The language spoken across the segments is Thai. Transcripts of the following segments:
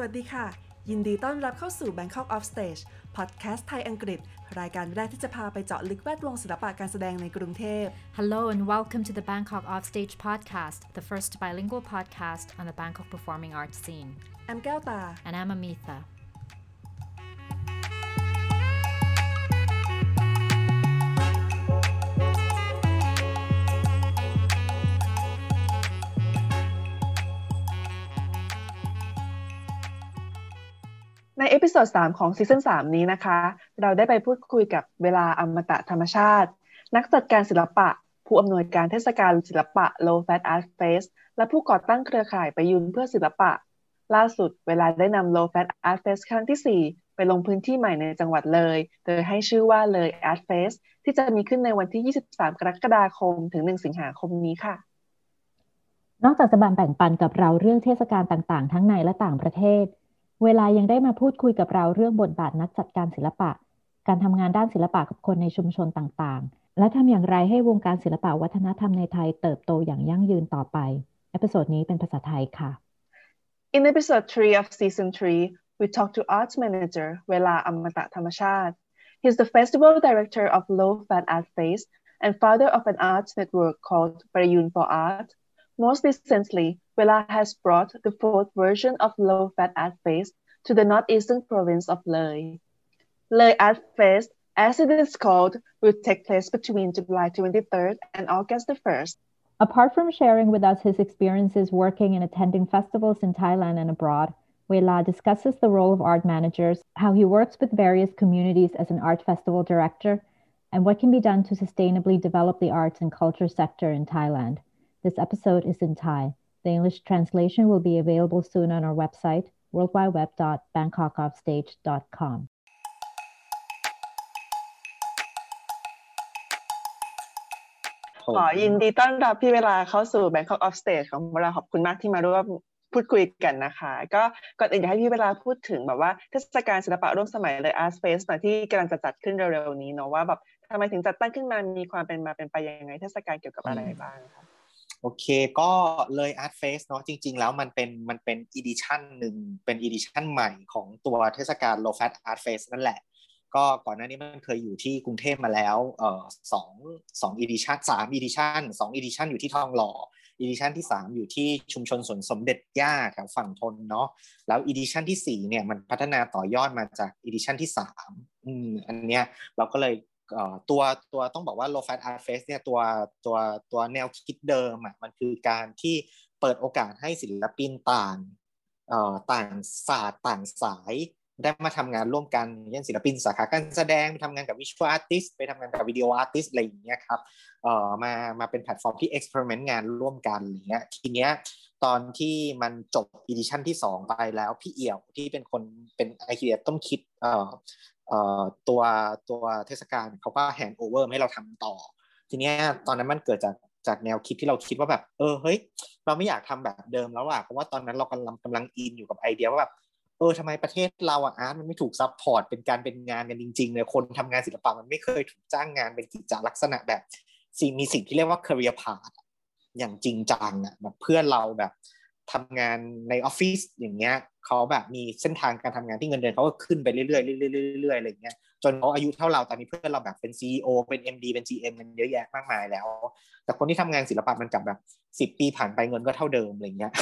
สวัสดีค่ะ ยินดีต้อนรับเข้าสู่ Bangkok Off Stage พอดแคสต์ไทยอังกฤษ รายการแรกที่จะพาไปเจาะลึกแวดวงศิลปะการแสดงในกรุงเทพ Hello and welcome to the Bangkok Offstage podcast, the first bilingual podcast on the Bangkok performing arts scene. แอมแก้วตา And I'm Amitha. ใน episode 3ของ season 3นี้นะคะ เราได้ไปพูดคุยกับเวลาอมตะธรรมชาติ นักจัดการศิลปะ ผู้อำนวยการเทศกาลศิลปะ Low Fat Art Fest และผู้ก่อตั้งเครือข่ายไปยุนเพื่อศิลปะ ล่าสุดเวลาได้นำ Low Fat Art Fest ครั้งที่ 4 ไปลงพื้นที่ใหม่ในจังหวัดเลย โดยให้ชื่อว่าเลย Art Fest ที่จะมีขึ้นในวันที่ 23 กรกฎาคมถึง 1 สิงหาคมนี้ค่ะนอกจากจะแบ่งปันกับเราเรื่องเทศกาลต่างๆ ทั้งในและต่างประเทศ เวลายังได้มาพูดคุยกับเราเรื่องบทบาทนักจัดการศิลปะ การทำงานด้านศิลปะกับคนในชุมชนต่างๆ และทำอย่างไรให้วงการศิลปะวัฒนธรรมในไทยเติบโตอย่างยั่งยืนต่อไปเอพิโซดนี้เป็นภาษาไทยค่ะ In episode 3 of season 3, we talked to arts manager Vela Amata Thamachat. He's the festival director of Low Fat Art Fest and father of an arts network called Parayun for Art. Most recently, Vela has brought the fourth version of Low Fat Art Fest to the northeastern province of Leh. Leh Art Fest, as it is called, will take place between July 23rd and August the 1st. Apart from sharing with us his experiences working and attending festivals in Thailand and abroad, Wela discusses the role of art managers, how he works with various communities as an art festival director, and what can be done to sustainably develop the arts and culture sector in Thailand. This episode is in Thai. The English translation will be available soon on our website, worldwideweb.bangkokoffstage.com. ขอยินดีต้อนรับพี่เวลาเข้าสู่ Bangkok Off Stage ของเราขอบคุณมากที่มาร่วมพูดคุยกันนะคะ ก็ก่อนอื่นอยากให้พี่เวลาพูดถึงแบบว่าเทศกาลศิลปะร่วมสมัยเลย Art Space หน่อยที่กำลังจะจัดขึ้นเร็วๆนี้เนาะว่าแบบทำไมถึงจัดตั้งขึ้นมามีความเป็นมาเป็นไปยังไงเทศกาลเกี่ยวกับอะไรบ้างคะ โอเคก็เลย Art Fest เนาะจริง ๆ แล้วมันเป็นมันเป็น edition หนึ่งเป็น edition ใหม่ของตัวเทศกาล Low Fat Art Fest นั่นแหละ ก็ก่อนหน้านี้มันเคยอยู่ที่กรุงเทพมาแล้วเอ่อสองสอง edition สาม edition สอง edition อยู่ที่ทองหล่อ edition ที่ 3 อยู่ที่ชุมชนสวนสมเด็จย่าแถวฝั่งธนเนาะแล้ว edition ที่4เนี่ยมันพัฒนาต่อยอดมาจาก edition ที่3อืมอันเนี้ยเราก็เลย ตัวตัวต้องบอกว่า Low Fat Art Fest เนี่ยตัวตัวตัวแนวคิดเดิมอะมันคือการที่เปิดโอกาสให้ศิลปินต่างต่างศาสตร์ต่างสายได้มาทำงานร่วมกันเช่นศิลปินสาขาการแสดงไปทำงานกับ visual artist ไปทำงานกับ video artist อะไรอย่างเงี้ยครับเอ่อมามาเป็นแพลตฟอร์มที่ experiment งานร่วมกันอย่างเงี้ยทีเนี้ยตอนที่มันจบ edition ที่ 2 ไปแล้วพี่เอี่ยวที่เป็นคนเป็นไอเดียต้นคิดเอ่อเอ่อ ตัวตัวเทศกาลเขาก็ hand over ให้เราทำต่อ ทีเนี้ยตอนนั้นมันเกิดจากจากแนวคิดที่เราคิดว่าแบบ เออเฮ้ย เราไม่อยากทำแบบเดิมแล้วอะเพราะว่าตอนนั้นเรากำลังกำลังอินอยู่กับไอเดียว่าแบบเออทำไมประเทศเราอะ art มันไม่ถูก support เป็นการเป็นงานกันจริงๆเลยคนทำงานศิลปะมันไม่เคยถูกจ้างงานเป็นกิจลักษณะแบบสิ่งมีสิ่งที่เรียกว่า career path อย่างจริงจังอะแบบเพื่อนเราแบบ ทำงานในออฟฟิศอย่างเงี้ยเขาแบบมีเส้นทางการทำงานที่เงินเดือนเขาก็ขึ้นไปเรื่อยๆเรื่อยๆเรื่อยๆอะไรเงี้ยจนเขาอายุเท่าเราตอนนี้เพื่อนเราแบบเป็น CEO เป็น MD เป็น GM มันเยอะแยะมากมายแล้ว แต่คนที่ทำงานศิลปะมันกลับแบบสิบปีผ่านไปเงินก็เท่าเดิมอะไรเงี้ย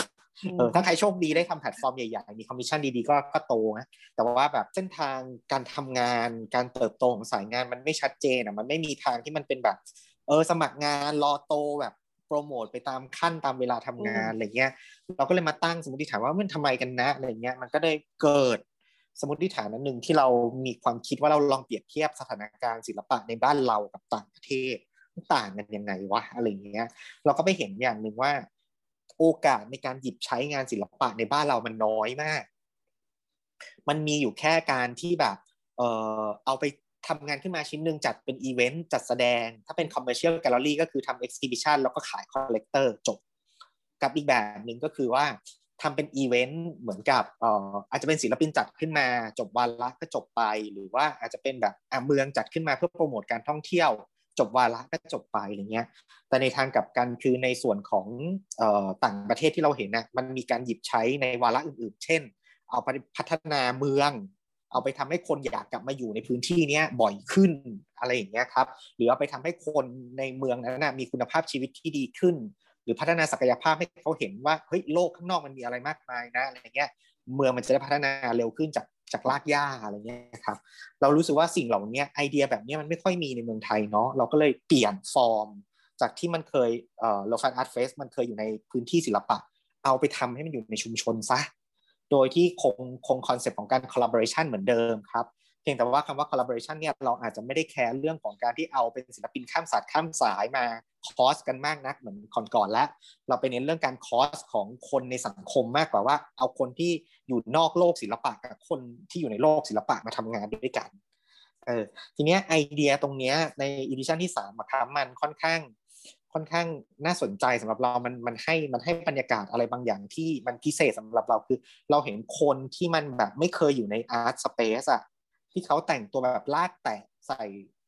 เออถ้าใครโชคดีได้ทำแพลตฟอร์มใหญ่ๆ มีคอมมิชชั่นดีๆ ก็ก็โตนะแต่ว่าแบบเส้นทางการทำงานการเติบโตของสายงานมันไม่ชัดเจนอะมันไม่มีทางที่มันเป็นแบบเออสมัครงานรอโตแบบ โปรโมทไปตามขั้นตามเวลาทำงานอะไรเงี้ย เราก็เลยมาตั้งสมมติฐานว่ามันทำไมกันนะอะไรเงี้ยมันก็ได้เกิดสมมติฐานนั้นหนึ่งที่เรามีความคิดว่าเราลองเปรียบเทียบสถานการณ์ศิลปะในบ้านเรากับต่างประเทศต่างกันยังไงวะอะไรเงี้ย เราก็ไปเห็นอย่างหนึ่งว่า โอกาสในการหยิบใช้งานศิลปะในบ้านเรามันน้อยมาก มันมีอยู่แค่การที่แบบเออเอาไป ทำงานขึ้นมาชิ้นหนึ่งจัดเป็นอีเวนต์จัดแสดง ถ้าเป็น commercial gallery ก็คือทำ exhibition แล้วก็ขาย collector จบ กับอีกแบบหนึ่งก็คือว่าทำเป็นอีเวนต์เหมือนกับอ่ออาจจะเป็นศิลปินจัดขึ้นมาจบวาระก็จบไป หรือว่าอาจจะเป็นแบบอะเมืองจัดขึ้นมาเพื่อโปรโมทการท่องเที่ยว จบวาระก็จบไปอะไรเงี้ย แต่ในทางกลับกันคือในส่วนของเอ่อต่างประเทศที่เราเห็นนะมันมีการหยิบใช้ในวาระอื่นๆ เช่น เอาไปพัฒนาเมือง เอาไปทำให้คนอยากกลับมาอยู่ในพื้นที่เนี้ยบ่อยขึ้นอะไรอย่างเงี้ยครับหรือเอาไปทำให้คนในเมืองนั้นนะมีคุณภาพชีวิตที่ดีขึ้น หรือพัฒนาศักยภาพให้เขาเห็นว่าเฮ้ยโลกข้างนอกมันมีอะไรมากมายนะอะไรเงี้ยเมืองมันจะได้พัฒนาเร็วขึ้นจากจากลากหญ้าอะไรเงี้ยครับเรารู้สึกว่าสิ่งเหล่านี้ไอเดียแบบนี้มันไม่ค่อยมีในเมืองไทยเนาะเราก็เลยเปลี่ยนฟอร์ม จากที่มันเคยเอ่อโลฟันอาร์ตเฟสมันเคยอยู่ในพื้นที่ศิลปะ เอาไปทำให้มันอยู่ในชุมชนซะ โดยที่คงคงคอนเซปต์ของการ collaboration เหมือนเดิมครับเพียงแต่ว่าคำว่า collaboration เนี่ยเราอาจจะไม่ได้แคร์เรื่องของการที่เอาเป็นศิลปินข้ามศาสตร์ข้ามสายมา cross กันมากนักเหมือนก่อนๆแล้วเราไปเน้นเรื่องการ cross ของคนในสังคมมากกว่าว่า เอาคนที่อยู่นอกโลกศิลปะกับคนที่อยู่ในโลกศิลปะมาทำงานด้วยกันเออทีเนี้ยไอเดียตรงเนี้ยใน edition ที่สามครับมันค่อนข้าง ค่อนข้างน่าสนใจสำหรับเรา มันมันให้มันให้บรรยากาศอะไรบางอย่างที่มันพิเศษสำหรับเราคือ เราเห็นคนที่มันแบบไม่เคยอยู่ในอาร์ตสเปซอะที่เขาแต่งตัวแบบลากแตะใส่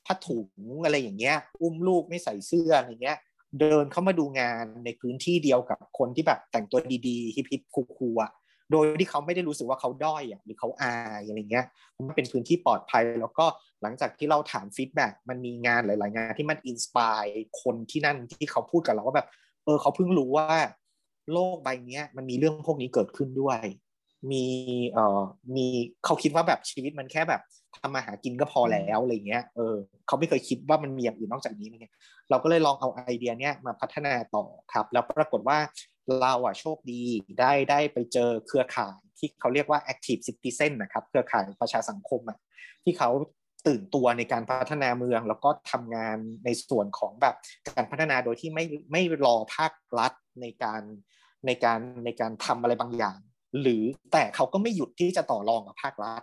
ผ้าถุงอะไรอย่างเงี้ย อุ้มลูกไม่ใส่เสื้ออะไรเงี้ย เดินเข้ามาดูงานในพื้นที่เดียวกับคนที่แบบแต่งตัวดีๆฮิปฮิปคูลๆอะ โดยที่เขาไม่ได้รู้สึกว่าเขาด้อยหรือเขาอายอะไรเงี้ยมันเป็นพื้นที่ปลอดภัย แล้วก็หลังจากที่เราถาม feedback มันมีงานหลาย ๆ งานที่มัน inspire คนที่นั่นที่เขาพูดกับเราว่าแบบ เออเขาเพิ่งรู้ว่า โลกใบนี้มันมีเรื่องพวกนี้เกิดขึ้นด้วย มีเอ่อมีเขาคิดว่าแบบชีวิตมันแค่แบบทำมาหากินก็พอแล้วอะไรเงี้ยเออเขาไม่เคยคิดว่ามันมีอย่างอื่นนอกจากนี้เนี่ยเราก็เลยลองเอาไอเดียเนี้ยมาพัฒนาต่อครับ แล้วปรากฏว่า เราอะโชคดีได้ได้ไปเจอเครือข่ายที่เขาเรียกว่า active citizen นะครับ เครือข่ายประชาสังคมอะที่เขาตื่นตัวในการพัฒนาเมือง แล้วก็ทำงานในส่วนของแบบการพัฒนาโดยที่ไม่ไม่รอภาครัฐในการในการในการทำอะไรบางอย่าง หรือแต่เขาก็ไม่หยุดที่จะต่อรองกับภาครัฐ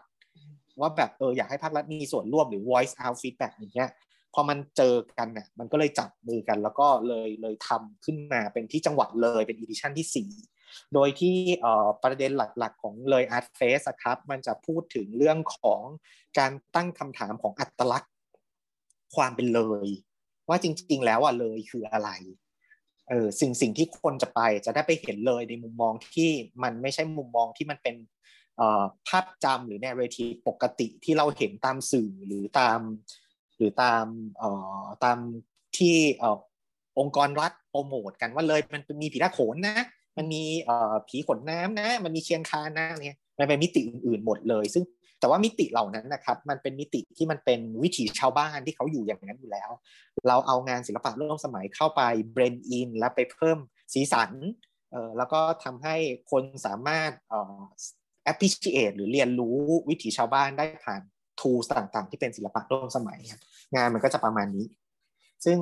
ว่าแบบเอออยากให้ภาครัฐมีส่วนร่วมหรือ voice out feedback อย่างเงี้ย พอมันเจอกันเนี่ยมันก็เลยจับมือกัน แล้วก็เลยเลยทำขึ้นมาเป็นที่จังหวัดเลยเป็น edition ที่ 4 โดยที่ประเด็นหลักๆ ของเลย Art Face ครับมันจะพูดถึงเรื่องของการตั้งคำถามของอัตลักษณ์ความเป็นเลย ว่าจริง ๆ แล้วอะเลยคืออะไรเออสิ่งสิ่งที่คนจะไปจะได้ไปเห็นเลยในมุมมองที่มันไม่ใช่มุมมองที่มันเป็นภาพจำหรือ narrative ปกติที่เราเห็นตามสื่อหรือตาม หรือตามเอ่อตามที่เอ่อองค์กรรัฐโปรโมทกันว่าเลยมันมีผีตาโขนนะ มันมีเอ่อผีขนน้ำนะ มันมีเชียงคานนะเนี่ยมันเป็นมิติอื่นๆหมดเลย ซึ่งแต่ว่ามิติเหล่านั้นนะครับมันเป็นมิติที่มันเป็นวิถีชาวบ้านที่เขาอยู่อย่างนั้นอยู่แล้ว เราเอางานศิลปะร่วมสมัยเข้าไปเบรนอินแล้วไปเพิ่มสีสันเอ่อแล้วก็ทำให้คนสามารถเอ่อ appreciate หรือเรียนรู้วิถีชาวบ้านได้ผ่าน ทูสต่างๆ ที่เป็นศิลปะร่วมสมัยงานมันก็จะประมาณนี้ ซึ่ง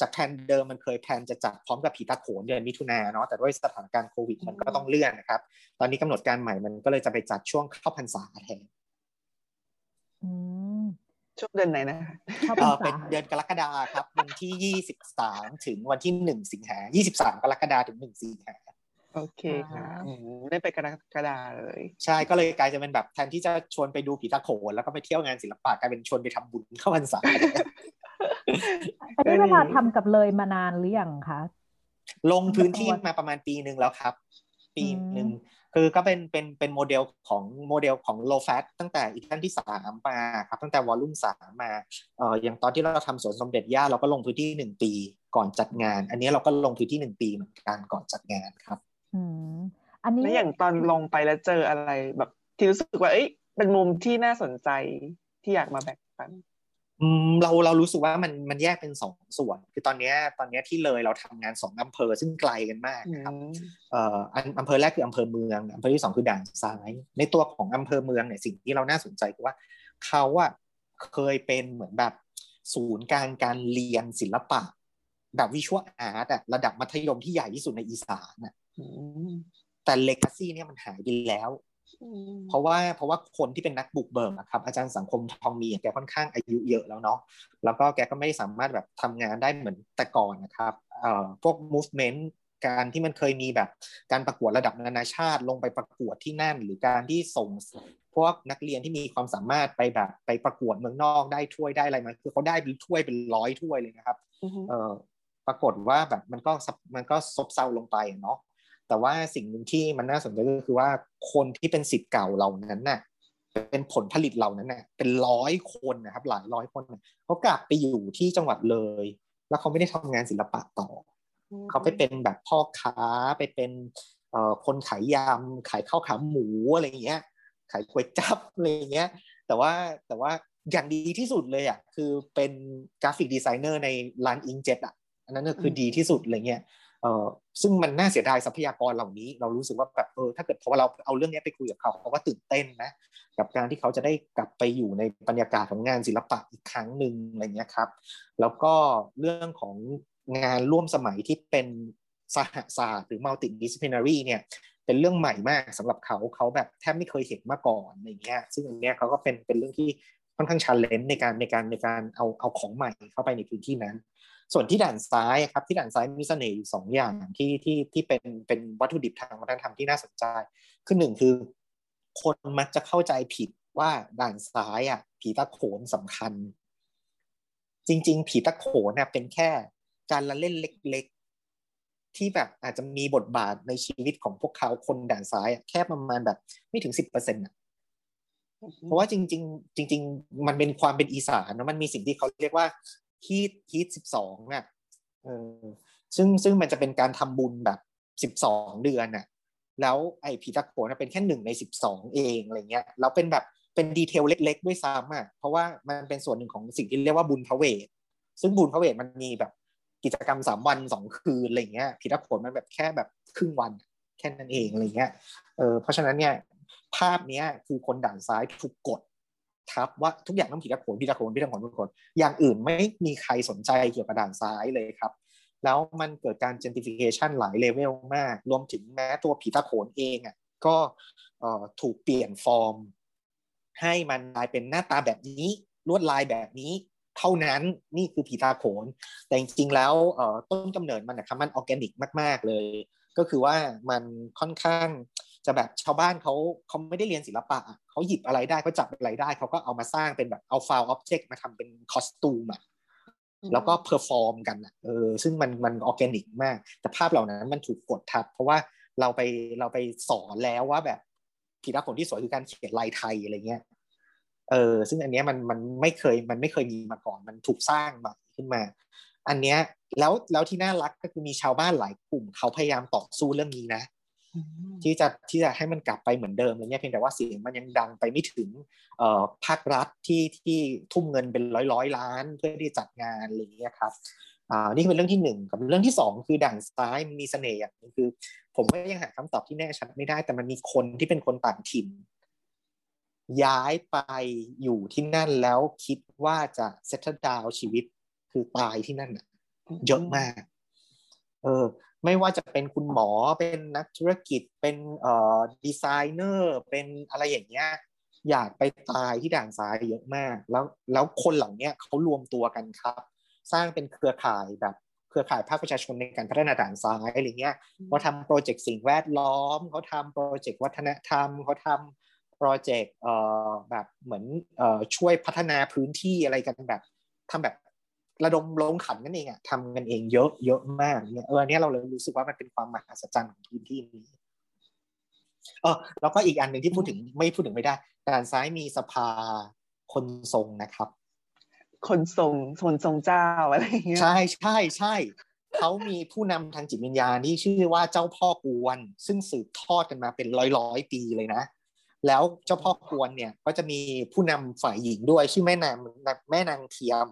จากแผนเดิมมันเคยแผนจะจัดพร้อมกับผีตาโขนเดือนมิถุนาเนาะแต่ด้วยสถานการณ์โควิดมันก็ต้องเลื่อนนะครับ ตอนนี้กำหนดการใหม่มันก็เลยจะไปจัดช่วงเข้าพรรษาแทนช่วงเดือนไหนนะเป็นเดือนกรกฎาครับ วันที่ยี่สิบสามถึงวันที่หนึ่งสิงหายี่สิบสามกรกฎาถึงหนึ่งสิงหา โอเคค่ะได้ไปกระกระดาเลย ใช่ก็เลยกลายจะเป็นแบบแทนที่จะชวนไปดูผีตาโขนแล้วก็ไปเที่ยวงานศิลปะกลายเป็นชวนไปทำบุญเข้าพรรษาอันนี้เวลาทำกับเลยมานานหรือยังคะลงพื้นที่มาประมาณปีหนึ่งแล้วครับ ปีหนึ่งคือก็เป็นเป็นเป็นโมเดลของโมเดลของโลแฟตตั้งแต่อีกท่านที่สามมาครับ ตั้งแต่วอลลุ่มสามมาเอ่ออย่างตอนที่เราทำสวนสมเด็จย่าเราก็ลงพื้นที่หนึ่งปีก่อนจัดงาน อันนี้เราก็ลงพื้นที่หนึ่งปีเหมือนกันก่อนจัดงานครับ อืมอันนี้แล้วอย่างตอนลงไปแล้วเจออะไรแบบ ที่รู้สึกว่า เอ้ยเป็นมุมที่น่าสนใจที่อยากมาแบ่งปันอืมเราเรารู้สึกว่ามันมันแยกเป็นสองส่วน คือตอนนี้ตอนนี้ที่เลยเราทำงานสองอำเภอซึ่งไกลกันมากครับเอ่ออำเภอแรกคืออำเภอเมืองอำเภอที่สองคือด่านซ้าย ในตัวของอำเภอเมืองเนี่ยสิ่งที่เราน่าสนใจคือว่าเขาอะเคยเป็นเหมือนแบบศูนย์การการเรียนศิลปะ แบบวิชวลอาร์ตอะระดับมัธยมที่ใหญ่ที่สุดในอีสานอะ แต่เลกาซี่เนี่ยมันหายไปแล้ว เพราะว่าเพราะว่าคนที่เป็นนักบุกเบิกครับ อาจารย์สังคมทองมีแกค่อนข้างอายุเยอะแล้วเนาะแล้วก็แกก็ไม่สามารถแบบทำงานได้เหมือนแต่ก่อนนะครับเอ่อพวก movement การที่มันเคยมีแบบการประกวดระดับนานาชาติลงไปประกวดที่นั่น หรือการที่ส่งพวกนักเรียนที่มีความสามารถไปแบบไปประกวดเมืองนอกได้ถ้วยได้อะไรมาคือเขาได้เป็นถ้วยเป็นร้อยถ้วยเลยนะครับ เออปรากฏว่าแบบมันก็มันก็ซบเซาลงไปเนาะ แต่ว่าสิ่งหนึ่งที่มันน่าสนใจก็คือว่าคนที่เป็นสิทธิ์เก่าเหล่านั้นน่ะเป็นผลผลิตเหล่านั้นน่ะเป็นร้อยคนนะครับ หลายร้อยคนเขากลับไปอยู่ที่จังหวัดเลย แล้วเขาไม่ได้ทำงานศิลปะต่อ เขาไปเป็นแบบพ่อค้าไปเป็นเอ่อคนขายยำขายข้าวขาหมูอะไรเงี้ย ขายก๋วยจั๊บอะไรเงี้ย แต่ว่าแต่ว่าอย่างดีที่สุดเลยอะคือเป็นกราฟิกดีไซเนอร์ในร้านอิงเจ็ตอะอันนั้นก็คือดีที่สุดอะไรเงี้ย เออซึ่งมันน่าเสียดายทรัพยากรเหล่านี้ เรารู้สึกว่าแบบเออถ้าเกิดพอเราเอาเรื่องนี้ไปคุยกับเขาเขาก็ตื่นเต้นนะกับการที่เขาจะได้กลับไปอยู่ในบรรยากาศของงานศิลปะอีกครั้งหนึ่งอะไรเงี้ยครับ แล้วก็เรื่องของงานร่วมสมัยที่เป็นสหศาสตร์หรือ multidisciplinary เนี่ยเป็นเรื่องใหม่มากสำหรับเขาเขาแบบแทบไม่เคยเห็นมาก่อนอะไรเงี้ยซึ่งอันเนี้ยเขาก็เป็นเป็นเรื่องที่ค่อนข้างชันเลนในการในการในการเอาเอาของใหม่เข้าไปในพื้นที่นั้น ส่วนที่ด่านซ้ายครับที่ด่านซ้ายมีเสน่ห์อยู่สองอย่างที่ที่ที่เป็นเป็นวัตถุดิบทางวัฒนธรรมที่น่าสนใจ คือหนึ่งคือ คนมักจะเข้าใจผิดว่าด่านซ้ายอะผีตะโขนสำคัญ จริง ๆ ผีตะโขนเนี่ยเป็นแค่การละเล่นเล็กๆ ที่แบบอาจจะมีบทบาทในชีวิตของพวกเขาคนด่านซ้ายแค่ประมาณแบบไม่ถึงสิบเปอร์เซ็นต์อะเพราะว่าจริง ๆ จริง ๆ มันเป็นความเป็นอีสานนะมันมีสิ่งที่เขาเรียกว่า ฮีทฮีทสิบสองอะเออซึ่งซึ่งมันจะเป็นการทำบุญแบบสิบสองเดือนอะ แล้วไอ้ผีตะโขนเป็นแค่หนึ่งในสิบสองเองอะไรเงี้ยแล้วเป็นแบบเป็นดีเทลเล็ก ๆ ด้วยซ้ำอะเพราะว่ามันเป็นส่วนหนึ่งของสิ่งที่เรียกว่าบุญพระเวทซึ่งบุญพระเวทมันมีแบบกิจกรรมสามวันสองคืนอะไรเงี้ยผีตะโขนมันแบบแค่แบบครึ่งวันแค่นั้นเองอะไรเงี้ยเออเพราะฉะนั้นเนี่ยภาพเนี้ยคือคนด่านซ้ายถูกกด ทับว่าทุกอย่างต้องผีตะโขนผีตะโขนผีตะโขนผีตะโขนอย่างอื่นไม่มีใครสนใจเกี่ยวกับด่านซ้ายเลยครับ แล้วมันเกิดการ gentrification หลายเลเวลมาก รวมถึงแม้ตัวผีตะโขนเองอะก็ถูกเปลี่ยนฟอร์ม ให้มันกลายเป็นหน้าตาแบบนี้ลวดลายแบบนี้เท่านั้นนี่คือผีตาโขน แต่จริงๆแล้วต้นกำเนิดมันนะครับมันออร์แกนิกมาก ๆเลย ก็คือว่ามันค่อนข้างจะแบบชาวบ้านเขาเขาไม่ได้เรียนศิลปะ เขาหยิบอะไรได้เขาจับอะไรได้ เขาก็เอามาสร้างเป็นแบบเอา found object มาทำเป็น costume อะแล้วก็ perform กันอะเออซึ่งมันมันออร์แกนิกมาก แต่ภาพเหล่านั้นมันถูกกดทับ เพราะว่าเราไปเราไปสอนแล้วว่าแบบผีตาโขนที่สวยคือการเขียนลายไทยอะไรเงี้ยเออซึ่งอันเนี้ยมันมันไม่เคยมันไม่เคยมีมาก่อน มันถูกสร้างมาขึ้นมา อันเนี้ยแล้วแล้วที่น่ารักก็คือมีชาวบ้านหลายกลุ่ม เขาพยายามต่อสู้เรื่องนี้นะ ที่จะที่จะให้มันกลับไปเหมือนเดิมอะไรเงี้ยเพียงแต่ว่าเสียงมันยังดังไปไม่ถึงเอ่อภาครัฐที่ที่ทุ่มเงินเป็นร้อยร้อยล้าน เพื่อที่จัดงานอะไรเงี้ยครับอ่านี่เป็นเรื่องที่หนึ่งกับเรื่องที่สองคือด่านซ้ายมีเสน่ห์อย่างนึงคือ ผมก็ยังหาคำตอบที่แน่ชัดไม่ได้ แต่มันมีคนที่เป็นคนต่างถิ่น ย้ายไปอยู่ที่นั่นแล้วคิดว่าจะเซตดาวชีวิตคือตายที่นั่นอะเยอะมาก เออ ไม่ว่าจะเป็นคุณหมอเป็นนักธุรกิจเป็นเอ่อดีไซเนอร์เป็นอะไรอย่างเงี้ยอยากไปตายที่ด่านซ้ายเยอะมาก แล้วแล้วคนเหล่านี้เขารวมตัวกันครับ สร้างเป็นเครือข่ายแบบเครือข่ายภาคประชาชนในการพัฒนาด่านซ้ายอะไรเงี้ยเขาทำโปรเจกต์สิ่งแวดล้อมเขาทำโปรเจกต์วัฒนธรรมเขาทำโปรเจกต์เอ่อแบบเหมือนเอ่อช่วยพัฒนาพื้นที่อะไรกันแบบทำแบบ ระดมลงขันกันเองอะทำกันเองเยอะเยอะมากเนี่ยเออเนี้ยเราเลยรู้สึกว่ามันเป็นความมหัศจรรย์ของพื้นที่นี้เออแล้วก็อีกอันหนึ่งที่พูดถึงไม่พูดถึงไม่ได้ด้านซ้ายมีสภาคนทรงนะครับ คนทรงคนทรงเจ้าอะไรอย่างเงี้ยใช่ใช่ใช่เขามีผู้นำทางจิตวิญญาณที่ชื่อว่าเจ้าพ่อกวน ซึ่งสืบทอดกันมาเป็นร้อยร้อยปีเลยนะ แล้วเจ้าพ่อกวนเนี่ยก็จะมีผู้นำฝ่ายหญิงด้วยชื่อแม่นางแม่นางเทียม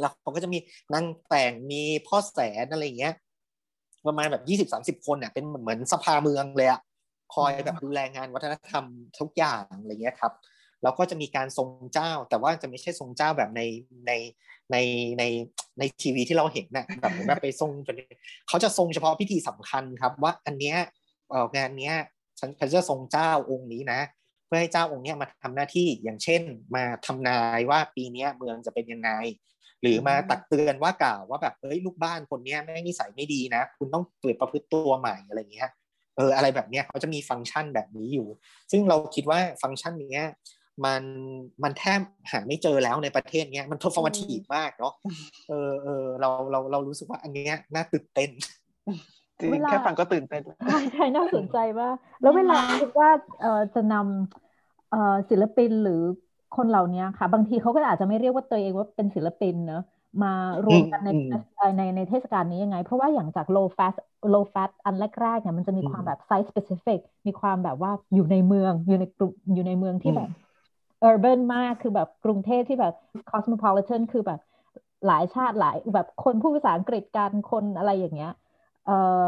แล้วเขาก็จะมีนางแต่งมีพ่อแสนอะไรเงี้ย ประมาณแบบยี่สิบสามสิบคนเนี่ยเป็นเหมือนสภาเมืองเลยอะคอยแบบดูแลงานวัฒนธรรมทุกอย่างอะไรเงี้ยครับแล้วก็จะมีการทรงเจ้า แต่ว่าจะไม่ใช่ทรงเจ้าแบบในในในในในทีวีที่เราเห็นนะแบบแบบไปทรงจนเขาจะทรงเฉพาะพิธีสำคัญครับ ว่าอันเนี้ยงานเนี้ยฉันจะทรงเจ้าองค์นี้นะ เพื่อให้เจ้าองค์นี้มาทำหน้าที่อย่างเช่น มาทำนายว่าปีนี้เมืองจะเป็นยังไง หรือมาตักเตือนว่ากล่าวว่าแบบเอ้ยลูกบ้านคนนี้ไม่นิสัยไม่ดีนะ คุณต้องเปลี่ยนประพฤติตัวใหม่อะไรเงี้ยเอออะไรแบบเนี้ยเขาจะมีฟังก์ชันแบบนี้อยู่ ซึ่งเราคิดว่าฟังก์ชันนี้มันมันแทบหาไม่เจอแล้วในประเทศเนี้ยมัน performative มากเนาะเออเออเราเราเรารู้สึกว่าอันเนี้ยน่าตื่นเต้นจริงแค่ฟังก็ตื่นเต้นใช่ใช่น่าสนใจมากแล้วเวลาคิดว่าเอ่อจะนำเอ่อศิลปินหรือ คนเหล่านี้ค่ะ บางทีเขาก็อาจจะไม่เรียกว่าตัวเองว่าเป็นศิลปินเนอะมารวมกันในในในเทศกาลนี้ยังไง เพราะว่าอย่างจาก low fat low fat อันแรกๆเนี่ยมันจะมีความแบบ site specific มีความแบบว่าอยู่ในเมืองอยู่ในกรุงอยู่ในเมืองที่แบบ urban มากคือแบบกรุงเทพที่แบบ cosmopolitan คือแบบหลายชาติหลายแบบคนพูดภาษาอังกฤษกันคนอะไรอย่างเงี้ยเออ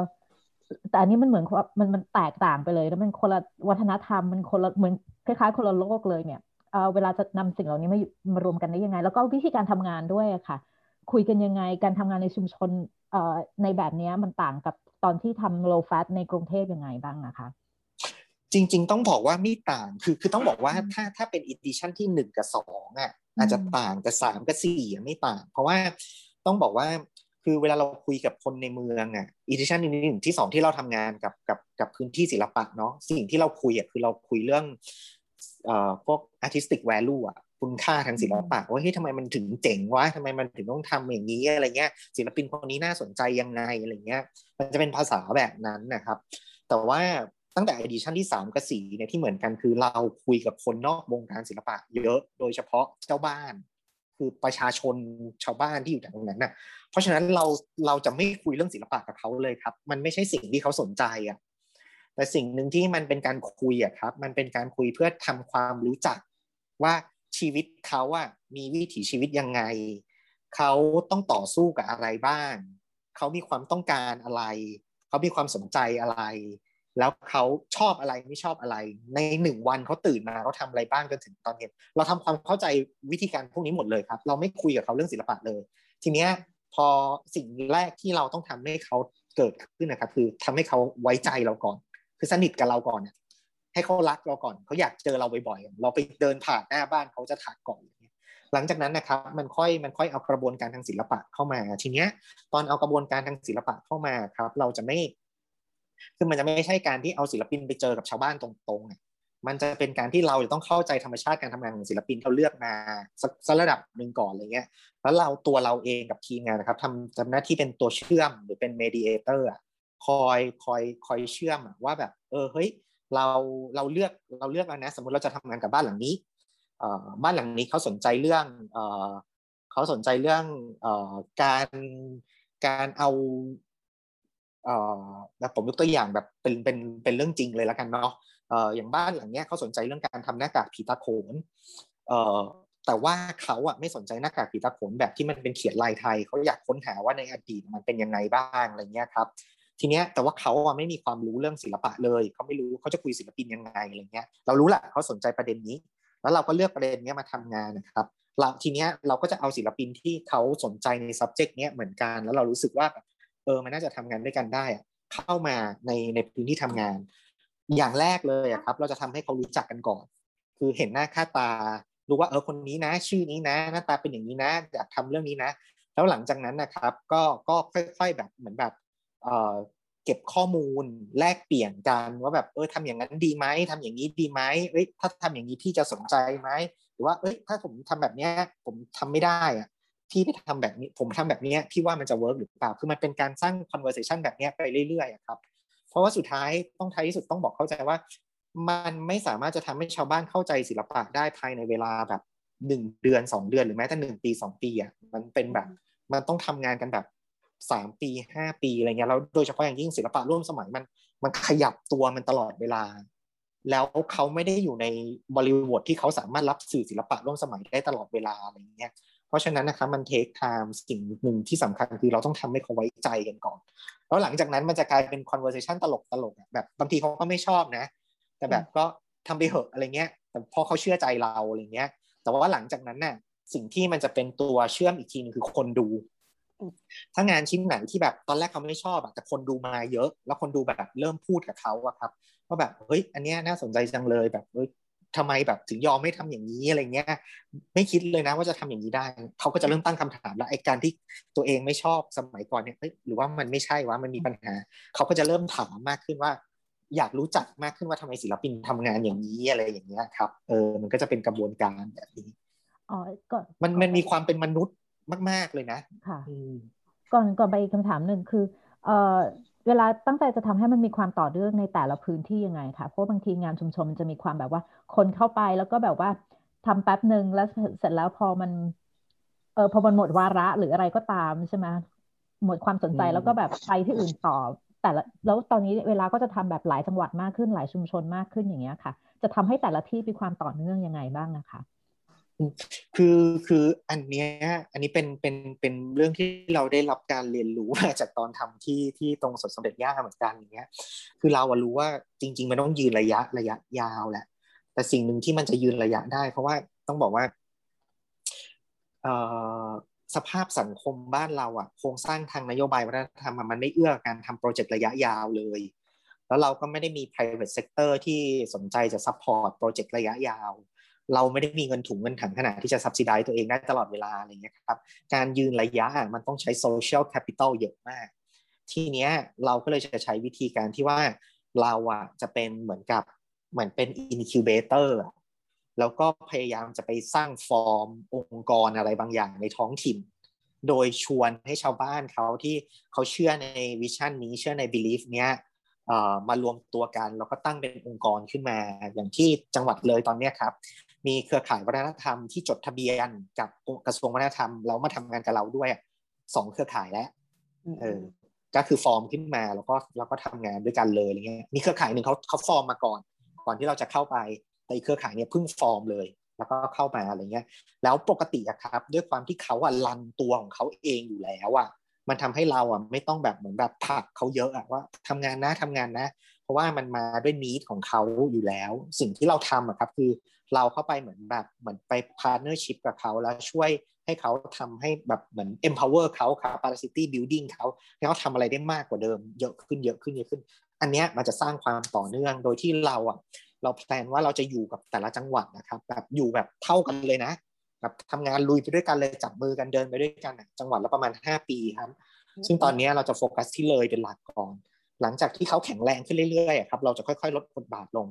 แต่อันนี้มันเหมือนมันมันแตกต่างไปเลย แล้วมันคนละวัฒนธรรมมันคนละเหมือนคล้ายๆคนละโลกเลยเนี่ย เออเวลาจะนำสิ่งเหล่านี้มามารวมกันได้ยังไง แล้วก็วิธีการทำงานด้วยอะค่ะ คุยกันยังไงการทำงานในชุมชนเอ่อในแบบนี้มันต่างกับตอนที่ทำ low fat ในกรุงเทพยังไงบ้างนะคะ จริง ๆ ต้องบอกว่าไม่ต่างคือคือต้องบอกว่าถ้าถ้าเป็น edition ที่หนึ่งกับสองอะอาจจะต่างแต่สามกับสี่ไม่ต่าง เพราะว่าต้องบอกว่าคือเวลาเราคุยกับคนในเมืองอะ edition ที่หนึ่งที่สองที่เราทำงานกับกับกับพื้นที่ศิลปะเนาะสิ่งที่เราคุยอะคือเราคุยเรื่องเอ่อ พวก artistic value อะคุณค่าทางศิลปะว่าเฮ้ยทำไมมันถึงเจ๋งวะทำไมมันถึงต้องทำอย่างนี้อะไรเงี้ย ศิลปินคนนี้น่าสนใจยังไงอะไรเงี้ย มันจะเป็นภาษาแบบนั้นนะครับ แต่ว่าตั้งแต่อีดิชันที่ 3 กับ4เนี่ยที่เหมือนกันคือเราคุยกับคนนอกวงการศิลปะเยอะโดยเฉพาะเจ้าบ้าน คือประชาชนชาวบ้านที่อยู่ตรงนั้นน่ะเพราะฉะนั้นเราเราจะไม่คุยเรื่องศิลปะกับเขาเลยครับ มันไม่ใช่สิ่งที่เขาสนใจอะ แต่สิ่งหนึ่งที่มันเป็นการคุยอะครับ มันเป็นการคุยเพื่อทำความรู้จักว่าชีวิตเขาอะมีวิถีชีวิตยังไง เขาต้องต่อสู้กับอะไรบ้าง เขามีความต้องการอะไร เขามีความสนใจอะไร แล้วเขาชอบอะไรไม่ชอบอะไร ในหนึ่งวันเขาตื่นมาเขาทาอะไรบ้างจนถึงตอนเย็นเราทำความเข้าใจวิธีการพวกนี้หมดเลยครับ เราไม่คุยกับเขาเรื่องศิลปะเลย ทีเนี้ยพอสิ่งแรกที่เราต้องทำให้เขาเกิดขึ้นนะครับ คือทำให้เขาไว้ใจเราก่อน คือสนิทกับเราก่อนเนี่ยให้เขารักเราก่อนเขาอยากเจอเราบ่อยๆเราไปเดินผ่านหน้าบ้านเขาจะถักก่อนหลังจากนั้นนะครับมันค่อยมันค่อยเอากระบวนการทางศิลปะเข้ามา ทีเนี้ย ตอนเอากระบวนการทางศิลปะเข้ามาครับ เราจะไม่คือมันจะไม่ใช่การที่เอาศิลปินไปเจอกับชาวบ้านตรงๆมันจะเป็นการที่เราจะต้องเข้าใจธรรมชาติการทำงานของศิลปินเขาเลือกมาสักระดับหนึ่งก่อนอะไรเงี้ย แล้วเราตัวเราเองกับทีมงานนะครับทำทำหน้าที่เป็นตัวเชื่อมหรือเป็นเมดิเอเตอร์ คอยคอยคอยเชื่อมว่าแบบ เออเฮ้ยเราเราเลือกเราเลือกแล้วนะ สมมติเราจะทำงานกับบ้านหลังนี้บ้านหลังนี้เขาสนใจเรื่องเขาสนใจเรื่องการการเอาเออแล้วผมยกตัวอย่างแบบเป็นเป็นเป็นเรื่องจริงเลยแล้วกันเนาะเอออย่างบ้านหลังเนี้ยเขาสนใจเรื่องการทำหน้ากากผีตาโขนเออแต่ว่าเขาอะไม่สนใจหน้ากากผีตาโขนแบบที่มันเป็นเขียนลายไทยเขาอยากค้นหาว่าในอดีตมันเป็นยังไงบ้างอะไรเงี้ยครับ ทีเนี้ยแต่ว่าเขาอะไม่มีความรู้เรื่องศิลปะเลยเขาไม่รู้เขาจะคุยศิลปินยังไงอะไรเงี้ยเรารู้แหละเขาสนใจประเด็นนี้ แล้วเราก็เลือกประเด็นนี้มาทำงานนะครับเราทีเนี้ยเราก็จะเอาศิลปินที่เขาสนใจใน subject เนี้ยเหมือนกัน แล้วเรารู้สึกว่าเออมันน่าจะทำงานด้วยกันได้เข้ามาในในพื้นที่ทำงาน อย่างแรกเลยครับ เราจะทำให้เขารู้จักกันก่อน คือเห็นหน้าค่าตารู้ว่าเออคนนี้นะ ชื่อนี้นะ หน้าตาเป็นอย่างนี้นะอยากทำเรื่องนี้นะ แล้วหลังจากนั้นนะครับ ก็ก็ค่อย ๆแบบเหมือนแบบ เก็บข้อมูลแลกเปลี่ยนกันว่าแบบเออทำอย่างนั้นดีไหมทำอย่างนี้ดีไหมเอ้ยถ้าทำอย่างนี้พี่จะสนใจไหมหรือว่าเอ้ยถ้าผมทำแบบเนี้ยผมทำไม่ได้อะพี่ไปทำแบบนี้ผมทำแบบเนี้ยพี่ว่ามันจะเวิร์กหรือเปล่าคือมันเป็นการสร้าง conversation แบบเนี้ยไปเรื่อยๆครับ เพราะว่าสุดท้ายต้องท้ายที่สุดต้องบอกเข้าใจว่า มันไม่สามารถจะทำให้ชาวบ้านเข้าใจศิลปะได้ภายในเวลาแบบหนึ่งเดือนสองเดือนหรือแม้แต่หนึ่งปีสองปีอะมันเป็นแบบ มันต้องทำงานกันแบบ สามปีห้าปีอะไรเงี้ยแล้วโดยเฉพาะอย่างยิ่งศิลปะร่วมสมัยมันมันขยับตัวมันตลอดเวลา แล้วเขาไม่ได้อยู่ในบริบทที่เขาสามารถรับสื่อศิลปะร่วมสมัยได้ตลอดเวลาอะไรเงี้ยราะฉะนั้นนะครับมันเทคไทม์สิ่งหนึ่งที่สำคัญคือเราต้องทำให้เขาไว้ใจกันก่อน แล้วหลังจากนั้นมันจะกลายเป็น conversation ตลกตลกแบบบางทีเขาก็ไม่ชอบนะ แต่แบบก็ทำไปเหอะอะไรเงี้ย แต่พอเขาเชื่อใจเราอะไรเงี้ย แต่ว่าหลังจากนั้นน่ะสิ่งที่มันจะเป็นตัวเชื่อมอีกทีนึงคือคนดู ถ้างานชิ้นไหนที่แบบตอนแรกเขาไม่ชอบอะแต่คนดูมาเยอะ แล้วคนดูแบบเริ่มพูดกับเขาอะครับว่าแบบเฮ้ยอันเนี้ยน่าสนใจจังเลยแบบเฮ้ยทำไมแบบถึงยอมไม่ทำอย่างนี้อะไรเงี้ย ไม่คิดเลยนะว่าจะทำอย่างนี้ได้เขาก็จะเริ่มตั้งคำถามแล้วไอ้การที่ตัวเองไม่ชอบสมัยก่อนเนี่ยหรือว่ามันไม่ใช่ว่ามันมีปัญหาเขาก็จะเริ่มถามมากขึ้นว่า อยากรู้จักมากขึ้นว่าทำไมศิลปินทำงานอย่างนี้อะไรอย่างเงี้ยครับเออมันก็จะเป็นกระบวนการแบบนี้อ๋อก่อนมันมันมีความเป็นมนุษย์ มาก ๆ เลยนะค่ะก่อนก่อนไปอีกคำถามหนึ่งคือเอ่อเวลาตั้งใจจะทำให้มันมีความต่อเนื่องในแต่ละพื้นที่ยังไงคะเพราะบางทีงานชุมชนมันจะมีความแบบว่า คนเข้าไปแล้วก็แบบว่าทำแป๊บหนึ่งแล้วเสร็จแล้วพอมัน เออพอมันหมดวาระหรืออะไรก็ตามใช่ไหมหมดความสนใจแล้วก็แบบไปที่อื่นต่อ แต่ละแล้วตอนนี้เวลาก็จะทำแบบหลายจังหวัดมากขึ้นหลายชุมชนมากขึ้นอย่างเงี้ยค่ะ จะทำให้แต่ละที่มีความต่อเนื่องยังไงบ้างนะคะ คือคืออันเนี้ยอันนี้เป็นเป็นเป็นเรื่องที่เราได้รับการเรียนรู้มาจากตอนทำที่ที่ตรงสดสมเด็จย่าเหมือนกันอย่างเงี้ย คือเรารู้ว่าจริง ๆ มันต้องยืนระยะระยะยาวแหละ แต่สิ่งหนึ่งที่มันจะยืนระยะได้ เพราะว่าต้องบอกว่าสภาพสังคมบ้านเราอะโครงสร้างทางนโยบายวัฒนธรรมมันไม่เอื้อการทำโปรเจกต์ระยะยาวเลย แล้วเราก็ไม่ได้มี private sector ที่สนใจจะ support โปรเจกต์ระยะยาว เราไม่ได้มีเงินถุงเงินถังขนาดที่จะ subsidize ตัวเองได้ตลอดเวลาอะไรเงี้ยครับการยืนระยะมันต้องใช้ social capital เยอะมาก ทีเนี้ยเราก็เลยจะใช้วิธีการที่ว่าเราอะจะเป็นเหมือนกับเหมือนเป็น incubatorแล้วก็พยายามจะไปสร้างฟอร์มองค์กรอะไรบางอย่างในท้องถิ่น โดยชวนให้ชาวบ้านเขาที่เขาเชื่อใน vision นี้เชื่อใน belief เนี้ยมารวมตัวกันแล้วก็ตั้งเป็นองค์กรขึ้นมาอย่างที่จังหวัดเลยตอนนี้ครับ มีเครือข่ายวัฒนธรรมที่จดทะเบียนกับกระทรวงวัฒนธรรมแล้วมาทำงานกับเราด้วยสองเครือข่ายแล้วเออก็คือฟอร์มขึ้นมาแล้วก็เราก็ทำงานด้วยกันเลยอะไรเงี้ยมีเครือข่ายหนึ่งเขาเขาฟอร์มมาก่อน ก่อนที่เราจะเข้าไปแต่เครือข่ายเนี่ยเพิ่งฟอร์มเลย แล้วก็เข้ามาอะไรเงี้ย แล้วปกติอะครับ ด้วยความที่เขาอะรันตัวของเขาเองอยู่แล้วอะมันทำให้เราอะไม่ต้องแบบเหมือนแบบผักเขาเยอะอะว่าทำงานนะทำงานนะ เพราะว่ามันมาด้วยนีดของเขาอยู่แล้ว สิ่งที่เราทำอะครับ คือ เราเข้าไปเหมือนแบบเหมือนไปพาร์เนอร์ชิพกับเขาแล้วช่วยให้เขาทำให้แบบเหมือน empower เขาครับ capacity building เขาให้เขาทำอะไรได้มากกว่าเดิม เยอะขึ้นเยอะขึ้นเยอะขึ้น อันนี้มันจะสร้างความต่อเนื่องโดยที่เราอะเราแพลนว่าเราจะอยู่กับแต่ละจังหวัดนะครับ แบบอยู่แบบเท่ากันเลยนะแบบทำงานลุยไปด้วยกันเลยจับมือกันเดินไปด้วยกันจังหวัดละประมาณ 5 ปีครับ ซึ่งตอนนี้เราจะโฟกัสที่เลยเป็นหลักก่อน หลังจากที่เขาแข็งแรงขึ้นเรื่อยๆครับเราจะค่อยๆ ลดบทบาทลง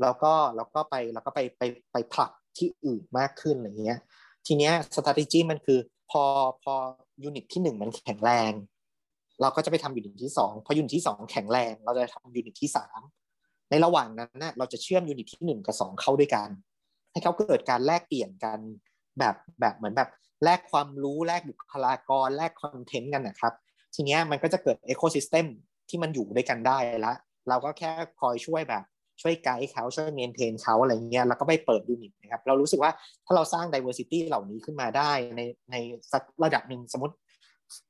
แล้วก็แล้วก็ไปแล้วก็ไปไปไปผลักที่อื่นมากขึ้นอะไรเงี้ย ทีเนี้ย strategy มันคือพอพอunit ที่หนึ่งมันแข็งแรง เราก็จะไปทำ unit ที่สองพอ unit ที่สองแข็งแรง เราจะทำ unit ที่สามในระหว่างนั้นนะเราจะเชื่อม unit ที่หนึ่งกับสองเข้าด้วยกัน ให้เขาเกิดการแลกเปลี่ยนกันแบบแบบเหมือนแบบแลกความรู้แลกบุคลากรแลก content กันนะครับ ทีเนี้ยมันก็จะเกิด ecosystem ที่มันอยู่ด้วยกันได้ละเราก็แค่คอยช่วยแบบ ช่วยไกด์เขาช่วย maintain เขาอะไรเงี้ยแล้วก็ไปเปิด unit นะครับเรารู้สึกว่าถ้าเราสร้าง diversity เหล่านี้ขึ้นมาได้ในในสักระดับหนึ่งสมมติ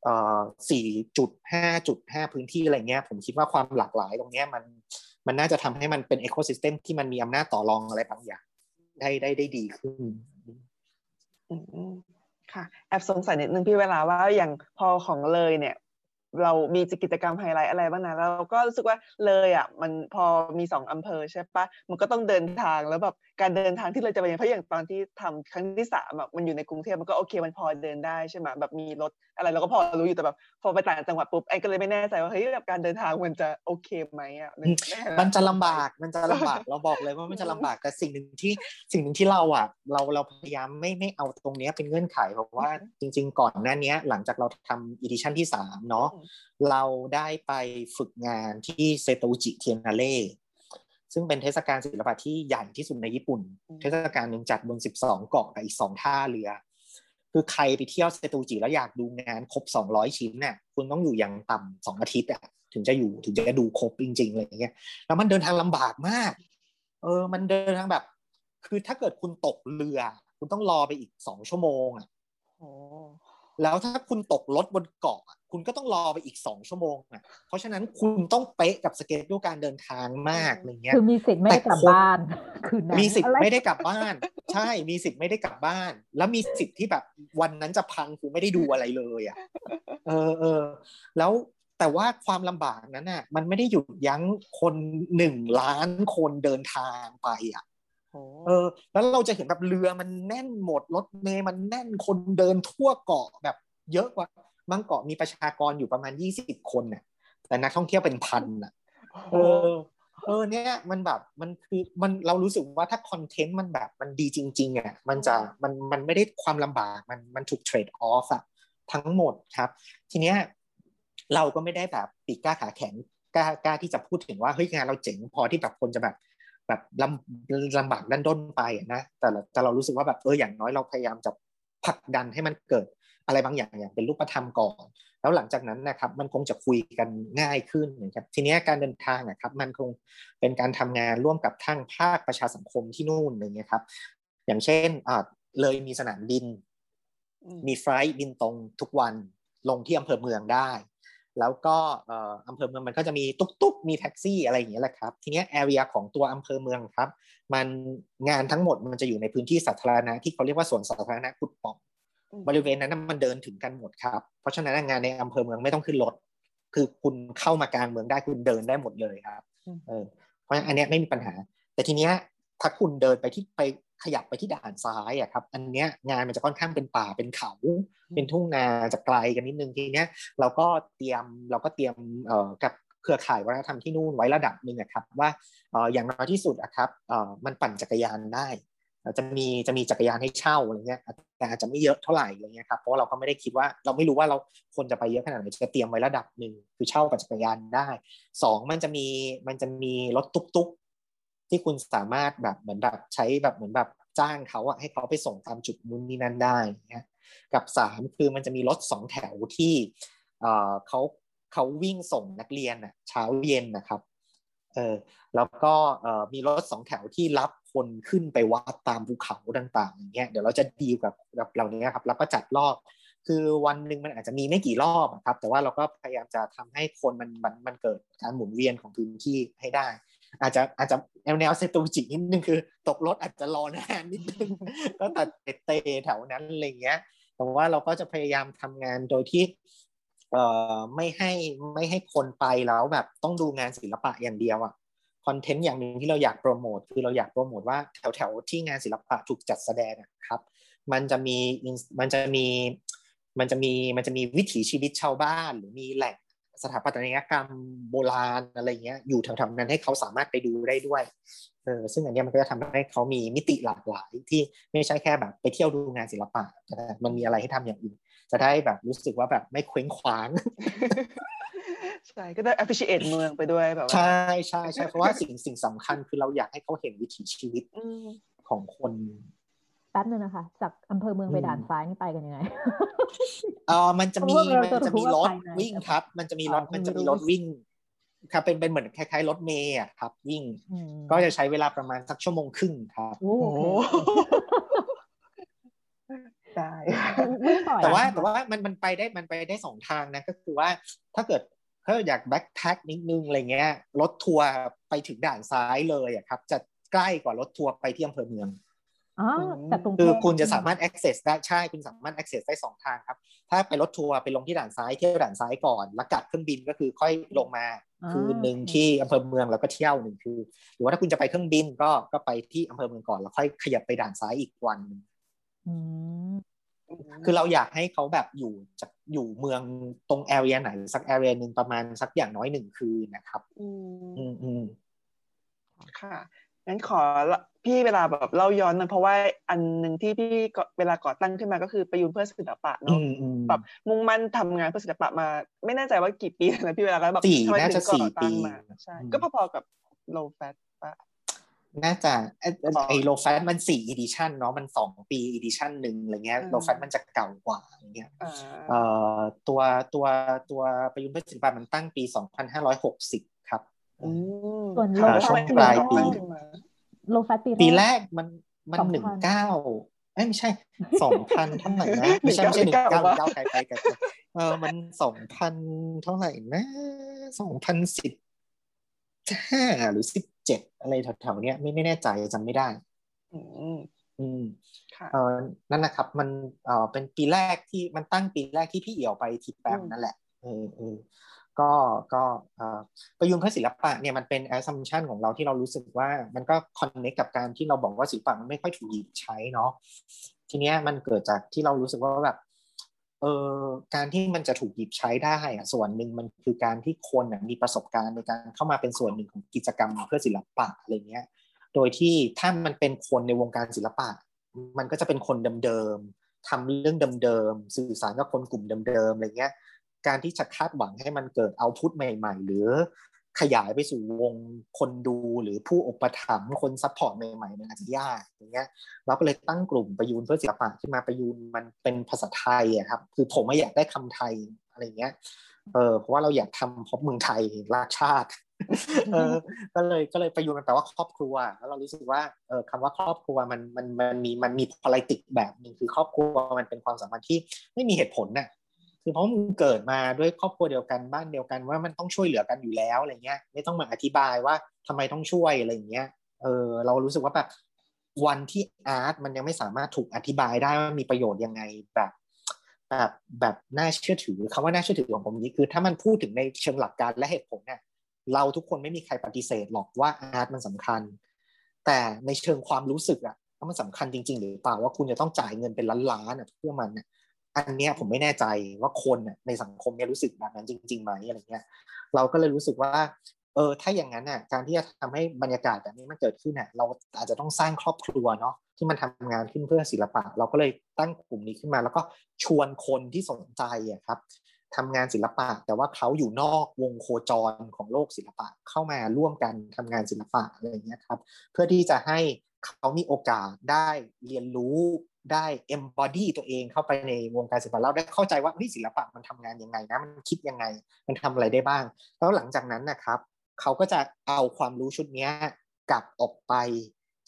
เอ่อสี่จุดห้าจุดห้าพื้นที่อะไรเงี้ยผมคิดว่าความหลากหลายตรงเนี้ยมันมันน่าจะทำให้มันเป็น ecosystem ที่มันมีอำนาจต่อรองอะไรบางอย่างได้ได้ได้ดีขึ้นค่ะแอบสงสัยนิดนึงพี่เวลาว่าอย่างพอของเลยเนี่ย เรามีกิจกรรมไฮไลท์อะไรบ้างนะเราก็รู้สึกว่าเลยอะมันพอมีสองอำเภอใช่ปะมันก็ต้องเดินทางแล้วแบบการเดินทางที่เราจะไปเพราะอย่างตอนที่ทำครั้งที่สามแบบมันอยู่ในกรุงเทพมันก็โอเคมันพอเดินได้ใช่ไหมแบบมีรถอะไรเราก็พอรู้อยู่แต่แบบพอไปต่างจังหวัดปุ๊บไอ้ก็เลยไม่แน่ใจว่าเฮ้ยแบบการเดินทางมันจะโอเคไหมอะมันจะลำบากมันจะลำบากเราบอกเลยว่ามันจะลำบากแต่สิ่งหนึ่งที่สิ่งหนึ่งที่เราอะเราเราพยายามไม่ไม่เอาตรงนี้เป็นเงื่อนไขเพราะว่าจริง ๆ ก่อนหน้านี้หลังจากเราทำอีดิชั่นที่สามเนาะเราได้ไปฝึกงานที่เซโตจิเทียนาเล่ ซึ่งเป็นเทศกาลศิลปะที่ใหญ่ที่สุดในญี่ปุ่น เทศกาลหนึ่งจัดบน 12 เกาะกับอีก 2 ท่าเรือ คือใครไปเที่ยวเซโตจิแล้วอยากดูงานครบ 200 ชิ้นเนี่ยคุณต้องอยู่อย่างต่ำสองอาทิตย์อะถึงจะอยู่ถึงจะดูครบจริงๆอะไรอย่างเงี้ยแล้วมันเดินทางลำบากมาก เออ มันเดินทางแบบ คือถ้าเกิดคุณตกเรือ คุณต้องรอไปอีกสองชั่วโมงอะ แล้วถ้าคุณตกรถบนเกาะคุณก็ต้องรอไปอีกสองชั่วโมงอะเพราะฉะนั้นคุณต้องเป๊ะกับสเกจดูการเดินทางมากอะไรเงี้ยคือมีสิทธิ์ไม่ได้กลับบ้านคือมีสิทธิ์ไม่ได้กลับบ้าน ใช่มีสิทธิ์ไม่ได้กลับบ้าน แล้วมีสิทธิ์ที่แบบวันนั้นจะพังคือไม่ได้ดูอะไรเลยอะเออเออแล้วแต่ว่าความลำบากนั้นน่ะมันไม่ได้หยุดยั้งคนหนึ่งล้านคนเดินทางไปอะ เออ แล้วเราจะเห็นแบบเรือมันแน่นหมดรถเมย์มันแน่นคนเดินทั่วเกาะแบบเยอะกว่าบางเกาะมีประชากรอยู่ประมาณยี่สิบคนน่ะ แต่นักท่องเที่ยวเป็นพันอะ เออ เออ เนี่ยมันแบบมันคือมันเรารู้สึกว่าถ้าคอนเทนต์มันแบบมันดีจริงๆอะมันจะมันมันไม่ได้ความลำบากมันมันถูกเทรดออฟอะทั้งหมดครับ ทีเนี้ยเราก็ไม่ได้แบบปีกกล้าขาแข็งกล้ากล้าที่จะพูดถึงว่าเฮ้ยงานเราเจ๋งพอที่แบบคนจะแบบ แบบลำลำบากดันด้นไปนะแต่แต่เรารู้สึกว่าแบบเอออย่างน้อยเราพยายามจะผลักดันให้มันเกิดอะไรบางอย่างอย่างเป็นรูปธรรมก่อน แล้วหลังจากนั้นนะครับมันคงจะคุยกันง่ายขึ้นนะครับทีนี้การเดินทางนะครับมันคงเป็นการทำงานร่วมกับทั้งภาคประชาสังคมที่นู่นอย่างเงี้ยครับอย่างเช่นอ่าเลยมีสนามบิน มีไฟล์บินตรงทุกวันลงที่อำเภอเมืองได้ แล้วก็อำเภอเมืองมันก็จะมีตุ๊กตุ๊กมีแท็กซี่อะไรอย่างเงี้ยแหละครับ ทีนี้แอเรียของตัวอำเภอเมืองครับ มันงานทั้งหมดมันจะอยู่ในพื้นที่สาธารณะที่เขาเรียกว่าสวนสาธารณะกุดป่องบริเวณนั้นมันเดินถึงกันหมดครับ เพราะฉะนั้นงานในอำเภอเมืองไม่ต้องขึ้นรถ คือคุณเข้ามากลางเมืองได้คุณเดินได้หมดเลยครับ เออ เพราะฉะนั้นอันนี้ไม่มีปัญหา แต่ทีเนี้ยถ้าคุณเดินไปที่ไป ขยับไปที่ด่านซ้ายอะครับ อันเนี้ยงานมันจะค่อนข้างเป็นป่าเป็นเขา เป็นทุ่งนาจะไกลกันนิดนึงทีเนี้ยเราก็เตรียมเราก็เตรียมเอ่อกับเครือข่ายวัฒนธรรมที่นู่นไว้ระดับหนึ่งนะครับว่าเอ่ออย่างน้อยที่สุดอะครับเอ่อมันปั่นจักรยานได้จะมีจะมีจักรยานให้เช่าอะไรเงี้ยแต่อาจจะไม่เยอะเท่าไหร่อะไรเงี้ยครับเพราะเราก็ไม่ได้คิดว่าเราไม่รู้ว่าเราคนจะไปเยอะขนาดไหนจะเตรียมไว้ระดับหนึ่งคือเช่ากับจักรยานได้สองมันจะมีมันจะมีรถตุ๊กๆ ที่คุณสามารถแบบเหมือนแบบใช้แบบเหมือนแบบจ้างเขาอะให้เขาไปส่งตามจุดนู้นนี่นั่นได้นะกับสามคือมันจะมีรถสองแถวที่เขาเขาวิ่งส่งนักเรียนอะเช้าเย็นนะครับเออแล้วก็มีรถสองแถวที่รับคนขึ้นไปวัดตามภูเขาต่างๆอย่างเงี้ยเดี๋ยวเราจะดีกับกับเหล่านี้ครับแล้วก็จัดรอบคือวันหนึ่งมันอาจจะมีไม่กี่รอบครับ แต่ว่าเราก็พยายามจะทำให้คนมันมันมันเกิดการหมุนเวียนของพื้นที่ให้ได้ อาจจะอาจจะแนวแนวเซตูจินิดนึงคือ ตกรถอาจจะรอนานนิดนึงก็ตัดเตะแถวนั้นอะไรเงี้ย แต่ว่าเราก็จะพยายามทำงานโดยที่เอ่อไม่ให้ไม่ให้คนไปแล้วแบบต้องดูงานศิลปะอย่างเดียวอะคอนเทนต์อย่างหนึ่งที่เราอยากโปรโมทคือเราอยากโปรโมทว่าแถวแถวที่งานศิลปะถูกจัดแสดงครับ มันจะมีมันจะมีมันจะมีมันจะมีวิถีชีวิตชาวบ้าน หรือมีแหล่ง สถาปัตยกรรมโบราณอะไรเงี้ยอยู่แถวๆนั้นให้เขาสามารถไปดูได้ด้วยเออซึ่งอันนี้มันก็จะทำให้เขามีมิติหลากหลายที่ไม่ใช่แค่แบบไปเที่ยวดูงานศิลปะมันมีอะไรให้ทำอย่างอื่นจะได้แบบรู้สึกว่าแบบไม่เคว้งคว้างใช่ก็ได้ appreciate เมืองไปด้วยแบบใช่ใช่ใช่เพราะว่าสิ่งสิ่งสำคัญคือเราอยากให้เขาเห็นวิถีชีวิตของคน แป๊บนึงนะคะ จากอำเภอเมืองไปด่านซ้ายนี่ไปกันยังไงเออมันจะมีมันจะมีรถวิ่งครับ มันจะมีรถมันจะมีรถวิ่ง ครับ เป็นเป็นเหมือนคล้ายๆรถเมย์อะครับ วิ่ง ก็จะใช้เวลาประมาณสักชั่วโมงครึ่งครับโอ้ได้แต่ว่าแต่ว่ามันมันไปได้มันไปได้สองทางนะก็คือว่าถ้าเกิดถ้าอยากแบ็คแพ็คนิดนึงอะไรเงี้ยรถทัวร์ไปถึงด่านซ้ายเลยอะครับ จะใกล้กว่ารถทัวร์ไปที่อำเภอเมือง อ๋อแต่ตรงคือคุณจะสามารถ access ได้ใช่คุณสามารถ access ได้สองทางครับ ถ้าไปรถทัวร์ไปลงที่ด่านซ้ายเที่ยวด่านซ้ายก่อน แล้วกลับเครื่องบินก็คือค่อยลงมาคืนหนึ่งที่อำเภอเมืองแล้วก็เที่ยวหนึ่งคือ หรือว่าถ้าคุณจะไปเครื่องบินก็ก็ไปที่อำเภอเมืองก่อนแล้วค่อยขยับไปด่านซ้ายอีกวันนึงคือเราอยากให้เขาแบบอยู่จากอยู่เมืองตรงแอเรียไหน สักแอเรียหนึ่งประมาณสักอย่างน้อยหนึ่งคืนนะครับ ออืมอืมค่ะ งั้นขอพี่เวลาแบบเล่าย้อนนะเพราะว่าอันหนึ่งที่พี่เวลาก่อตั้งขึ้นมาก็คือประยูรเพื่อศิลปะเนาะแบบมุ่งมั่นทำงานเพื่อศิลปะมา ไม่แน่ใจว่ากี่ปีนะพี่เวลาก็แบบสี่น่าจะสี่ปีใช่ก็พอๆกับ Low Fat ปะน่าจะไอ้ Low Fat มันสี่ edition เนาะมันสองปี edition หนึ่งอะไรเงี้ย Low Fat มันจะเก่ากว่าอย่างเงี้ยเอ่อตัวตัวตัวประยุนเพื่อศิลปะมันตั้งปีสองพันห้าร้อยหกสิบครับ ส่วนโลช่วงปลายปีโลแฟตปีปีแรกมันมันหนึ่งเก้าไม่ใช่สองพันเท่าไหร่นะไม่ใช่ไม่ใช่หนึ่งเก้าเก้าไกลไปกันเออมันสองพันเท่าไหร่นะสองพันสิบห้าหรือสิบเจ็ดอะไรแถวๆเนี้ย ไม่ไม่แน่ใจจำไม่ได้ อืมอืมเออนั่นแหละครับ มันเออเป็นปีแรกที่มันตั้งปีแรกที่พี่เอี่ยวไป BIPAM นั่นแหละเออเออ ก็ก็ประยูรเพื่อศิลปะเนี่ยมันเป็น assumption ของเราที่เรารู้สึกว่ามันก็ connect กับการที่เราบอกว่าศิลปะมันไม่ค่อยถูกหยิบใช้เนาะทีเนี้ยมันเกิดจากที่เรารู้สึกว่าแบบเออการที่มันจะถูกหยิบใช้ได้อะส่วนหนึ่งมันคือการที่คนมีประสบการณ์ในการเข้ามาเป็นส่วนหนึ่งของกิจกรรมเพื่อศิลปะอะไรเงี้ย โดยที่ถ้ามันเป็นคนในวงการศิลปะ มันก็จะเป็นคนเดิมๆทำเรื่องเดิมๆสื่อสารกับคนกลุ่มเดิมๆอะไรเงี้ย การที่จะคาดหวังให้มันเกิด output ใหม่ ๆ หรือขยายไปสู่วงคนดูหรือผู้อุปถัมภ์คน support ใหม่ๆมันอาจจะยากอย่างเงี้ยเราก็เลยตั้งกลุ่มประยูรเพื่อศิลปะขึ้นมาประยูรมันเป็นภาษาไทยอะครับคือผมไม่อยากได้คำไทยอะไรเงี้ยเออเพราะว่าเราอยากทำพบเมืองไทยราชาติเออก็เลยก็เลยประยูนมันแปลว่าครอบครัว แล้วเรารู้สึกว่าเออคำว่าครอบครัวมันมันมันมีมันมีพลติกแบบหนึ่งคือครอบครัวมันเป็นความสัมพันธ์ที่ไม่มีเหตุผลน่ะ คือเพราะมึงเกิดมาด้วยครอบครัวเดียวกันบ้านเดียวกันว่ามันต้องช่วยเหลือกันอยู่แล้วอะไรเงี้ย ไม่ต้องมาอธิบายว่าทำไมต้องช่วยอะไรเงี้ยเออเรารู้สึกว่าแบบวันที่อาร์ตมันยังไม่สามารถถูกอธิบายได้ว่ามีประโยชน์ยังไงแบบแบบแบบน่าเชื่อถือคำว่าน่าเชื่อถือของผมนี้คือ ถ้ามันพูดถึงในเชิงหลักการและเหตุผลเนี่ยเราทุกคนไม่มีใครปฏิเสธหรอกว่าอาร์ตมันสำคัญ แต่ในเชิงความรู้สึกอะว่ามันสำคัญจริง ๆ หรือเปล่าว่าคุณจะต้องจ่ายเงินเป็นล้านๆเพื่อมันเนี่ย อันเนี้ยผมไม่แน่ใจว่าคนในสังคมเนี่ยรู้สึกแบบนั้นจริงๆไหมอะไรเงี้ยเราก็เลยรู้สึกว่าเออถ้าอย่างนั้นน่ะการที่จะทำให้บรรยากาศแบบนี้มันเกิดขึ้นน่ะเราอาจจะต้องสร้างครอบครัวเนาะที่มันทำงานขึ้นเพื่อศิลปะ เราก็เลยตั้งกลุ่มนี้ขึ้นมา แล้วก็ชวนคนที่สนใจอะครับทำงานศิลปะ แต่ว่าเขาอยู่นอกวงโคจรของโลกศิลปะเข้ามาร่วมกันทำงานศิลปะอะไรเงี้ยครับ เพื่อที่จะให้เขามีโอกาสได้เรียนรู้ ได้ embody ตัวเองเข้าไปในวงการศิลปะเราได้เข้าใจว่าศิลปะมันทำงานยังไงนะมันคิดยังไง มันทำอะไรได้บ้าง แล้วหลังจากนั้นนะครับ เขาก็จะเอาความรู้ชุดนี้กลับออกไป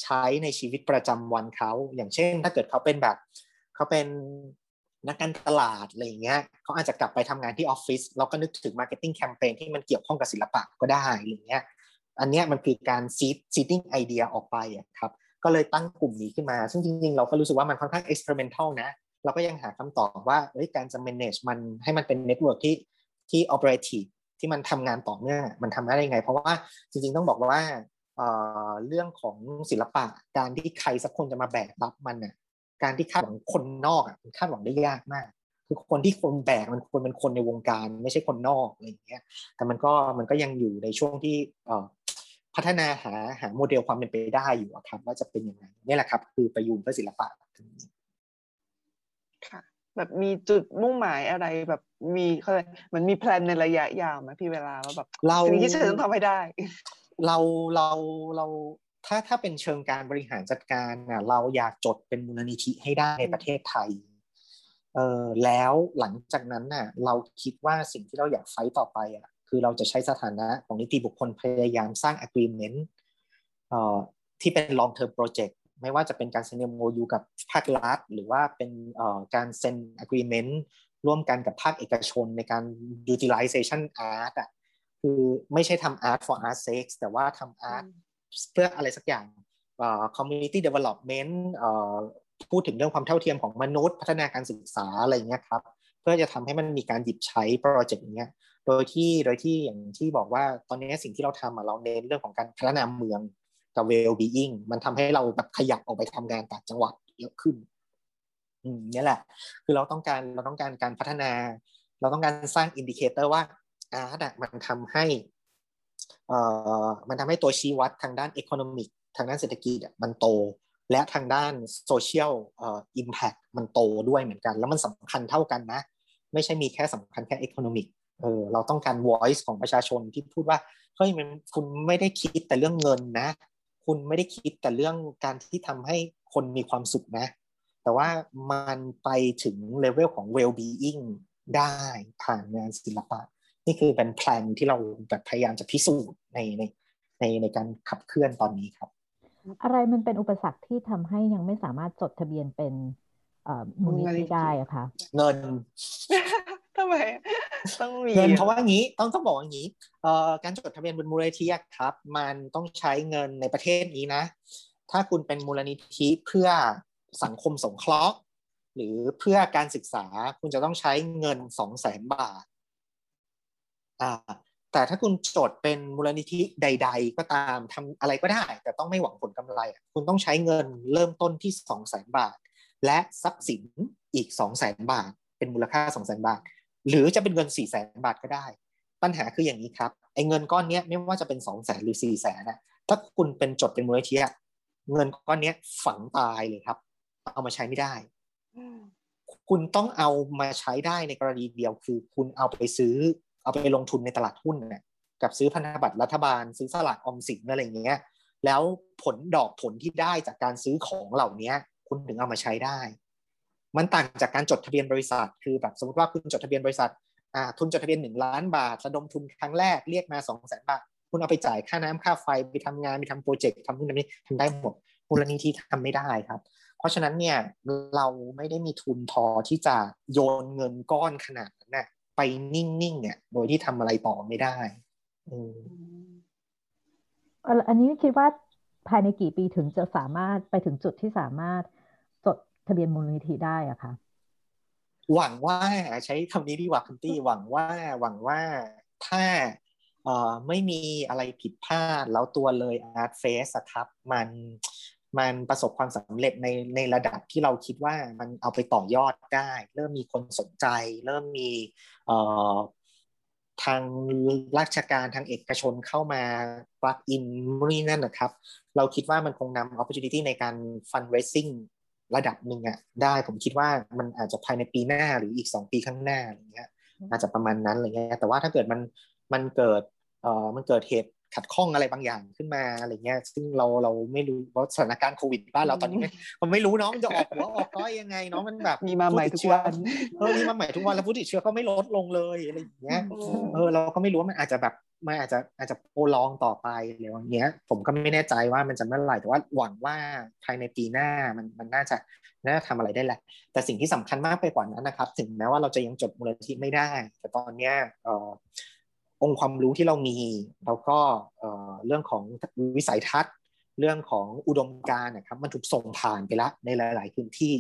ใช้ในชีวิตประจำวันเขา อย่างเช่น ถ้าเกิดเขาเป็นแบบเขาเป็นนักการตลาดอะไรอย่างเงี้ยเขาอาจจะกลับไปทำงานที่ออฟฟิศเราก็นึกถึง marketing campaign ที่มันเกี่ยวข้องกับศิลปะก็ได้อะไรเงี้ยอันนี้มันคือการ seed seeding idea ออกไปอะครับ ก็เลยตั้งกลุ่มนี้ขึ้นมา ซึ่งจริงๆ เราก็รู้สึกว่ามันค่อนข้าง experimental นะ เราก็ยังหาคำตอบว่าเฮ้ยการจะ manage มันให้มันเป็น network ที่ที่ operative ที่มันทำงานต่อเนื่องมันทำได้ยังไง เพราะว่าจริงๆต้องบอกว่าเรื่องของศิลปะการที่ใครสักคนจะมาแบกรับมันน่ะการที่คาดหวังคนนอกอะมันคาดหวังได้ยากมาก คือคนที่คนแบกมันควรเป็นคนในวงการ ไม่ใช่คนนอกอะไรอย่างเงี้ยแต่มันก็มันก็ยังอยู่ในช่วงที่ พัฒนาหาหาโมเดลความเป็นไปได้อยู่ครับ ว่าจะเป็นยังไงนี่แหละครับ คือประยุกต์เพื่อศิลปะค่ะ แบบมีจุดมุ่งหมายอะไรแบบมีเขาเรียกมันมีแพลนในระยะยาวไหมพี่เวลาว่าแบบเราสิ่งที่ฉันต้องทำให้ได้ เราเราเราถ้าถ้าเป็นเชิงการบริหารจัดการอะเราอยากจดเป็นมูลนิธิให้ได้ในประเทศไทยเออแล้วหลังจากนั้นน่ะ เราคิดว่าสิ่งที่เราอยากไฟต่อไปอะ คือเราจะใช้สถานะของนิติบุคคลพยายามสร้าง agreement ที่เป็น long term project ไม่ว่าจะเป็นการเซ็น MOU กับภาครัฐ หรือว่าเป็นการเซ็น agreement ร่วมกันกับภาคเอกชนในการ utilization art อะคือไม่ใช่ทำ art for art sake แต่ว่าทำ art เพื่ออะไรสักอย่าง community development พูดถึงเรื่องความเท่าเทียมของมนุษย์ พัฒนาการศึกษาอะไรเงี้ยครับ เพื่อจะทำให้มันมีการหยิบใช้โปรเจกต์อย่างเงี้ย โดยที่โดยที่อย่างที่บอกว่าตอนนี้สิ่งที่เราทำเราเน้นเรื่องของการพัฒนาเมืองกับ well being มันทำให้เราแบบขยับออกไปทำงานต่างจังหวัดเยอะขึ้นอืมนี่แหละ คือเราต้องการเราต้องการการพัฒนา เราต้องการสร้าง indicator ว่า art มันทำให้เอ่อมันทำให้ตัวชี้วัดทางด้าน economic ทางด้านเศรษฐกิจมันโต และทางด้านโซเชียลเอ่อ impact มันโตด้วยเหมือนกัน แล้วมันสำคัญเท่ากันนะ ไม่ใช่มีแค่สำคัญแค่ economic เออเราต้องการ voice ของประชาชนที่พูดว่าเฮ้ยมันคุณไม่ได้คิดแต่เรื่องเงินนะ คุณไม่ได้คิดแต่เรื่องการที่ทำให้คนมีความสุขนะ แต่ว่ามันไปถึงเลเวลของ well being ได้ผ่านงานศิลปะ นี่คือเป็นแพลนที่เราแบบพยายามจะพิสูจน์ในในในในการขับเคลื่อนตอนนี้ครับ อะไรมันเป็นอุปสรรคที่ทำให้ยังไม่สามารถจดทะเบียนเป็นมูลนิธิได้อะคะเงินทำไม ต้องมีเงินเพราะว่างี้ต้องต้องบอกอย่างนี้เอ่อการจดทะเบียนเป็นมูลนิธิครับ มันต้องใช้เงินในประเทศนี้นะ ถ้าคุณเป็นมูลนิธิเพื่อสังคมสงเคราะห์ หรือเพื่อการศึกษาคุณจะต้องใช้เงินสองแสนบาทอ่าแต่ถ้าคุณจดเป็นมูลนิธิใด ๆ ก็ตามทำอะไรก็ได้ แต่ต้องไม่หวังผลกำไร คุณต้องใช้เงินเริ่มต้นที่สองแสนบาท และทรัพย์สินอีกสองแสนบาท เป็นมูลค่าสองแสนบาท หรือจะเป็นเงินสี่แสนบาทก็ได้ ปัญหาคืออย่างนี้ครับไอ้เงินก้อนนี้ไม่ว่าจะเป็นสองแสนหรือสี่แสนนะถ้าคุณเป็นจดเป็นมูลนิธิเงินก้อนนี้ฝังตายเลยครับ เอามาใช้ไม่ได้ คุณต้องเอามาใช้ได้ในกรณีเดียวคือ คุณเอาไปซื้อ เอาไปลงทุนในตลาดหุ้นเนี่ยกับซื้อพันธบัตรรัฐบาล ซื้อสลากออมสินอะไรเงี้ยแล้วผลดอกผลที่ได้จากการซื้อของเหล่านี้คุณถึงเอามาใช้ได้ มันต่างจากการจดทะเบียนบริษัท คือแบบสมมติว่าคุณจดทะเบียนบริษัททุนจดทะเบียนหนึ่งล้านบาทระดมทุนครั้งแรกเรียกมาสองแสนบาท คุณเอาไปจ่ายค่าน้ำค่าไฟไปทำงานไปทำโปรเจกต์ทำนู่นทำนี่ทำได้หมดมูลนิธิทำไม่ได้ครับ เพราะฉะนั้นเนี่ยเราไม่ได้มีทุนพอที่จะโยนเงินก้อนขนาดนั้นนะไปนิ่งๆเนี่ยโดยที่ทำอะไรต่อไม่ได้อืมอันนี้คิดว่าภายในกี่ปีถึงจะสามารถไปถึงจุดที่สามารถ ทะเบียนมูลนิธิได้อะคะหวังว่าใช้คำนี้ดีกว่าคุณตี้หวังว่าหวังว่าถ้าเอ่อไม่มีอะไรผิดพลาด แล้วตัวเลย Art Face ครับมันมันประสบความสำเร็จในในระดับที่เราคิดว่ามันเอาไปต่อยอดได้ เริ่มมีคนสนใจ เริ่มมีเอ่อทางราชการทางเอกชนเข้ามาปลักอินนี่นั่นนะครับ เราคิดว่ามันคงนำ opportunity ในการ fundraising ระดับหนึ่งอะได้ผมคิดว่ามันอาจจะภายในปีหน้าหรืออีกสองปีข้างหน้าอะไรเงี้ยอาจจะประมาณนั้นอะไรเงี้ยแต่ว่าถ้าเกิดมันมันเกิดเอ่อมันเกิดเหตุ ขัดข้องอะไรบางอย่างขึ้นมาอะไรเงี้ย ซึ่งเราเราไม่รู้เพราะสถานการณ์โควิดบ้านเราตอนนี้มันไม่รู้เนาะมันจะออกหัวออกก้อยยังไงเนาะมันแบบมีมาใหม่ทุกวันเออมีมาใหม่ทุกวันแล้วผู้ติดเชื้อก็ไม่ลดลงเลยอะไรอย่างเงี้ยเออเราก็ไม่รู้ว่ามันอาจจะแบบมันอาจจะอาจจะโปรลองต่อไปอะไรอย่างเงี้ย ผมก็ไม่แน่ใจว่ามันจะเมื่อไหร่แต่ว่าหวังว่าภายในปีหน้ามันมันน่าจะน่าจะทำอะไรได้แหละ แต่สิ่งที่สำคัญมากไปกว่านั้นนะครับ ถึงแม้ว่าเราจะยังจดมูลนิธิไม่ได้ แต่ตอนเนี้ยเอ่อ องค์ความรู้ที่เรามี แล้วก็เอ่อเรื่องของวิสัยทัศน์ เรื่องของอุดมการณ์นะครับมันถูกส่งผ่านไปแล้วในหลาย ๆ พื้นที่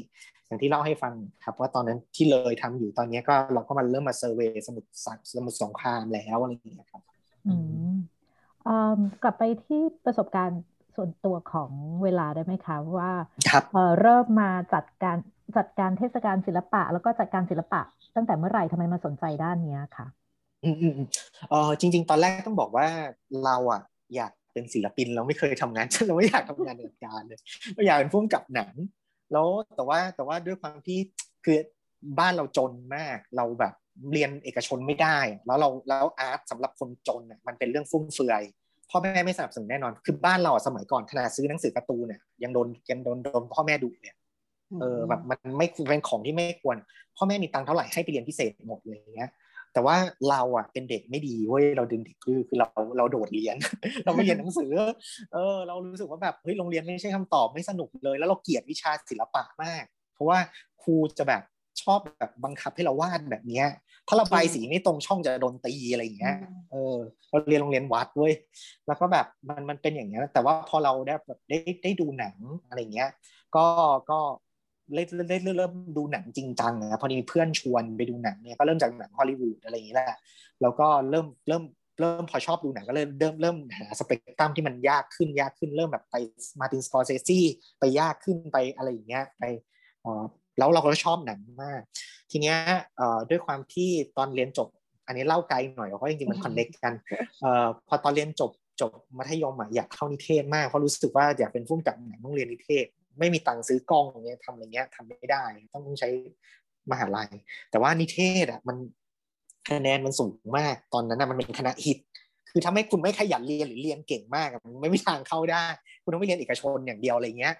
อย่างที่เล่าให้ฟังครับว่าตอนนั้นที่เลยทำอยู่ตอนนี้ก็เราก็มาเริ่มมาเซอร์เวยสมุทรสมุทรสงครามแล้วอะไรอย่างเงี้ยครับอืมอืมกลับไปที่ประสบการณ์ส่วนตัวของเวลาได้ไหมคะว่าครับเอ่อเริ่มมาจัดการจัดการเทศกาลศิลปะ แล้วก็จัดการศิลปะ ตั้งแต่เมื่อไหร่ทำไมมาสนใจด้านเนี้ยค่ะ อืมอืมอืมเออจริง ๆ ตอนแรกต้องบอกว่าเราอะ อยากเป็นศิลปินเราไม่เคยทำงานเราไม่อยากทำงานในวงการเลยเราอยากเป็นผู้กำกับหนัง แล้วแต่ว่าแต่ว่าด้วยความที่คือบ้านเราจนมากเราแบบเรียนเอกชนไม่ได้ แล้วเราแล้วอาร์ตสำหรับคนจนอะมันเป็นเรื่องฟุ่มเฟือยพ่อแม่ไม่สนับสนุนแน่นอน คือบ้านเราอะสมัยก่อนขนาดซื้อหนังสือการ์ตูนเนี่ยยังโดนยังโดนโดนพ่อแม่ดุเนี่ยเออแบบมันไม่เป็นของที่ไม่ควร พ่อแม่มีตังค์เท่าไหร่ให้ไปเรียนพิเศษหมดเลยอย่างเงี้ย แต่ว่าเราอะเป็นเด็กไม่ดีเว้ยเราดึงเด็กคือคือเราเราโดดเรียน เราไม่เรียนหนังสือ เออ เรารู้สึกว่าแบบเฮ้ยโรงเรียนไม่ใช่คำตอบไม่สนุกเลย แล้วเราเกลียดวิชาศิลปะมาก เพราะว่าครูจะแบบชอบแบบบังคับให้เราวาดแบบเนี้ย ถ้าระบายสีไม่ตรงช่องจะโดนตีอะไรอย่างเงี้ย เออเราเรียนโรงเรียนวัดเว้ยแล้วก็แบบมันมันเป็นอย่างเงี้ยแต่ว่าพอเราได้แบบได้ได้ดูหนังอะไรเงี้ย ก็ก็ เริ่มเริ่มเริ่มดูหนังจริงจังนะพอดีเพื่อนชวนไปดูหนังเนี่ยก็เริ่มจากหนังฮอลลีวูดอะไรอย่างเงี้ยแหละแล้วก็เริ่มเริ่มเริ่มพอชอบดูหนังก็เริ่มเริ่มเริ่มหาสเปกตรัมที่มันยากขึ้นยากขึ้นเริ่มแบบไปมาตินสกอร์เซซีไปยากขึ้นไปอะไรอย่างเงี้ยไปอ๋อแล้วเราก็ชอบหนังมาก ทีเนี้ยเอ่อด้วยความที่ตอนเรียนจบ อันนี้เล่าไกลหน่อยเพราะจริงๆมันคอนเน็กกันเอ่อพอตอนเรียนจบจบมัธยมอะอยากเข้านิเทศมากเพราะรู้สึกว่าอยากเป็นผู้กำกับหนังต้องเรียนนิเทศ ไม่มีตังค์ซื้อกล้องอย่างเงี้ยทำอะไรเงี้ยทำไม่ได้ ต้องใช้มหาลัย แต่ว่านิเทศอะมันคะแนนมันสูงมากตอนนั้นนะมันเป็นคณะฮิต คือถ้าไม่คุณไม่ขยันเรียนหรือเรียนเก่งมากมันไม่มีทางเข้าได้ คุณต้องไปเรียนเอกชนอย่างเดียวอะไรเงี้ย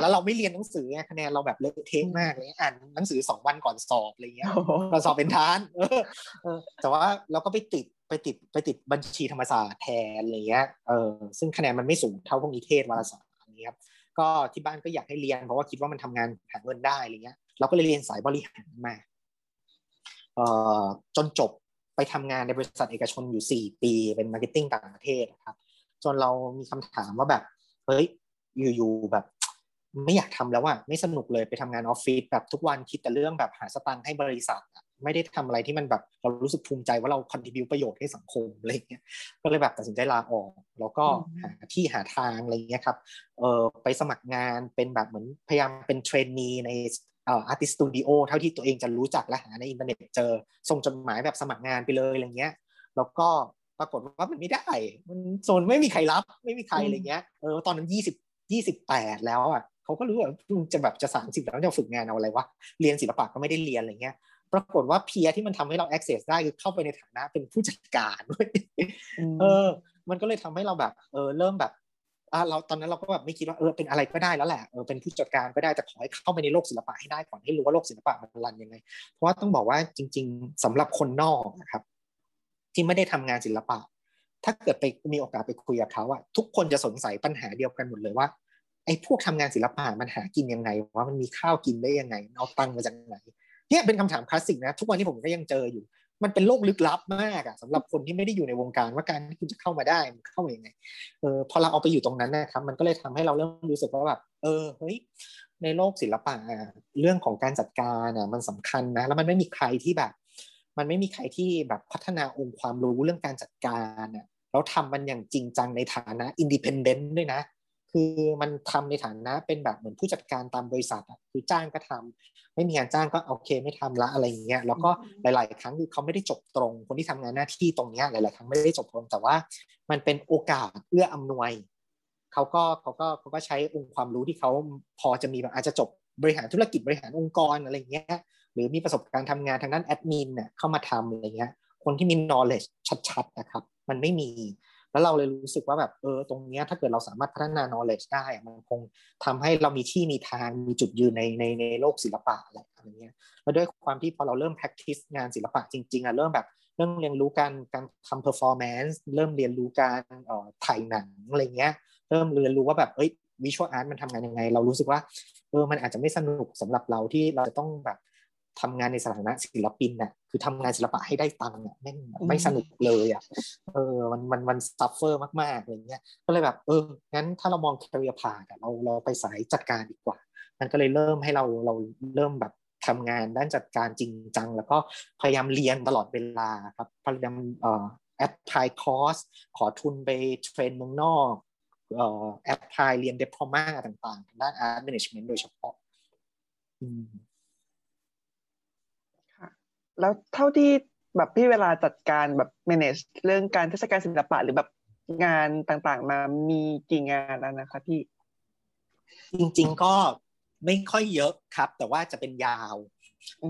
แล้วเราไม่เรียนหนังสือคะแนนเราแบบเละเทะมากเลยอ่านหนังสือสองวันก่อนสอบอะไรเงี้ยก่อนสอบเป็นทานเออเออแต่ว่าเราก็ไปติดไปติดไปติดบัญชีธรรมศาสตร์แทนอะไรเงี้ยเออซึ่งคะแนนมันไม่สูงเท่าพวกนิเทศวารสารอะไรเงี้ย ก็ที่บ้านก็อยากให้เรียน เพราะว่าคิดว่ามันทำงานหาเงินได้อะไรเงี้ย เราก็เลยเรียนสายบริหารมาเอ่อจนจบไปทำงานในบริษัทเอกชนอยู่ 4 ปีเป็น marketing ต่างประเทศครับจนเรามีคำถามว่าแบบเฮ้ยอยู่ๆแบบ ไม่อยากทำแล้วอะไม่สนุกเลยไปทำงานออฟฟิศแบบทุกวันคิดแต่เรื่องแบบหาสตางค์ให้บริษัท ไม่ได้ทำอะไรที่มันแบบเรารู้สึกภูมิใจว่าเรา contribute ประโยชน์ให้สังคมอะไรเงี้ยก็เลยแบบตัดสินใจลาออก แล้วก็หาที่หาทางอะไรเงี้ยครับเออไปสมัครงานเป็นแบบเหมือนพยายามเป็น trainee ในเอ่อ art studio เท่าที่ตัวเองจะรู้จักและหาในอินเทอร์เน็ตเจอส่งจดหมายแบบสมัครงานไปเลยอะไรเงี้ย แล้วก็ปรากฏว่ามันไม่ได้ มันโซนไม่มีใครรับ ไม่มีใครอะไรเงี้ยเออตอนนั้นยี่สิบยี่สิบแปดแล้วอะเขาก็รู้ว่าจะแบบจะสามสิบแล้วจะฝึกงานเอาอะไรวะเรียนศิลปะก็ไม่ได้เรียนอะไรเงี้ย ปรากฏว่าเพียที่มันทำให้เรา access ได้คือเข้าไปในฐานะเป็นผู้จัดการด้วยเออ มันก็เลยทำให้เราแบบ เออ เริ่มแบบอ่าเราตอนนั้นเราก็แบบไม่คิดว่าเออเป็นอะไรก็ได้แล้วแหละเออเป็นผู้จัดการก็ได้แต่ขอให้เข้าไปในโลกศิลปะให้ได้ก่อนให้รู้ว่าโลกศิลปะมันรันยังไง เพราะว่าต้องบอกว่าจริง ๆสำหรับคนนอกนะครับ ที่ไม่ได้ทำงานศิลปะ ถ้าเกิดไปมีโอกาสไปคุยกับเขาอะทุกคนจะสงสัยปัญหาเดียวกันหมดเลยว่าไอ้พวกทำงานศิลปะมันหากินยังไงว่ามันมีข้าวกินได้ยังไง เอาตังค์มาจากไหน เนี่ยเป็นคำถามคลาสสิกนะ ทุกวันที่ผมก็ยังเจออยู่ มันเป็นโลกลึกลับมากอะสำหรับคนที่ไม่ได้อยู่ในวงการว่าการที่คุณจะเข้ามาได้มันเข้ามายังไงเออพอเราเอาไปอยู่ตรงนั้นนะครับ มันก็เลยทำให้เราเริ่มรู้สึกว่าแบบเออเฮ้ยในโลกศิลปะเรื่องของการจัดการอะมันสำคัญนะ แล้วมันไม่มีใครที่แบบ มันไม่มีใครที่แบบพัฒนาองค์ความรู้เรื่องการจัดการอะแล้วทำมันอย่างจริงจังในฐานะอินดิเพนเดนต์ด้วยนะ คือมันทำในฐานะเป็นแบบเหมือนผู้จัดการตามบริษัทคือจ้างก็ทำ ไม่มีงานจ้างก็โอเคไม่ทำละอะไรอย่างเงี้ยแล้วก็หลาย ๆ ครั้งคือเขาไม่ได้จบตรง คนที่ทำงานหน้าที่ตรงเนี้ยหลาย ๆ ครั้งไม่ได้จบตรง แต่ว่ามันเป็นโอกาสเอื้ออำนวยเขาก็เขาก็เขาก็ใช้องค์ความรู้ที่เขาพอจะมีแบบอาจจะจบบริหารธุรกิจบริหารองค์กรอะไรเงี้ยหรือมีประสบการณ์ทำงานทางด้านแอดมินเนี่ยเข้ามาทำอะไรเงี้ยคนที่มี knowledge ชัดๆนะครับ มันไม่มี แล้วเราเลยรู้สึกว่าแบบเออตรงนี้ถ้าเกิดเราสามารถพัฒนา knowledge ได้มันคงทำให้เรามีที่มีทางมีจุดยืนในในในโลกศิลปะอะไรอะไรเงี้ยแล้วด้วยความที่พอเราเริ่ม practice งานศิลปะจริงๆอะเริ่มแบบเริ่มเรียนรู้การการทำ performance เริ่มเรียนรู้การเอ่อถ่ายหนังอะไรเงี้ย เริ่มเรียนรู้ว่าแบบเอ้ยวิชวลอาร์ตมันทำงานยังไง เรารู้สึกว่าเออมันอาจจะไม่สนุกสำหรับเราที่เราจะต้องแบบ ทำงานในสถานะศิลปินน่ะคือทำงานศิลปะให้ได้ตังค์อะไม่ไม่สนุกเลยอะเออมันมันมัน suffer มากๆอะไรเงี้ยก็เลยแบบเอองั้นถ้าเรามอง career path เราเราไปสายจัดการดีกว่า มันก็เลยเริ่มให้เราเราเริ่มแบบทำงานด้านจัดการจริงจัง แล้วก็พยายามเรียนตลอดเวลาครับพยายามเอ่อ apply คอร์สขอทุนไป train เมืองนอกเอ่อ apply เรียน diploma ต่างๆทางด้าน art management โดยเฉพาะอืม แล้วเท่าที่แบบพี่เวลาจัดการแบบ manage เรื่องการเทศกาลศิลปะหรือแบบงานต่างๆ มามีกี่งานแล้วนะคะพี่ จริงๆก็ไม่ค่อยเยอะครับ แต่ว่าจะเป็นยาว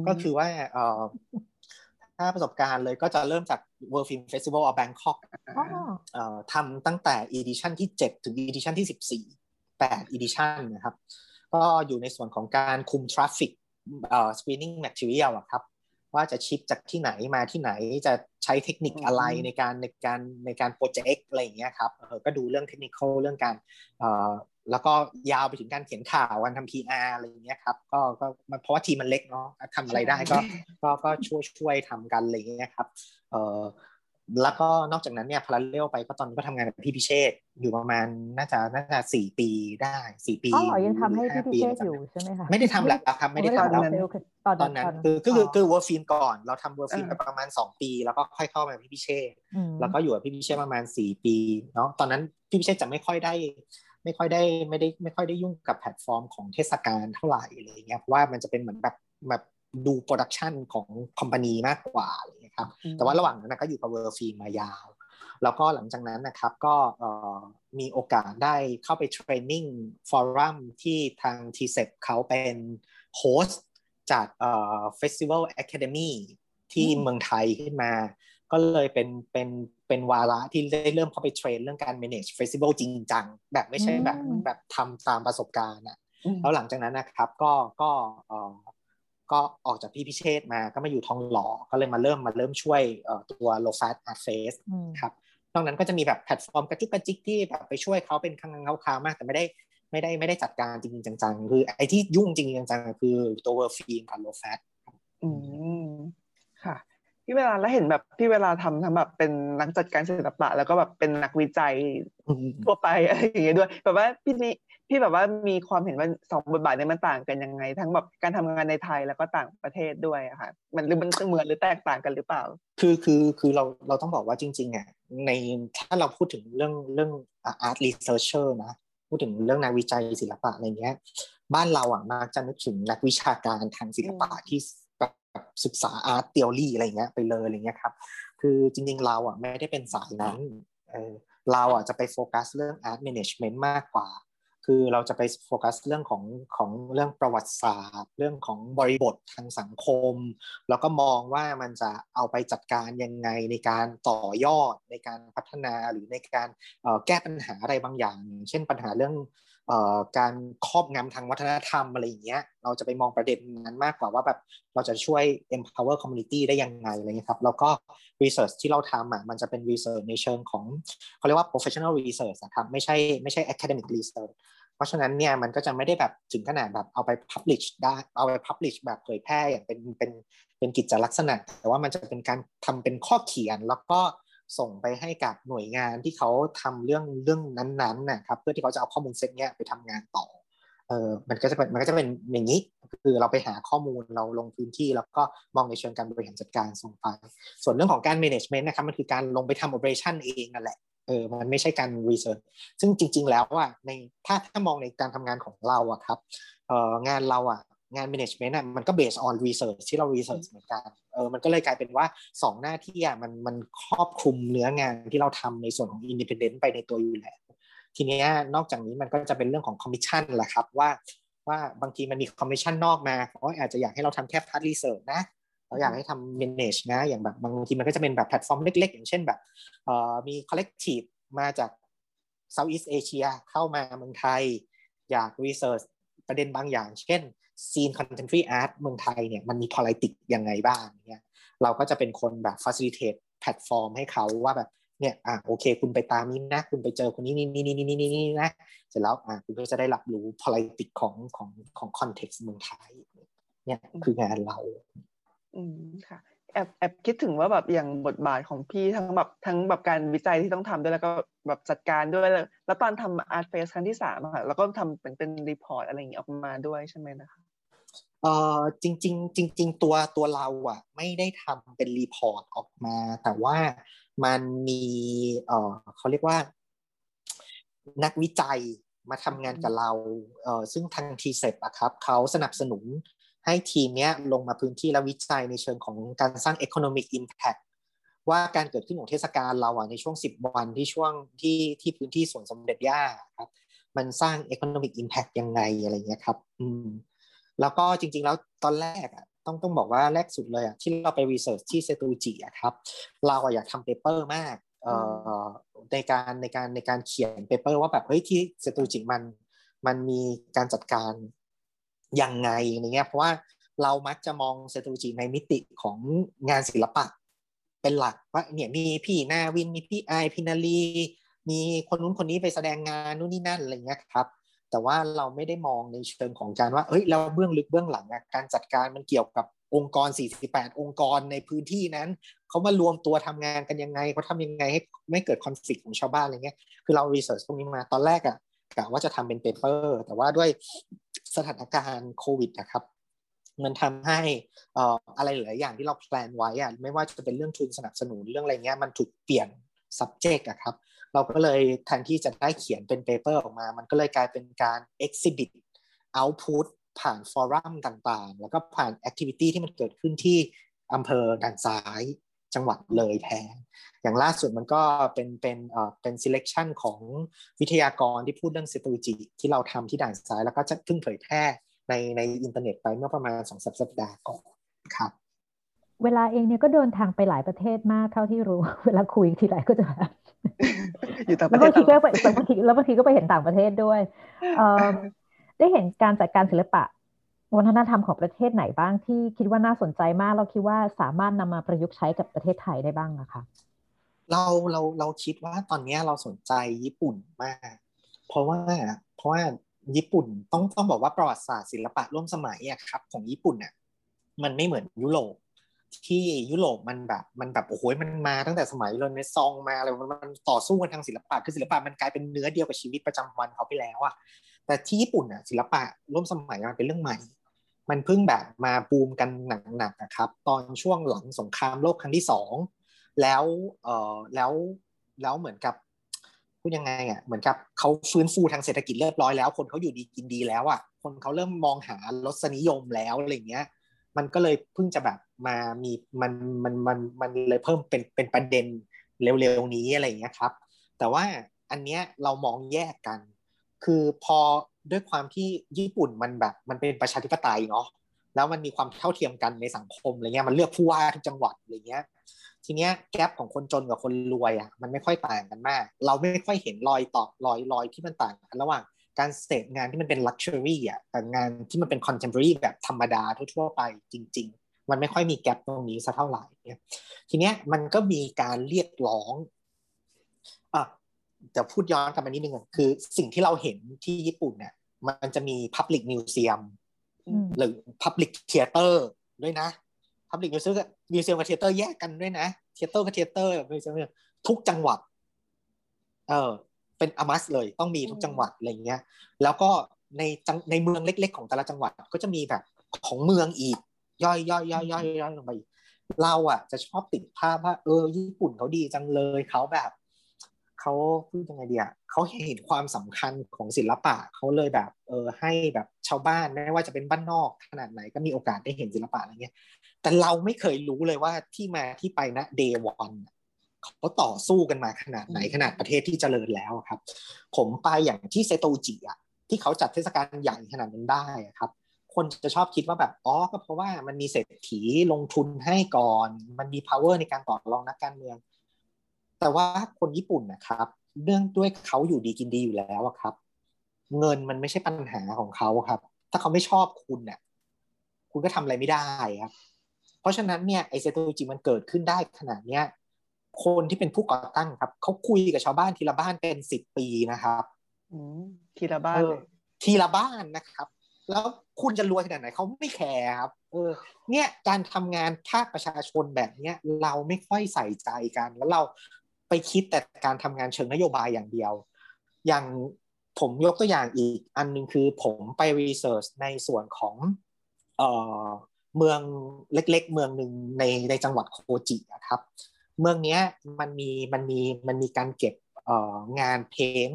ก็คือว่าเอ่อถ้าประสบการณ์เลยก็จะเริ่มจาก World Film Festival of Bangkok เอ่อทำตั้งแต่ edition ที่ 7 ถึง edition ที่ 14 8 edition นะครับ ก็อยู่ในส่วนของการคุม traffic เอ่อ screening material อะครับ ว่าจะชิปจากที่ไหนมาที่ไหนจะใช้เทคนิคอะไรในการในการในการโปรเจกต์อะไรอย่างเงี้ยครับเออก็ดูเรื่องเทคนิคเรื่องการเอ่อแล้วก็ยาวไปถึงการเขียนข่าวการทำ PR อะไรอย่างเงี้ยครับก็ก็เพราะว่าทีมมันเล็กเนาะทำอะไรได้ก็ก็ก็ช่วยช่วยทำกันอะไรอย่างเงี้ยครับเออ แล้วก็นอกจากนั้นเนี่ยพาราเลลไปก็ตอนนี้ก็ทำงานกับพี่พิเชษอยู่ประมาณน่าจะน่าจะสี่ปีได้สี่ปีอ๋อยังทำให้พี่พิเชษอยู่ใช่ไหมคะไม่ได้ทำแล้วครับไม่ได้ทำแล้วตอนนั้นคือคือคือเวิร์ฟิล์มก่อน เราทำเวิร์ฟิล์มไปประมาณสองปี แล้วก็ค่อยเข้ามาพี่พิเชษแล้วก็อยู่กับพี่พิเชษประมาณสี่ปีเนาะตอนนั้นพี่พิเชษจะไม่ค่อยได้ไม่ค่อยได้ไม่ได้ไม่ค่อยได้ยุ่งกับแพลตฟอร์มของเทศกาลเท่าไหร่อะไรเงี้ยเพราะว่ามันจะเป็นเหมือนแบบแบบ ดู production ของ company มากกว่าอะไรเงี้ยครับแต่ว่าระหว่างนั้นก็อยู่กับเวิร์ฟิล์มมายาว แล้วก็หลังจากนั้นนะครับก็มีโอกาสได้เข้าไป training forum ที่ทางทีเซเขาเป็น host จาก Festival Academy ที่เมืองไทยขึ้นมา ก็เลยเป็นเป็นเป็นวาระที่ได้เริ่มเข้าไป train เรื่องการ manage festival จริงจัง แบบไม่ใช่แบบแบบทำตามประสบการณ์อะแล้วหลังจากนั้นนะครับก็ก็ ก็ออกจากพี่พิเชษมาก็มาอยู่ทองหล่อก็เลยมาเริ่มมาเริ่มช่วยตัว Low Fat Art Fest ครับนอกนั้นก็จะมีแบบแพลตฟอร์มกระจุกกระจิกที่แบบไปช่วยเขาเป็นครั้งคราวๆมาก แต่ไม่ได้ไม่ได้ไม่ได้จัดการจริงๆจังๆ คือไอ้ที่ยุ่งจริงๆจังๆคือตัวเวิร์ฟิล์มกับ Low Fat อืมค่ะพี่เวลาแล้วเห็นแบบพี่เวลาทำทำแบบเป็นนักจัดการศิลปะ แล้วก็แบบเป็นนักวิจัยทั่วไปอะไรอย่างเงี้ยด้วยแบบว่าพี่นี่ พี่แบบว่ามีความเห็นว่าสองบทบาทนี้มันต่างกันยังไง ทั้งแบบการทำงานในไทยแล้วก็ต่างประเทศด้วยอะค่ะ มันหรือมันเหมือนหรือแตกต่างกันหรือเปล่า คือคือคือเราเราต้องบอกว่าจริงๆอะในถ้าเราพูดถึงเรื่องเรื่อง art researcher นะพูดถึงเรื่องนักวิจัยศิลปะอะไรเงี้ย บ้านเราอะมักจะนึกถึงนักวิชาการทางศิลปะที่แบบศึกษา art theory อะไรเงี้ยไปเลยอะไรเงี้ยครับ คือจริงๆเราอะไม่ได้เป็นสายนั้นเออเราอะจะไปโฟกัสเรื่องอาร์ตแมネจเมนต์มากกว่า คือเราจะไปโฟกัสเรื่องของของเรื่องประวัติศาสตร์ เรื่องของบริบททางสังคม แล้วก็มองว่ามันจะเอาไปจัดการยังไงในการต่อยอดในการพัฒนาหรือในการแก้ปัญหาอะไรบางอย่าง เช่นปัญหาเรื่อง การครอบงำทางวัฒนธรรมอะไรอย่างเงี้ย เราจะไปมองประเด็นนั้นมากกว่าว่าแบบเราจะช่วย empower community ได้ยังไงอะไรเงี้ยครับ แล้วก็ research ที่เราทำอะมันจะเป็น research ในเชิงของเขาเรียกว่า professional research นะครับไม่ใช่ไม่ใช่ academic research เพราะฉะนั้นเนี่ยมันก็จะไม่ได้แบบถึงขนาดแบบเอาไป publish ได้เอาไป publish แบบเผยแพร่อย่างเป็นเป็นเป็นกิจลักษณะ แต่ว่ามันจะเป็นการทำเป็นข้อเขียนแล้วก็ ส่งไปให้กับหน่วยงานที่เขาทำเรื่องเรื่องนั้นๆนะครับเพื่อที่เขาจะเอาข้อมูลเซตเนี้ยไปทำงานต่อเออมันก็จะเป็นมันก็จะเป็นอย่างนี้คือเราไปหาข้อมูลเราลงพื้นที่ แล้วก็มองในเชิงการบริหารจัดการส่งไปส่วนเรื่องของการ management นะครับมันคือการลงไปทำ operation เองนั่นแหละเออมันไม่ใช่การ research ซึ่งจริง ๆ แล้วว่าในถ้าถ้ามองในการทำงานของเราอะครับเอองานเราอะ งาน management อะมันก็ based on research ที่เรา research เหมือนกันเออมันก็เลยกลายเป็นว่า2หน้าที่อะมันมันครอบคลุมเนื้องานที่เราทำในส่วนของ independent ไปในตัวอยู่แล้วทีนี้นอกจากนี้มันก็จะเป็นเรื่องของ commission แหละครับว่าว่าบางทีมันมี commission นอกมาเขาอาจจะอยากให้เราทำแค่ พาร์ต research นะเราอยากให้ทำ manage นะ อย่างแบบบางทีมันก็จะเป็นแบบแพลตฟอร์มเล็ก ๆ อย่างเช่นแบบเอ่อมี collective มาจาก Southeast Asia เข้ามาเมืองไทย อยาก research ประเด็นบางอย่าง เช่น ซีน contemporary art เมืองไทยเนี่ยมันมี politics ยังไงบ้างเนี่ยเราก็จะเป็นคนแบบ facilitate platform ให้เขาว่าแบบเนี่ยอะโอเค คุณไปตามนี้นะ คุณไปเจอคนนี้นี่นี่นี่นี่นี่นี่นะเสร็จแล้วอะคุณก็จะได้รับรู้ politics ของของของ context เมืองไทยเนี่ยคืองานเรา อืมค่ะแอบแอบคิดถึงว่าแบบอย่างบทบาทของพี่ทั้งแบบทั้งแบบการวิจัยที่ต้องทำด้วยแล้วก็แบบจัดการด้วยแล้วแล้วตอนทำ Art Fest ครั้งที่สามค่ะแล้วก็ทำเป็นเป็น report อะไรอย่างเงี้ยออกมาด้วยใช่ไหมนะคะ เออจริงจริงจริงๆตัวตัวเราอะ ไม่ได้ทำเป็น report ออกมา แต่ว่ามันมีเออเขาเรียกว่า นักวิจัยมาทำงานกับเราเออซึ่งทางทีเซ็ปอะครับเขาสนับสนุนให้ทีมเนี้ยลงมาพื้นที่และวิจัยในเชิงของการสร้าง economic impact ว่าการเกิดขึ้นของเทศกาลเราอะในช่วง 10 วันที่ช่วงที่ที่พื้นที่สวนสมเด็จย่าครับ มันสร้าง economic impact ยังไงอะไรเงี้ยครับ อืม แล้วก็จริงๆแล้วตอนแรกอะต้องต้องบอกว่าแรกสุดเลยอะที่เราไปรีเสิร์ชที่เซตูจิอะครับ เราอยากทำ paper มากเอ่อในการในการในการเขียน paper ว่าแบบเฮ้ยที่เซตูจิมันมันมีการจัดการยังไงอะไรเงี้ยเพราะว่าเรามักจะมองเซตูจิในมิติของงานศิลปะ เป็นหลักว่าเนี่ยมีพี่นาวินมีพี่ไอพินาลีมีคนนู้นคนนี้ไปแสดงงานนู่นนี่นั่นอะไรเงี้ยครับ แต่ว่าเราไม่ได้มองในเชิงของการว่าเอ้ยเราเบื้องลึกเบื้องหลังการจัดการมันเกี่ยวกับองค์กร 48 องค์กรในพื้นที่นั้นเขามารวมตัวทำงานกันยังไงเขาทำยังไงให้ไม่เกิดคอนฟ lict ของชาวบ้านอะไรเงี้ยคือเรา research ตรงนี้มาตอนแรกอะกะว่าจะทำเป็น paper แต่ว่าด้วยสถานการณ์โควิดนะครับมันทำให้อะไรหลายอย่างที่เรา plan ไว้อะไม่ว่าจะเป็นเรื่องทุนสนับสนุนเรื่องอะไรเงี้ยมันถูกเปลี่ยน subject อะครับ เราก็เลยแทนที่จะได้เขียนเป็น paper ออกมา มันก็เลยกลายเป็นการ exhibit output ผ่าน forum ต่างๆ แล้วก็ผ่าน activity ที่มันเกิดขึ้นที่อำเภอด่านซ้ายจังหวัดเลยแทน อย่างล่าสุดมันก็เป็นเป็นเอ่อเป็น selection ของวิทยากรที่พูดเรื่อง strategy ที่เราทำที่ด่านซ้าย แล้วก็จะเพิ่งเผยแพร่ในในอินเทอร์เน็ตไปเมื่อประมาณสองสัปดาห์ก่อนครับ เวลาเองเนี่ยก็เดินทางไปหลายประเทศมากเท่าที่รู้ เวลาคุยทีไรก็จะแบบอยู่ต่างประเทศแล้วบางทีก็ไปบางทีแล้วบางทีก็ไปเห็นต่างประเทศด้วยได้เห็นการจัดการศิลปะ วัฒนธรรมของประเทศไหนบ้างที่คิดว่าน่าสนใจมาก เราคิดว่าสามารถนำมาประยุกต์ใช้กับประเทศไทยได้บ้างอะคะเราเราเราคิดว่าตอนนี้เราสนใจญี่ปุ่นมาก เพราะว่าเพราะว่าญี่ปุ่นต้องต้องบอกว่าประวัติศาสตร์ศิลปะร่วมสมัยอะครับ ของญี่ปุ่นเนี่ยมันไม่เหมือนยุโรป ที่ยุโรปมันแบบมันแบบโอ้โหมันมาตั้งแต่สมัยเรเนซองมาอะไรมันต่อสู้กันทางศิลปะคือศิลปะมันกลายเป็นเนื้อเดียวกับชีวิตประจำวันเขาไปแล้วอะแต่ที่ญี่ปุ่นอะศิลปะร่วมสมัยมันเป็นเรื่องใหม่ มันเพิ่งแบบมาบูมกันหนักๆนะครับ ตอนช่วงหลังสงครามโลกครั้งที่สองแล้วเออแล้วแล้วเหมือนกับพูดยังไงอะเหมือนกับเขาฟื้นฟูทางเศรษฐกิจเรียบร้อยแล้ว คนเขาอยู่ดีกินดีแล้วอะคนเขาเริ่มมองหารสนิยมแล้วอะไรเงี้ย มันก็เลยเพิ่งจะแบบมามีมันมันมันมันเลยเพิ่มเป็นเป็นประเด็นเร็วๆนี้อะไรอย่างเงี้ยครับ แต่ว่าอันเนี้ยเรามองแยกกัน คือพอด้วยความที่ญี่ปุ่นมันแบบมันเป็นประชาธิปไตยเนาะแล้วมันมีความเท่าเทียมกันในสังคมอะไรเงี้ยมันเลือกผู้ว่าทุกจังหวัดอะไรเงี้ย ทีเนี้ยแกลบของคนจนกับคนรวยอะมันไม่ค่อยต่างกันมาก เราไม่ค่อยเห็นรอยต่อรอยรอยที่มันต่างกันระหว่าง การเสพงานที่มันเป็น luxury อะกับงานที่มันเป็น contemporary แบบธรรมดาทั่วๆไปจริง ๆ มันไม่ค่อยมี gap ตรงนี้สักเท่าไหร่เนี่ยทีเนี้ยมันก็มีการเรียกร้องอะจะพูดย้อนกลับมานิดนึงคือสิ่งที่เราเห็นที่ญี่ปุ่นเนี่ยมันจะมี Public Museum หรือ Public Theater ด้วยนะ Public Museum กับ Museum กับ Theater แยกกันด้วยนะ Theater กับ Theater Museumทุกจังหวัด เออ เป็นอมัสเลยต้องมีทุกจังหวัดอะไรเงี้ย แล้วก็ในจังในเมืองเล็ก ๆ ของแต่ละจังหวัดก็จะมีแบบของเมืองอีก ย่อยย่อยย่อยย่อยย่อยลงไปเราอะ จะชอบติดภาพว่า เออ ญี่ปุ่นเขาดีจังเลยเขาแบบเขาพูดยังไงดีอะเขาเห็นความสำคัญของศิลปะเขาเลยแบบ เออให้แบบชาวบ้านไม่ว่าจะเป็นบ้านนอกขนาดไหนก็มีโอกาสได้เห็นศิลปะอะไรเงี้ย แต่เราไม่เคยรู้เลยว่าที่มาที่ไปนะเดวอน เขาต่อสู้กันมาขนาดไหนขนาดประเทศที่เจริญแล้วครับ ผมไปอย่างที่เซโตจิอะที่เขาจัดเทศกาลใหญ่ขนาดนั้นได้ครับ คนจะชอบคิดว่าแบบอ๋อก็เพราะว่ามันมีเศรษฐีลงทุนให้ก่อน มันมี power ในการต่อรองนักการเมือง แต่ว่าคนญี่ปุ่นนะครับเนื่องด้วยเขาอยู่ดีกินดีอยู่แล้วครับ เงินมันไม่ใช่ปัญหาของเขาครับ ถ้าเขาไม่ชอบคุณเนี่ยคุณก็ทำอะไรไม่ได้ครับ เพราะฉะนั้นเนี่ยไอเซโตจิมันเกิดขึ้นได้ขนาดเนี้ย คนที่เป็นผู้ก่อตั้งครับเขาคุยกับชาวบ้านทีละบ้านเป็นสิบปีนะครับทีละบ้านทีละบ้านนะครับ แล้วคุณจะรวยขนาดไหนเขาไม่แคร์ครับ เออ เนี่ยการทำงานภาคประชาชนแบบเนี้ย เราไม่ค่อยใส่ใจกัน แล้วเราไปคิดแต่การทำงานเชิงนโยบายอย่างเดียว อย่างผมยกตัวอย่างอีกอันนึงคือผมไปรีเสิร์ชในส่วนของเอ่อเมืองเล็ก ๆ เมืองหนึ่งในในจังหวัดโคจินะครับ เมืองนี้มันมีมันมีมันมีการเก็บเอ่องานเพน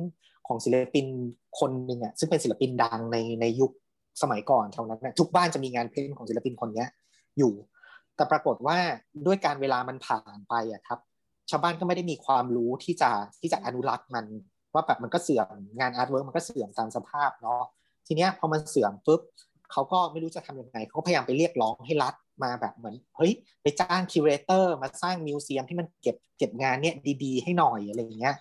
ของศิลปินคนหนึ่งอะซึ่งเป็นศิลปินดังในในยุคสมัยก่อนเท่านั้นนะทุกบ้านจะมีงานเพนของศิลปินคนนี้อยู่ แต่ปรากฏว่าด้วยการเวลามันผ่านไปอะครับ ชาวบ้านก็ไม่ได้มีความรู้ที่จะที่จะอนุรักษ์มัน ว่าแบบมันก็เสื่อมงาน artwork มันก็เสื่อมตามสภาพเนาะทีเนี้ยพอมันเสื่อมปุ๊บเขาก็ไม่รู้จะทำยังไงเขาพยายามไปเรียกร้องให้รัฐ มาแบบเหมือนเฮ้ยไปจ้าง curator มาสร้าง museum ที่มันเก็บเก็บงานเนี้ยดีๆ ให้หน่อยอะไรอย่างเงี้ย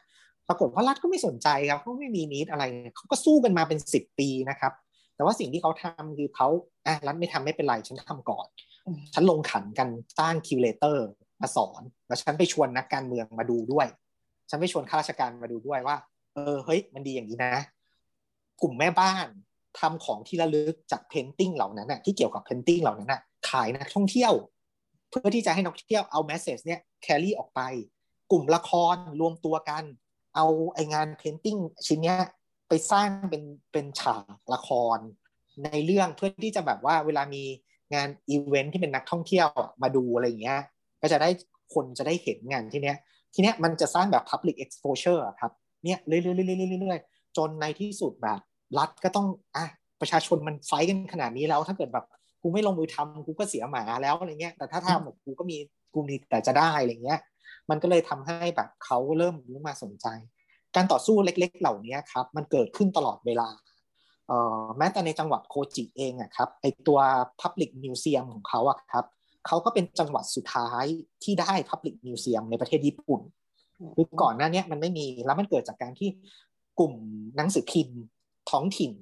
ปรากฏว่ารัฐก็ไม่สนใจครับเขาไม่มีนิดอะไรเขาก็สู้กันมาเป็นสิบปีนะครับ แต่ว่าสิ่งที่เขาทำคือเขาอะรัฐไม่ทำไม่เป็นไรฉันทำก่อน ฉันลงขันกันจ้าง curator มาสอน แล้วฉันไปชวนนักการเมืองมาดูด้วย ฉันไปชวนข้าราชการมาดูด้วยว่า เออเฮ้ยมันดีอย่างนี้นะ กลุ่มแม่บ้านทำของที่ระลึกจาก painting เหล่านั้นน่ะที่เกี่ยวกับ painting เหล่านั้นน่ะ ขายนักท่องเที่ยว เพื่อที่จะให้นักท่องเที่ยวเอา message เนี่ย carry ออกไป กลุ่มละครรวมตัวกัน เอาไองาน painting ชิ้นเนี้ยไปสร้างเป็นเป็นฉากละคร ในเรื่องเพื่อที่จะแบบว่าเวลามีงานอีเวนท์ที่เป็นนักท่องเที่ยวมาดูอะไรเงี้ย ก็จะได้คนจะได้เห็นงานที่เนี้ย ทีเนี้ยมันจะสร้างแบบ public exposure ครับเนี่ยเรื่อยๆเรื่อยๆจนในที่สุดแบบรัฐก็ต้องอะประชาชนมัน fight กันขนาดนี้แล้วถ้าเกิดแบบ กูไม่ลงมือทำกูก็เสียหมาแล้วอะไรเงี้ย แต่ถ้าทำแบบกูก็มีกูมีแต่จะได้อะไรเงี้ย มันก็เลยทำให้แบบเขาเริ่มรู้มาสนใจ การต่อสู้เล็ก ๆ เหล่านี้ครับ มันเกิดขึ้นตลอดเวลาเอ่อแม้แต่ในจังหวัดโคจิเองอะครับไอตัว Public Museum ของเขาอะครับเขาก็เป็นจังหวัดสุดท้ายที่ได้ Public Museum ในประเทศญี่ปุ่นคือก่อนหน้านี้มันไม่มีแล้วมันเกิดจากการที่กลุ่มหนังสือพิมพ์ท้องถิ่น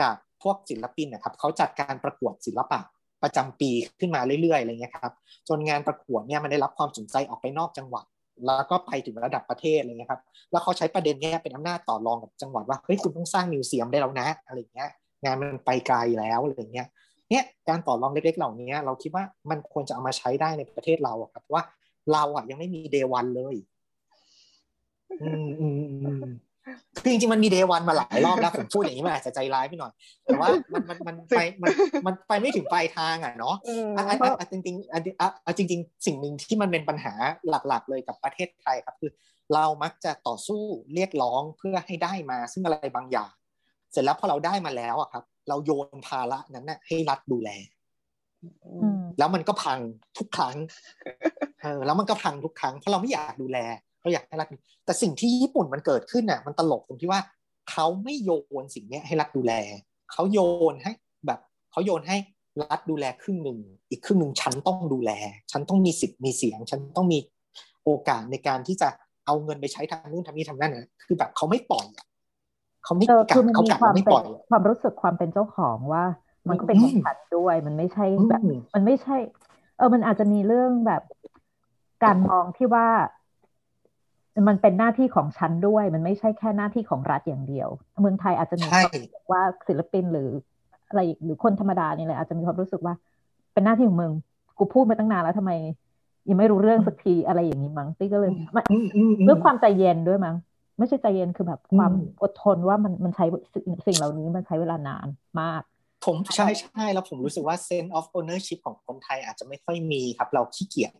กับ พวกศิลปินนะครับเขาจัดการประกวดศิลปะประจำปีขึ้นมาเรื่อยๆอะไรเงี้ยครับจนงานประกวดเนี่ยมันได้รับความสนใจออกไปนอกจังหวัด แล้วก็ไปถึงระดับประเทศอะไรเงี้ยครับแล้วเขาใช้ประเด็นเนี้ยเป็นอำนาจต่อรองกับจังหวัดว่าเฮ้ยคุณต้องสร้างมิวเซียมได้แล้วนะอะไรเงี้ยงานมันไปไกลแล้วอะไรเงี้ยเนี่ยการต่อรองเล็กๆเหล่านี้เราคิดว่ามันควรจะเอามาใช้ได้ในประเทศเราครับว่าเราอะยังไม่มีเดวันเลย อืมอืม คือจริงๆมันมีเดวันมาหลายรอบแล้วผมพูดอย่างนี้มันอาจจะใจร้ายไปหน่อย แต่ว่ามันมันมันไปมันมันไปไม่ถึงปลายทางอะเนาะอะจริงจริงอะจริง ๆ สิ่งหนึ่งที่มันเป็นปัญหาหลักๆ เลยกับประเทศไทยครับ คือ เรามักจะต่อสู้เรียกร้องเพื่อให้ได้มา ซึ่งอะไรบางอย่าง เสร็จแล้วพอเราได้มาแล้วอะครับ เราโยนภาระนั้นน่ะให้รัฐดูแลแล้วมันก็พังทุกครั้งเออแล้วมันก็พังทุกครั้งเพราะเราไม่อยากดูแล เราอยากให้รัฐแต่สิ่งที่ญี่ปุ่นมันเกิดขึ้นน่ะ มันตลกตรงที่ว่าเขาไม่โยนสิ่งนี้ให้รัฐดูแลเขาโยนให้แบบเขาโยนให้รัฐดูแลครึ่งหนึ่ง อีกครึ่งหนึ่งฉันต้องดูแล ฉันต้องมีสิทธิ์มีเสียง ฉันต้องมีโอกาสในการที่จะเอาเงินไปใช้ทำนู่นทำนี่ทำนั่นนะคือแบบเขาไม่ปล่อยเขาไม่กัดเขากัดไม่ปล่อยความรู้สึกความเป็นเจ้าของว่า มันก็เป็นของฉันด้วย มันไม่ใช่แบบมันไม่ใช่ เออมันอาจจะมีเรื่องแบบ การมองที่ว่า มันเป็นหน้าที่ของฉันด้วย มันไม่ใช่แค่หน้าที่ของรัฐอย่างเดียว เมืองไทยอาจจะมีว่าศิลปินหรืออะไรหรือคนธรรมดานี่แหละอาจจะมีความรู้สึกว่า เป็นหน้าที่ของมึงกูพูดมาตั้งนานแล้วทำไม ยังไม่รู้เรื่องสักทีอะไรอย่างนี้มั้งตี้ก็เลยด้วยความใจเย็นด้วยมั้งไม่ใช่ใจเย็นคือแบบความอดทนว่ามันมันใช้สิ่งเหล่านี้มันใช้เวลานานมาก ผมใช่ใช่แล้วผมรู้สึกว่า sense of ownership ของคนไทยอาจจะไม่ค่อยมีครับ เราขี้เกียจ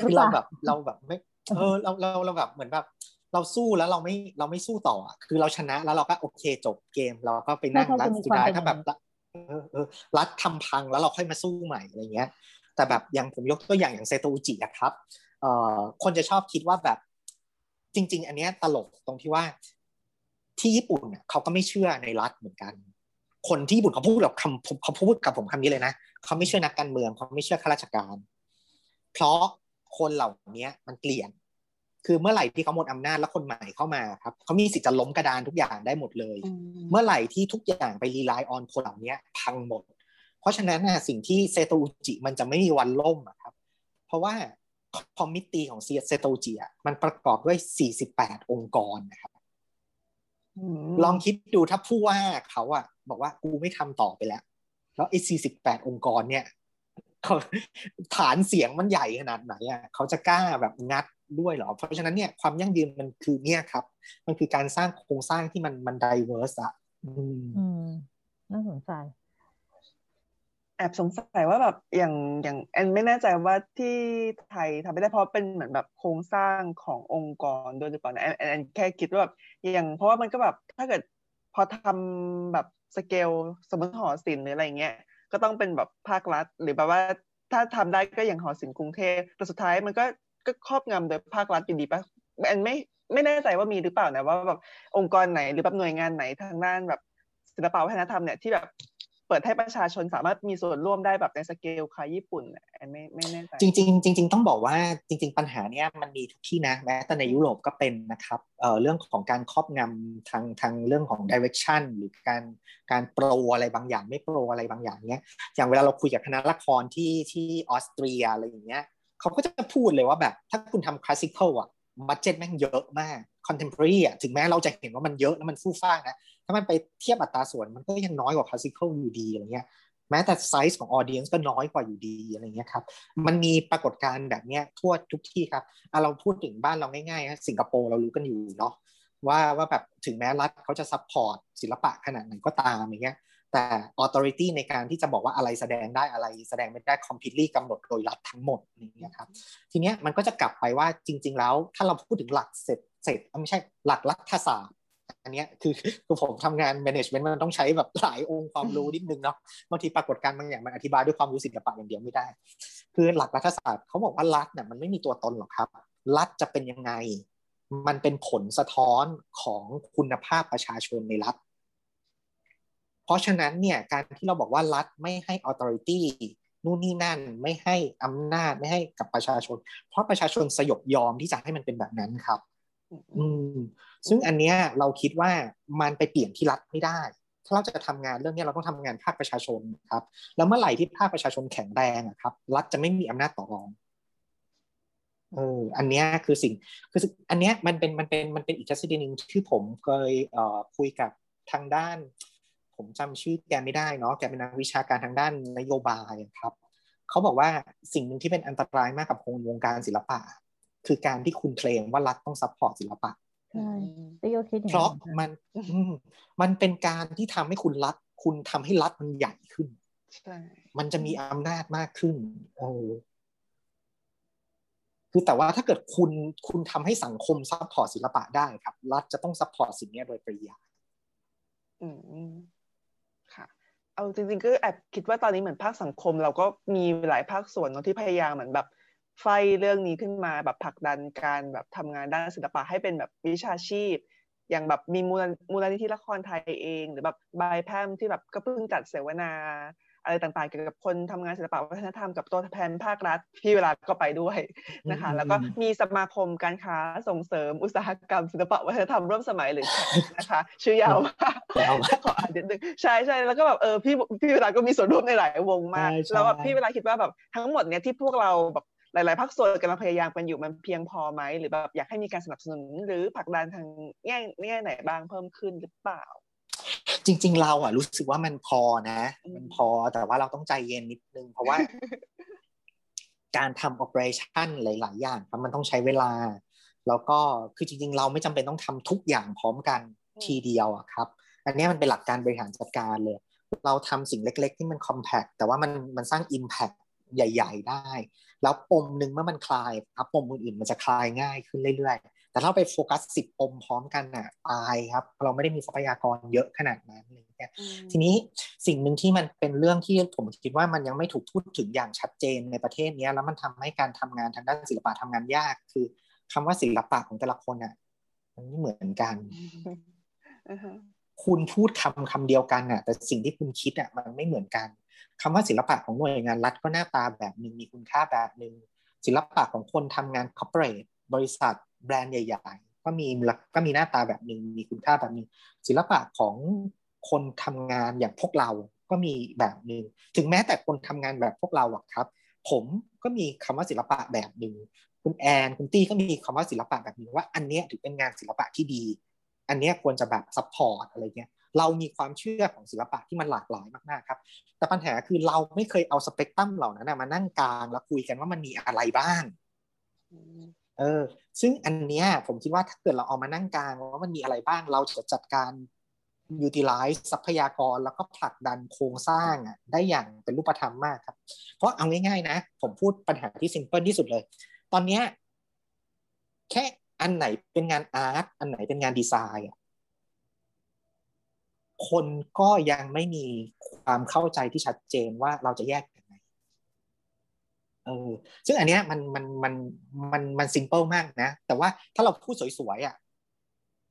คือเราแบบเราแบบไม่ เออเราเราเราแบบเหมือนแบบเราสู้แล้วเราไม่เราไม่สู้ต่อคือเราชนะแล้วเราก็โอเคจบเกม เราก็ไปนั่งรัดสุดท้ายถ้าแบบเออเออรัดทำพังแล้วเราค่อยมาสู้ใหม่อะไรเงี้ย แต่แบบอย่างผมยกตัวอย่างอย่างเซโตอุจิอะครับเอ่อคนจะชอบคิดว่าแบบจริง ๆ อันเนี้ยตลกตรงที่ว่าที่ญี่ปุ่นเนี่ยเขาก็ไม่เชื่อในรัฐเหมือนกัน คนที่ญี่ปุ่นเขาพูดแบบคำเขาพูดกับผมคำนี้เลยนะเขาไม่เชื่อนักการเมืองเขาไม่เชื่อข้าราชการ เพราะ คนเหล่านี้มันเปลี่ยน คือเมื่อไหร่ที่เขาหมดอำนาจแล้วคนใหม่เข้ามาครับเขามีสิทธิ์จะล้มกระดานทุกอย่างได้หมดเลย เมื่อไหร่ที่ทุกอย่างไป rely on คนเหล่านี้พังหมด เพราะฉะนั้นนะสิ่งที่เซโตอุจิมันจะไม่มีวันล่มอะครับ เพราะว่า committee ของเซโตอุจิอะมันประกอบด้วย 48 องค์กรนะครับลองคิดดูถ้าผู้ว่าเขาอะบอกว่ากูไม่ทำต่อไปแล้ว แล้วไอ้48 องค์กรเนี่ยเขา ฐานเสียงมันใหญ่ขนาดไหนอะเขาจะกล้าแบบงัดด้วยหรอ เพราะฉะนั้นเนี่ยความยั่งยืนมันคือเนี่ยครับ มันคือการสร้างโครงสร้างที่มันมันดิเวอร์สอะอืมน่าสนใจแอบสงสัยว่าแบบอย่างอย่างแอนไม่แน่ใจว่าที่ไทยทำไม่ได้เพราะเป็นเหมือนแบบโครงสร้างขององค์กรด้วยหรือเปล่านะแอนแอนแค่คิดว่าแบบอย่างเพราะว่ามันก็แบบถ้าเกิดพอทำแบบสเกลสมมติหอศิลป์หรืออะไรเงี้ย ก็ต้องเป็นแบบภาครัฐ หรือแบบว่าถ้าทำได้ก็อย่างหอศิลป์กรุงเทพแต่สุดท้ายมันก็ก็ครอบงำโดยภาครัฐอยู่ดีปะแอนไม่ไม่แน่ใจว่ามีหรือเปล่านะว่าแบบองค์กรไหนหรือแบบหน่วยงานไหนทางด้านแบบศิลปวัฒนธรรมเนี่ยที่แบบ เปิดให้ประชาชนสามารถมีส่วนร่วมได้แบบในสเกลคล้ายญี่ปุ่นไม่ไม่แน่ใจจริงจริงจริงต้องบอกว่าจริง ๆ ปัญหาเนี้ยมันมีทุกที่นะแม้แต่ในยุโรปก็เป็นนะครับเอ่อเรื่องของการครอบงำทางทางเรื่องของ direction หรือการการ pro อะไรบางอย่าง ไม่ pro อะไรบางอย่างเนี้ยอย่างเวลาเราคุยกับคณะละครที่ที่ออสเตรียอะไรอย่างเงี้ยเขาก็จะพูดเลยว่าแบบถ้าคุณทำ classical อะ budget แม่งเยอะมาก contemporary อะถึงแม้เราจะเห็นว่ามันเยอะแล้วมันฟู่ฟ้านะ ถ้ามันไปเทียบอัตราส่วนมันก็ยังน้อยกว่า classical อยู่ดีอะไรเงี้ยแม้แต่ไซส์ของ audience ก็น้อยกว่าอยู่ดีอะไรเงี้ยครับ มันมีปรากฏการณ์แบบเนี้ยทั่วทุกที่ครับเอาเราพูดถึงบ้านเราง่ายๆสิงคโปร์เรารู้กันอยู่เนาะว่าว่าแบบถึงแม้รัฐเขาจะ support ศิลปะขนาดไหนก็ตามอย่างเงี้ย แต่ authority ในการที่จะบอกว่าอะไรแสดงได้อะไรแสดงไม่ได้ completely กำหนดโดยรัฐทั้งหมดอย่างเงี้ยครับทีเนี้ยมันก็จะกลับไปว่าจริง ๆ แล้วถ้าเราพูดถึงหลักเศรษฐเศรษฐไม่ใช่หลักรัฐศาสตร์อันนี้คือคือผมทำงาน management มันต้องใช้แบบหลายองค์ความรู้นิดนึงเนาะบางทีปรากฏการณ์บางอย่างมันอธิบายด้วยความรู้ศิลปะอย่างเดียวไม่ได้ คือหลักรัฐศาสตร์เขาบอกว่ารัฐเนี่ยมันไม่มีตัวตนหรอกครับ รัฐจะเป็นยังไง มันเป็นผลสะท้อนของคุณภาพประชาชนในรัฐ เพราะฉะนั้นเนี่ยการที่เราบอกว่ารัฐไม่ให้ authority นู่นนี่นั่นไม่ให้อำนาจไม่ให้กับประชาชน เพราะประชาชนสยบยอมที่จะให้มันเป็นแบบนั้นครับ อืม ซึ่งอันเนี้ยเราคิดว่ามันไปเปลี่ยนที่รัฐไม่ได้ ถ้าเราจะทำงานเรื่องนี้เราต้องทำงานภาคประชาชนครับ แล้วเมื่อไหร่ที่ภาคประชาชนแข็งแรงอะครับ รัฐจะไม่มีอำนาจต่อรองเอออันเนี้ยคือสิ่งคืออันเนี้ยมันเป็นมันเป็นมันเป็นอีกทฤษฎีหนึ่งที่ผมเคยเอ่อคุยกับทางด้าน ผมจำชื่อแกไม่ได้เนาะแกเป็นนักวิชาการทางด้านนโยบายครับเขาบอกว่าสิ่งหนึ่งที่เป็นอันตรายมากกับวงการศิลปะ คือการที่คุณเคลมว่ารัฐต้อง support ศิลปะใช่ตีโยคิดเพราะมันมันเป็นการที่ทำให้คุณรัฐ คุณทำให้รัฐมันใหญ่ขึ้นมันจะมีอำนาจมากขึ้นเออคือแต่ว่าถ้าเกิดคุณคุณทำให้สังคม support ศิลปะได้ครับ รัฐจะต้อง support สิ่งนี้โดยปริยายอืมค่ะ เอาจริงๆก็แอบคิดว่าตอนนี้เหมือนภาคสังคม เราก็มีหลายภาคส่วนเนาะที่พยายามเหมือนแบบ fight เรื่องนี้ขึ้นมาแบบผลักดันการแบบทำงานด้านศิลปะให้เป็นแบบวิชาชีพ อย่างแบบมีมูลมูลนิธิละครไทยเอง หรือแบบบายแพมที่แบบก็เพิ่งจัดเสวนา อะไรต่างๆ เกี่ยวกับคนทำงานศิลปะวัฒนธรรมกับตัวแทนภาครัฐพี่เวลาก็ไปด้วยนะคะ แล้วก็มีสมาคมการค้าส่งเสริมอุตสาหกรรมศิลปะวัฒนธรรมร่วมสมัยหรือนะคะ ชื่อยาวมากขออ่านนิดนึงใช่ใช่แล้วก็แบบเออพี่พี่เวลาก็มีส่วนร่วมในหลายวงมากแล้วแบบพี่เวลาคิดว่าแบบทั้งหมดเนี้ยที่พวกเราแบบหลาย ๆ ภาคส่วนกำลังพยายามกันอยู่มันเพียงพอไหมหรือแบบอยากให้มีการสนับสนุนหรือผลักดันทางแง่แง่ไหนบ้างเพิ่มขึ้นหรือเปล่า จริง ๆ เราอะรู้สึกว่ามันพอนะ มันพอแต่ว่าเราต้องใจเย็นนิดนึง เพราะว่า การทำโอเปอเรชั่นหลาย ๆ อย่างมันต้องใช้เวลา แล้วก็คือจริง ๆ เราไม่จำเป็นต้องทำทุกอย่างพร้อมกันทีเดียวอะครับ อันนี้มันเป็นหลักการบริหารจัดการเลย เราทำสิ่งเล็ก ๆ ที่มันคอมแพคแต่ว่ามันมันสร้าง Impact ใหญ่ ๆ ได้ แล้วปมหนึ่งเมื่อมันคลายครับปมอื่นๆมันจะคลายง่ายขึ้นเรื่อยๆ แต่ถ้าไปโฟกัสสิบปมพร้อมกันอะตายครับ เราไม่ได้มีทรัพยากรเยอะขนาดนั้นเลยเนี่ยทีนี้สิ่งหนึ่งที่มันเป็นเรื่องที่ผมคิดว่ามันยังไม่ถูกพูดถึงอย่างชัดเจนในประเทศนี้แล้วมันทำให้การทำงานทางด้านศิลปะทำงานยาก คือคำว่าศิลปะของแต่ละคนอะมันไม่เหมือนกันคุณพูดคำคำเดียวกันอะ แต่สิ่งที่คุณคิดอะมันไม่เหมือนกันคำว่าศิลปะของหน่วยงานรัฐก็หน้าตาแบบหนึ่งมีคุณค่าแบบหนึ่งศิลปะของคนทำงานคอร์เปอเรท บริษัทแบรนด์ใหญ่ ๆ ก็มีก็มีหน้าตาแบบหนึ่งมีคุณค่าแบบนึงศิลปะของคนทำงานอย่างพวกเราก็มีแบบหนึ่งถึงแม้แต่คนทำงานแบบพวกเราอะครับ ผมก็มีคำว่าศิลปะแบบหนึ่งคุณแอนคุณตี้ก็มีคำว่าศิลปะแบบนึงว่าอันนี้ถือเป็นงานศิลปะที่ดี อันนี้ควรจะแบบ support อะไรเงี้ยเรามีความเชื่อของศิลปะที่มันหลากหลายมากๆครับ แต่ปัญหาคือเราไม่เคยเอาสเปกตรัมเหล่านั้นมานั่งกลางแล้วคุยกันว่ามันมีอะไรบ้าง เออ ซึ่งอันเนี้ยผมคิดว่าถ้าเกิดเราเอามานั่งกลางว่ามันมีอะไรบ้างเราจะจัดการ utilize ทรัพยากรแล้วก็ผลักดันโครงสร้างอะได้อย่างเป็นรูปธรรมมากครับ เพราะเอาง่ายๆนะ ผมพูดปัญหาที่ซิมเพิลที่สุดเลย ตอนเนี้ยแค่อันไหนเป็นงานอาร์ตอันไหนเป็นงานดีไซน์อะคนก็ยังไม่มีความเข้าใจที่ชัดเจนว่าเราจะแยก เออซึ่งอันเนี้ยมันมันมันมันมัน simple มากนะ แต่ว่าถ้าเราพูดสวยๆอะ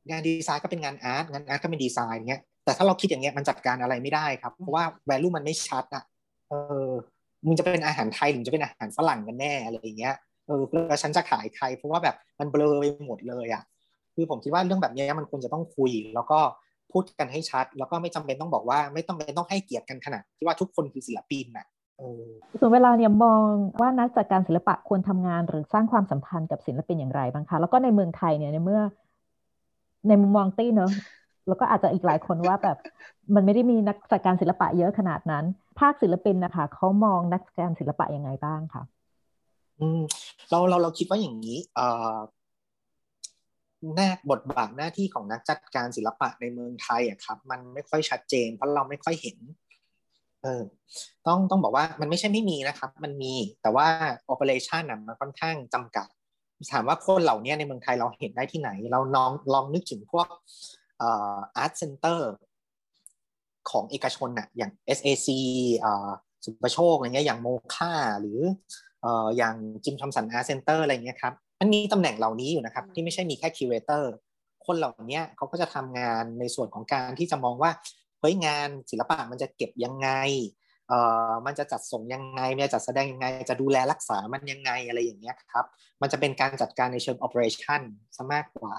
งานดีไซน์ก็เป็นงาน art งาน art ก็เป็นดีไซน์เงี้ยแต่ถ้าเราคิดอย่างเงี้ยมันจัดการอะไรไม่ได้ครับ เพราะว่า value มันไม่ชัดอะเออมึงจะเป็นอาหารไทยหรือจะเป็นอาหารฝรั่งกันแน่อะไรอย่างเงี้ยเออแล้วฉันจะขายใคร เพราะว่าแบบมันเบลอไปหมดเลยอะคือผมคิดว่าเรื่องแบบนี้มันควรจะต้องคุย แล้วก็พูดกันให้ชัด แล้วก็ไม่จำเป็นต้องบอกว่า ไม่ต้องเป็นต้องให้เกียรติกันขนาดที่ว่าทุกคนคือศิลปินอะ ส่วนเวลาเนี่ยมองว่านักจัดการศิลปะควรทำงานหรือสร้างความสัมพันธ์กับศิลปินอย่างไรบ้างคะ แล้วก็ในเมืองไทยเนี่ยในเมื่อ ในมุมมองตี้เนอะแล้วก็อาจจะอีกหลายคนว่าแบบมันไม่ได้มีนักจัดการศิลปะเยอะขนาดนั้น ภาคศิลปินนะคะเขามองนักจัดการศิลปะยังไงบ้างคะอืมเราเราเราคิดว่าอย่างนี้เอ่อหน้าบทบาทหน้าที่ของนักจัดการศิลปะในเมืองไทยอะครับ มันไม่ค่อยชัดเจน เพราะเราไม่ค่อยเห็น เออต้องต้องบอกว่ามันไม่ใช่ไม่มีนะครับ มันมีแต่ว่า operation อะมันค่อนข้างจำกัด ถามว่าคนเหล่านี้ในเมืองไทยเราเห็นได้ที่ไหน เราลองลองนึกถึงพวกเอ่อ art center ของเอกชนน่ะอย่าง SAC อ่าสุภโชคอะไรเงี้ยอย่าง MOCA หรือเอ่ออย่าง Jim Thompson Art Center อะไรเงี้ยครับมันมีตำแหน่งเหล่านี้อยู่นะครับ ที่ไม่ใช่มีแค่ curator คนเหล่านี้เขาก็จะทำงานในส่วนของการที่จะมองว่า ฮ้ยงานศิลปะมันจะเก็บยังไงเอ่อมันจะจัดส่งยังไงมันจะจัดแสดงยังไง จะดูแลรักษามันยังไงอะไรอย่างเงี้ยครับ มันจะเป็นการจัดการในเชิง operation ซะมากกว่า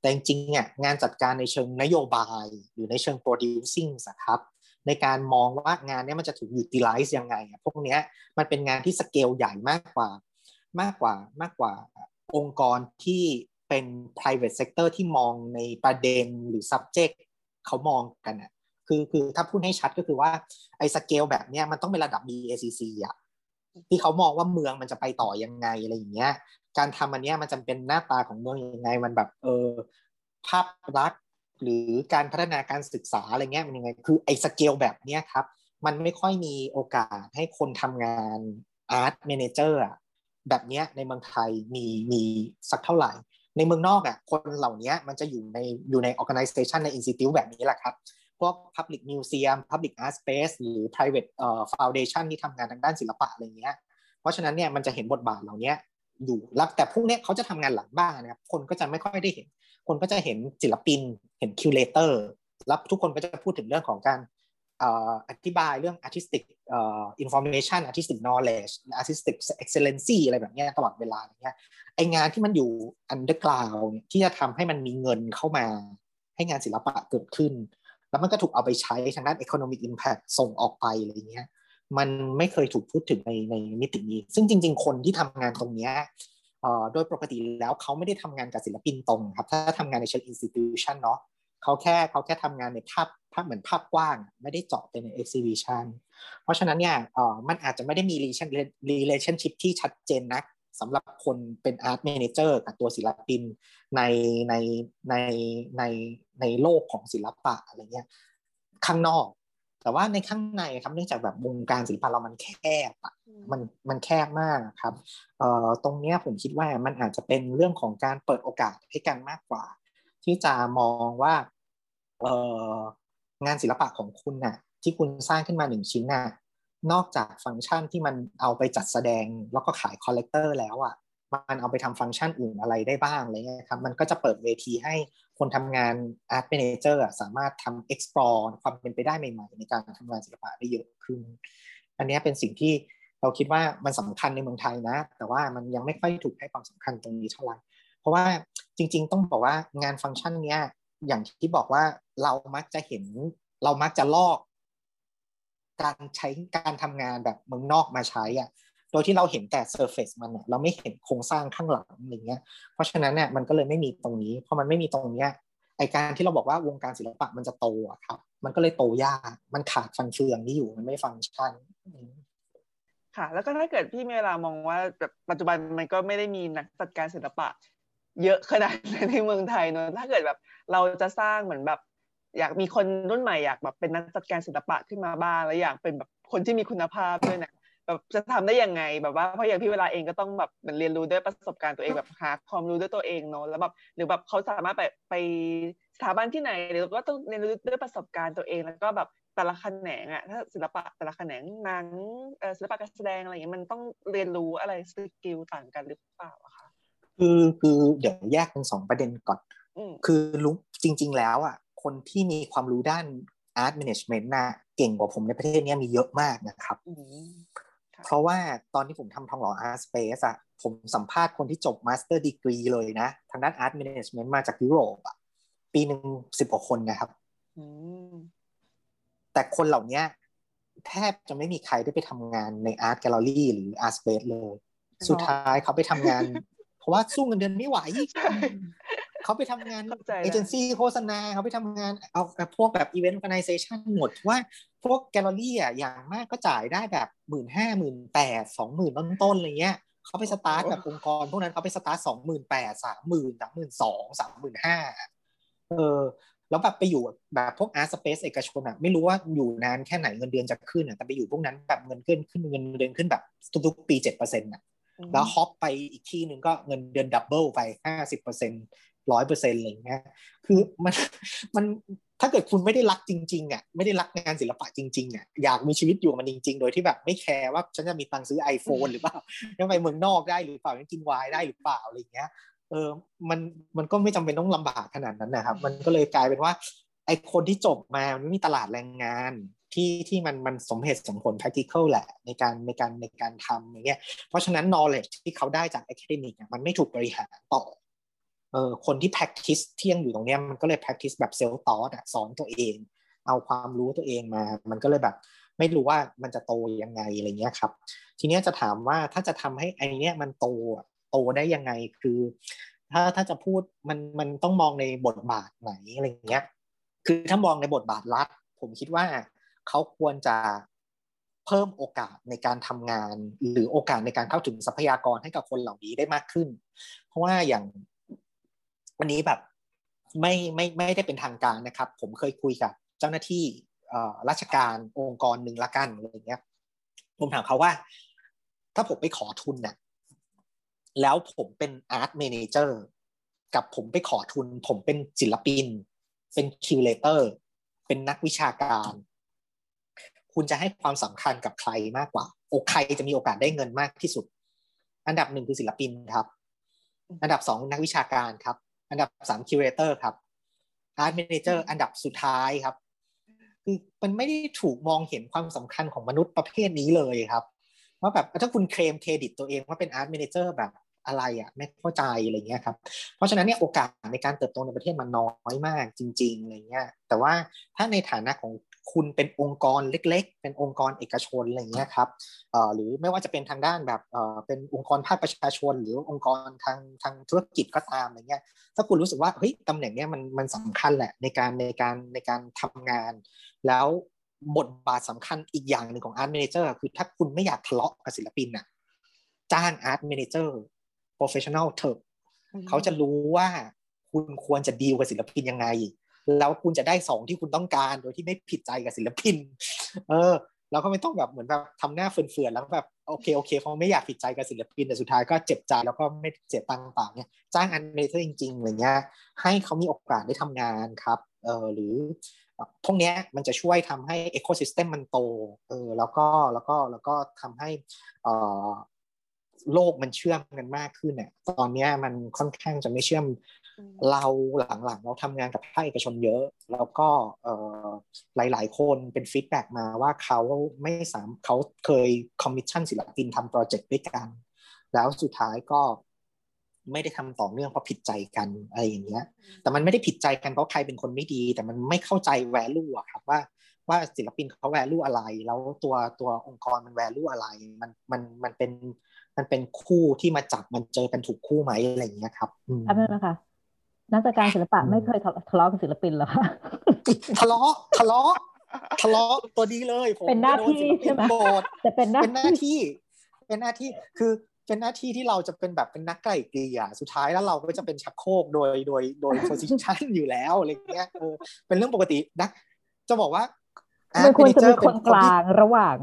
แต่จริงๆเนี่ยงานจัดการในเชิงนโยบายหรือในเชิง producing ครับ ในการมองว่างานนี้มันจะถูก utilize ยังไง พวกนี้มันเป็นงานที่สเกลใหญ่มากกว่า มากกว่ามากกว่าองค์กรที่เป็น private sector ที่มองในประเด็นหรือ subject เขามองกันอะ คือคือถ้าพูดให้ชัดก็คือว่าไอ้สเกลแบบเนี้ยมันต้องเป็นระดับ BACC อะที่เขามองว่าเมืองมันจะไปต่อยังไงอะไรอย่างเงี้ย การทำอันเนี้ยมันจำเป็นหน้าตาของเมืองยังไง มันแบบเออภาพลักษณ์หรือการพัฒนาการศึกษาอะไรเงี้ยมันยังไง คือไอ้สเกลแบบเนี้ยครับ มันไม่ค่อยมีโอกาสให้คนทำงาน art manager อะแบบเนี้ยในเมืองไทยมีมีสักเท่าไหร่ ในเมืองนอกอะคนเหล่านี้มันจะอยู่ในอยู่ใน organization ใน institute แบบนี้แหละครับ พวก Public Museum Public Art Space หรือ Private เอ่อ Foundation ที่ทำงานทางด้านศิลปะอะไรเงี้ย เพราะฉะนั้นเนี่ยมันจะเห็นบทบาทเหล่านี้อยู่แล้วแต่พวกเนี้ยเขาจะทำงานหลังบ้านนะครับ คนก็จะไม่ค่อยได้เห็น คนก็จะเห็นศิลปิน เห็น curator แล้วทุกคนก็จะพูดถึงเรื่องของการอธิบายเรื่อง artistic information artistic knowledge artistic excellency อะไรแบบนี้ตลอดเวลาอย่างเงี้ยไองานที่มันอยู่ underground ที่จะทำให้มันมีเงินเข้ามาให้งานศิลปะเกิดขึ้น แล้วมันก็ถูกเอาไปใช้ทางด้าน economic impact ส่งออกไปอะไรเงี้ยมันไม่เคยถูกพูดถึงในในมิตินี้ ซึ่งจริง ๆ คนที่ทำงานตรงเนี้ยโดยปกติแล้วเขาไม่ได้ทำงานกับศิลปินตรงครับ ถ้าทำงานในเชิง institution เนาะเขาแค่เขาแค่ทำงานในภาพภาพเหมือนภาพกว้าง ไม่ได้เจาะไปใน exhibition เพราะฉะนั้นเนี่ยมันอาจจะไม่ได้มี relationship ที่ชัดเจนนัก สำหรับคนเป็น art manager กับตัวศิลปินในในในในในโลกของศิลปะอะไรเงี้ยข้างนอก แต่ว่าในข้างในครับเนื่องจากแบบวงการศิลปะเรามันแคบอะมันมันแคบมากครับเอ่อตรงเนี้ยผมคิดว่ามันอาจจะเป็นเรื่องของการเปิดโอกาสให้กันมากกว่า ที่จะมองว่าเอ่องานศิลปะของคุณน่ะ ที่คุณสร้างขึ้นมาหนึ่งชิ้นน่ะ นอกจากฟังก์ชันที่มันเอาไปจัดแสดง แล้วก็ขาย collector แล้วอะมันเอาไปทำฟังก์ชันอื่นอะไรได้บ้างอะไรเงี้ยครับมันก็จะเปิดเวทีให้คนทำงาน Art Manager สามารถทำ explore ความเป็นไปได้ใหม่ ๆ ในการทำงานศิลปะได้เยอะขึ้น อันนี้เป็นสิ่งที่เราคิดว่ามันสำคัญในเมืองไทยนะ แต่ว่ามันยังไม่ค่อยถูกให้ความสำคัญตรงนี้เท่าไหร่เพราะว่าจริง ๆ ต้องบอกว่างานฟังก์ชันเนี้ยอย่างที่บอกว่าเรามักจะเห็นเรามักจะลอก การใช้การทำงานแบบเมืองนอกมาใช้อะโดยที่เราเห็นแต่เซอร์เฟซมันเนี่ยเราไม่เห็นโครงสร้างข้างหลังอะไรเงี้ย เพราะฉะนั้นเนี่ยมันก็เลยไม่มีตรงนี้ เพอมันไม่มีตรงเนี้ยไอการที่เราบอกว่าวงการศิลปะมันจะโตอะครับ มันก็เลยโตยาก มันขาดฟังเฟืองที่อยู่มันไม่ฟังก์ชันค่ะ แล้วก็ถ้าเกิดพี่เมลามองว่าแบบปัจจุบันมันก็ไม่ได้มีนักจัดการศิลปะ เยอะขนาดในเมืองไทยเนอะถ้าเกิดแบบเราจะสร้างเหมือนแบบ อยากมีคนรุ่นใหม่อยากแบบเป็นนักจัดการศิลปะขึ้นมาบ้างแล้วอยากเป็นแบบคนที่มีคุณภาพด้วยนะแบบจะทำได้ยังไงแบบว่าเพราะอย่างพี่เวลาเองก็ต้องแบบเหมือนเรียนรู้ด้วยประสบการณ์ตัวเองแบบหาความรู้ด้วยตัวเองเนาะแล้วแบบหรือแบบเขาสามารถไปไปสถาบันที่ไหนหรือก็ต้องเรียนรู้ด้วยประสบการณ์ตัวเองแล้วก็แบบแต่ละแขนงอะถ้าศิลปะแต่ละแขนงหนังศิลปะการแสดงอะไรอย่างเงี้ยมันต้องเรียนรู้อะไรสกิลต่างกันหรือเปล่าคะคือคือเดี๋ยวแยกเป็นสองประเด็นก่อน คือรู้จริง ๆ แล้วอะ คนที่มีความรู้ด้าน art management น่ะเก่งกว่าผมในประเทศนี้มีเยอะมากนะครับ เพราะว่าตอนที่ผมทำทองหล่อ art space อะผมสัมภาษณ์คนที่จบ master degree เลยนะ ทางด้าน art management มาจากยุโรปอะปีหนึ่งสิบกว่าคนนะครับแต่คนเหล่านี้แทบจะไม่มีใครได้ไปทำงานใน art gallery หรือ art space เลย สุดท้ายเขาไปทำงาน เพราะว่าสู้เงินเดือนไม่ไหว เขาไปทำงานเอเจนซี่โฆษณาเขาไปทำงานเอาพวกแบบ event organization หมดว่าพวกแกลเลอรี่อะอย่างมากก็จ่ายได้แบบหมื่นห้าหมื่นแปดสองหมื่นต้นต้นอะไรเงี้ยเขาไปสตาร์ทแบบองค์กรพวกนั้นเขาไปสตาร์ทสองหมื่นแปดสามหมื่นสามหมื่นสองสามหมื่นห้าเออแล้วแบบไปอยู่แบบพวก art space เอกชนอะไม่รู้ว่าอยู่นานแค่ไหนเงินเดือนจะขึ้นอะแต่ไปอยู่พวกนั้นแบบเงินขึ้นขึ้นเงินเดือนขึ้นแบบทุกๆปีเจ็ดเปอร์เซ็นต์อะแล้ว hop ไปอีกที่หนึ่งก็เงินเดือน double ไปห้าสิบเปอร์เซ็นต์ ร้อยเปอร์เซ็นต์อะไรเงี้ยคือมันมันถ้าเกิดคุณไม่ได้รักจริงๆอะไม่ได้รักงานศิลปะจริงๆอะอยากมีชีวิตอยู่มันจริง ๆ โดยที่แบบไม่ care ว่าฉันจะมีตังค์ซื้อ iPhone หรือเปล่ายังไปเมืองนอกได้หรือเปล่ายังกินไวน์ได้หรือเปล่าอะไรเงี้ยเออมันมันก็ไม่จำเป็นต้องลำบากขนาดนั้นนะครับ มันก็เลยกลายเป็นว่าไอคนที่จบมามันไม่มีตลาดแรงงานที่ที่มันมันสมเหตุสมผล practical แหละในการในการในการทำอย่างเงี้ยเพราะฉะนั้น knowledge ที่เขาได้จาก academic มันไม่ถูกบริหารต่อ เออคนที่ practice เที่ยงอยู่ตรงเนี้ยมันก็เลย practice แบบ self taught สอนตัวเอง เอาความรู้ตัวเองมา มันก็เลยแบบ ไม่รู้ว่ามันจะโตยังไงอะไรเงี้ยครับ ทีเนี้ยจะถามว่าถ้าจะทำให้ไอเนี้ยมันโตโตได้ยังไงคือ ถ้าถ้าจะพูดมันมันต้องมองในบทบาทไหนอะไรเงี้ย คือถ้ามองในบทบาทรัฐ ผมคิดว่าเขาควรจะเพิ่มโอกาสในการทำงาน หรือโอกาสในการเข้าถึงทรัพยากรให้กับคนเหล่านี้ได้มากขึ้น เพราะว่าอย่าง วันนี้แบบไม่ไม่ไม่ได้เป็นทางการนะครับ ผมเคยคุยกับเจ้าหน้าที่ราชการองค์กรหนึ่งละกันอะไรเงี้ยผมถามเขาว่า ถ้าผมไปขอทุนเนี่ยแล้วผมเป็น art manager กับผมไปขอทุน ผมเป็นศิลปิน เป็น curator เป็นนักวิชาการ คุณจะให้ความสำคัญกับใครมากกว่า โอใครจะมีโอกาสได้เงินมากที่สุด อันดับหนึ่งคือศิลปินครับ อันดับสองนักวิชาการครับ อันดับสาม curator ครับart manager อันดับสุดท้ายครับ คือมันไม่ได้ถูกมองเห็นความสำคัญของมนุษย์ประเภทนี้เลยครับว่าแบบถ้าคุณ claim credit ตัวเองว่าเป็น art manager แบบอะไรอะไม่เข้าใจอะไรเงี้ยครับ เพราะฉะนั้นเนี่ยโอกาสในการเติบโตในประเทศมันน้อยมากจริงๆอะไรเงี้ยแต่ว่าถ้าในฐานะของ คุณเป็นองค์กรเล็ก ๆ เป็นองค์กรเอกชนอะไรเงี้ยครับเอ่อหรือไม่ว่าจะเป็นทางด้านแบบเอ่อเป็นองค์กรภาคประชาชน หรือองค์กรทางทางธุรกิจก็ตามอะไรเงี้ยถ้าคุณรู้สึกว่าเฮ้ยตำแหน่งเนี้ยมันมันสำคัญแหละในการในการในการทำงาน แล้วบทบาทสำคัญอีกอย่างหนึ่งของ art manager คือถ้าคุณไม่อยากทะเลาะกับศิลปินน่ะจ้าง art manager professional เถอะเขาจะรู้ว่าคุณควรจะดีลกับศิลปินยังไง แล้วคุณจะได้ของที่คุณต้องการ โดยที่ไม่ผิดใจกับศิลปิน เออแล้วก็ไม่ต้องแบบเหมือนแบบทำหน้าเจื่อนๆแล้วแบบโอเคโอเคเขาไม่อยากผิดใจกับศิลปินแต่สุดท้ายก็เจ็บใจแล้วก็ไม่เสียตังค์ต่างเนี่ยจ้างอันเมเทอร์จริงๆอะไรเงี้ยให้เขามีโอกาสได้ทำงานครับเออหรือพวกนี้มันจะช่วยทำให้ ecosystem มันโตเออแล้วก็แล้วก็แล้วก็ทำให้เอ่อโลกมันเชื่อมกันมากขึ้นเนี่ยตอนนี้มันค่อนข้างจะไม่เชื่อม เราหลังๆ เราทำงานกับภาคเอกชนเยอะ แล้วก็หลายๆ คนเป็น feedback มาว่าเขาไม่สามเขาเคยคอมมิชชั่นศิลปินทำ project ด้วยกัน แล้วสุดท้ายก็ไม่ได้ทำต่อเนื่องเพราะผิดใจกันอะไรอย่างเงี้ย แต่มันไม่ได้ผิดใจกันเพราะใครเป็นคนไม่ดี แต่มันไม่เข้าใจแวลูอะครับว่าว่าศิลปินเขาแวลูอะไร แล้วตัวตัวองค์กรมันแวลูอะไร มันมันมันเป็นมันเป็นคู่ที่มาจับมันเจอกันถูกคู่ไหมอะไรอย่างเงี้ยครับอันนั้นนะคะ นักการศิลปะไม่เคยทะเลาะกับศิลปินหรอคะทะเลาะทะเลาะทะเลาะตัวดีเลยผมเป็นหน้าที่ใช่ไหมแต่เป็นหน้าที่ เป็นหน้าที่คือเป็นหน้าที่ที่เราจะเป็นแบบเป็นนักไกล่เกลี่ยสุดท้ายแล้วเราก็จะเป็นชักโครกโดยโดยโดย position อยู่แล้วอะไรเงี้ยเออเป็นเรื่องปกตินะจะบอกว่ามันควรจะมีคนกลางระหว่าง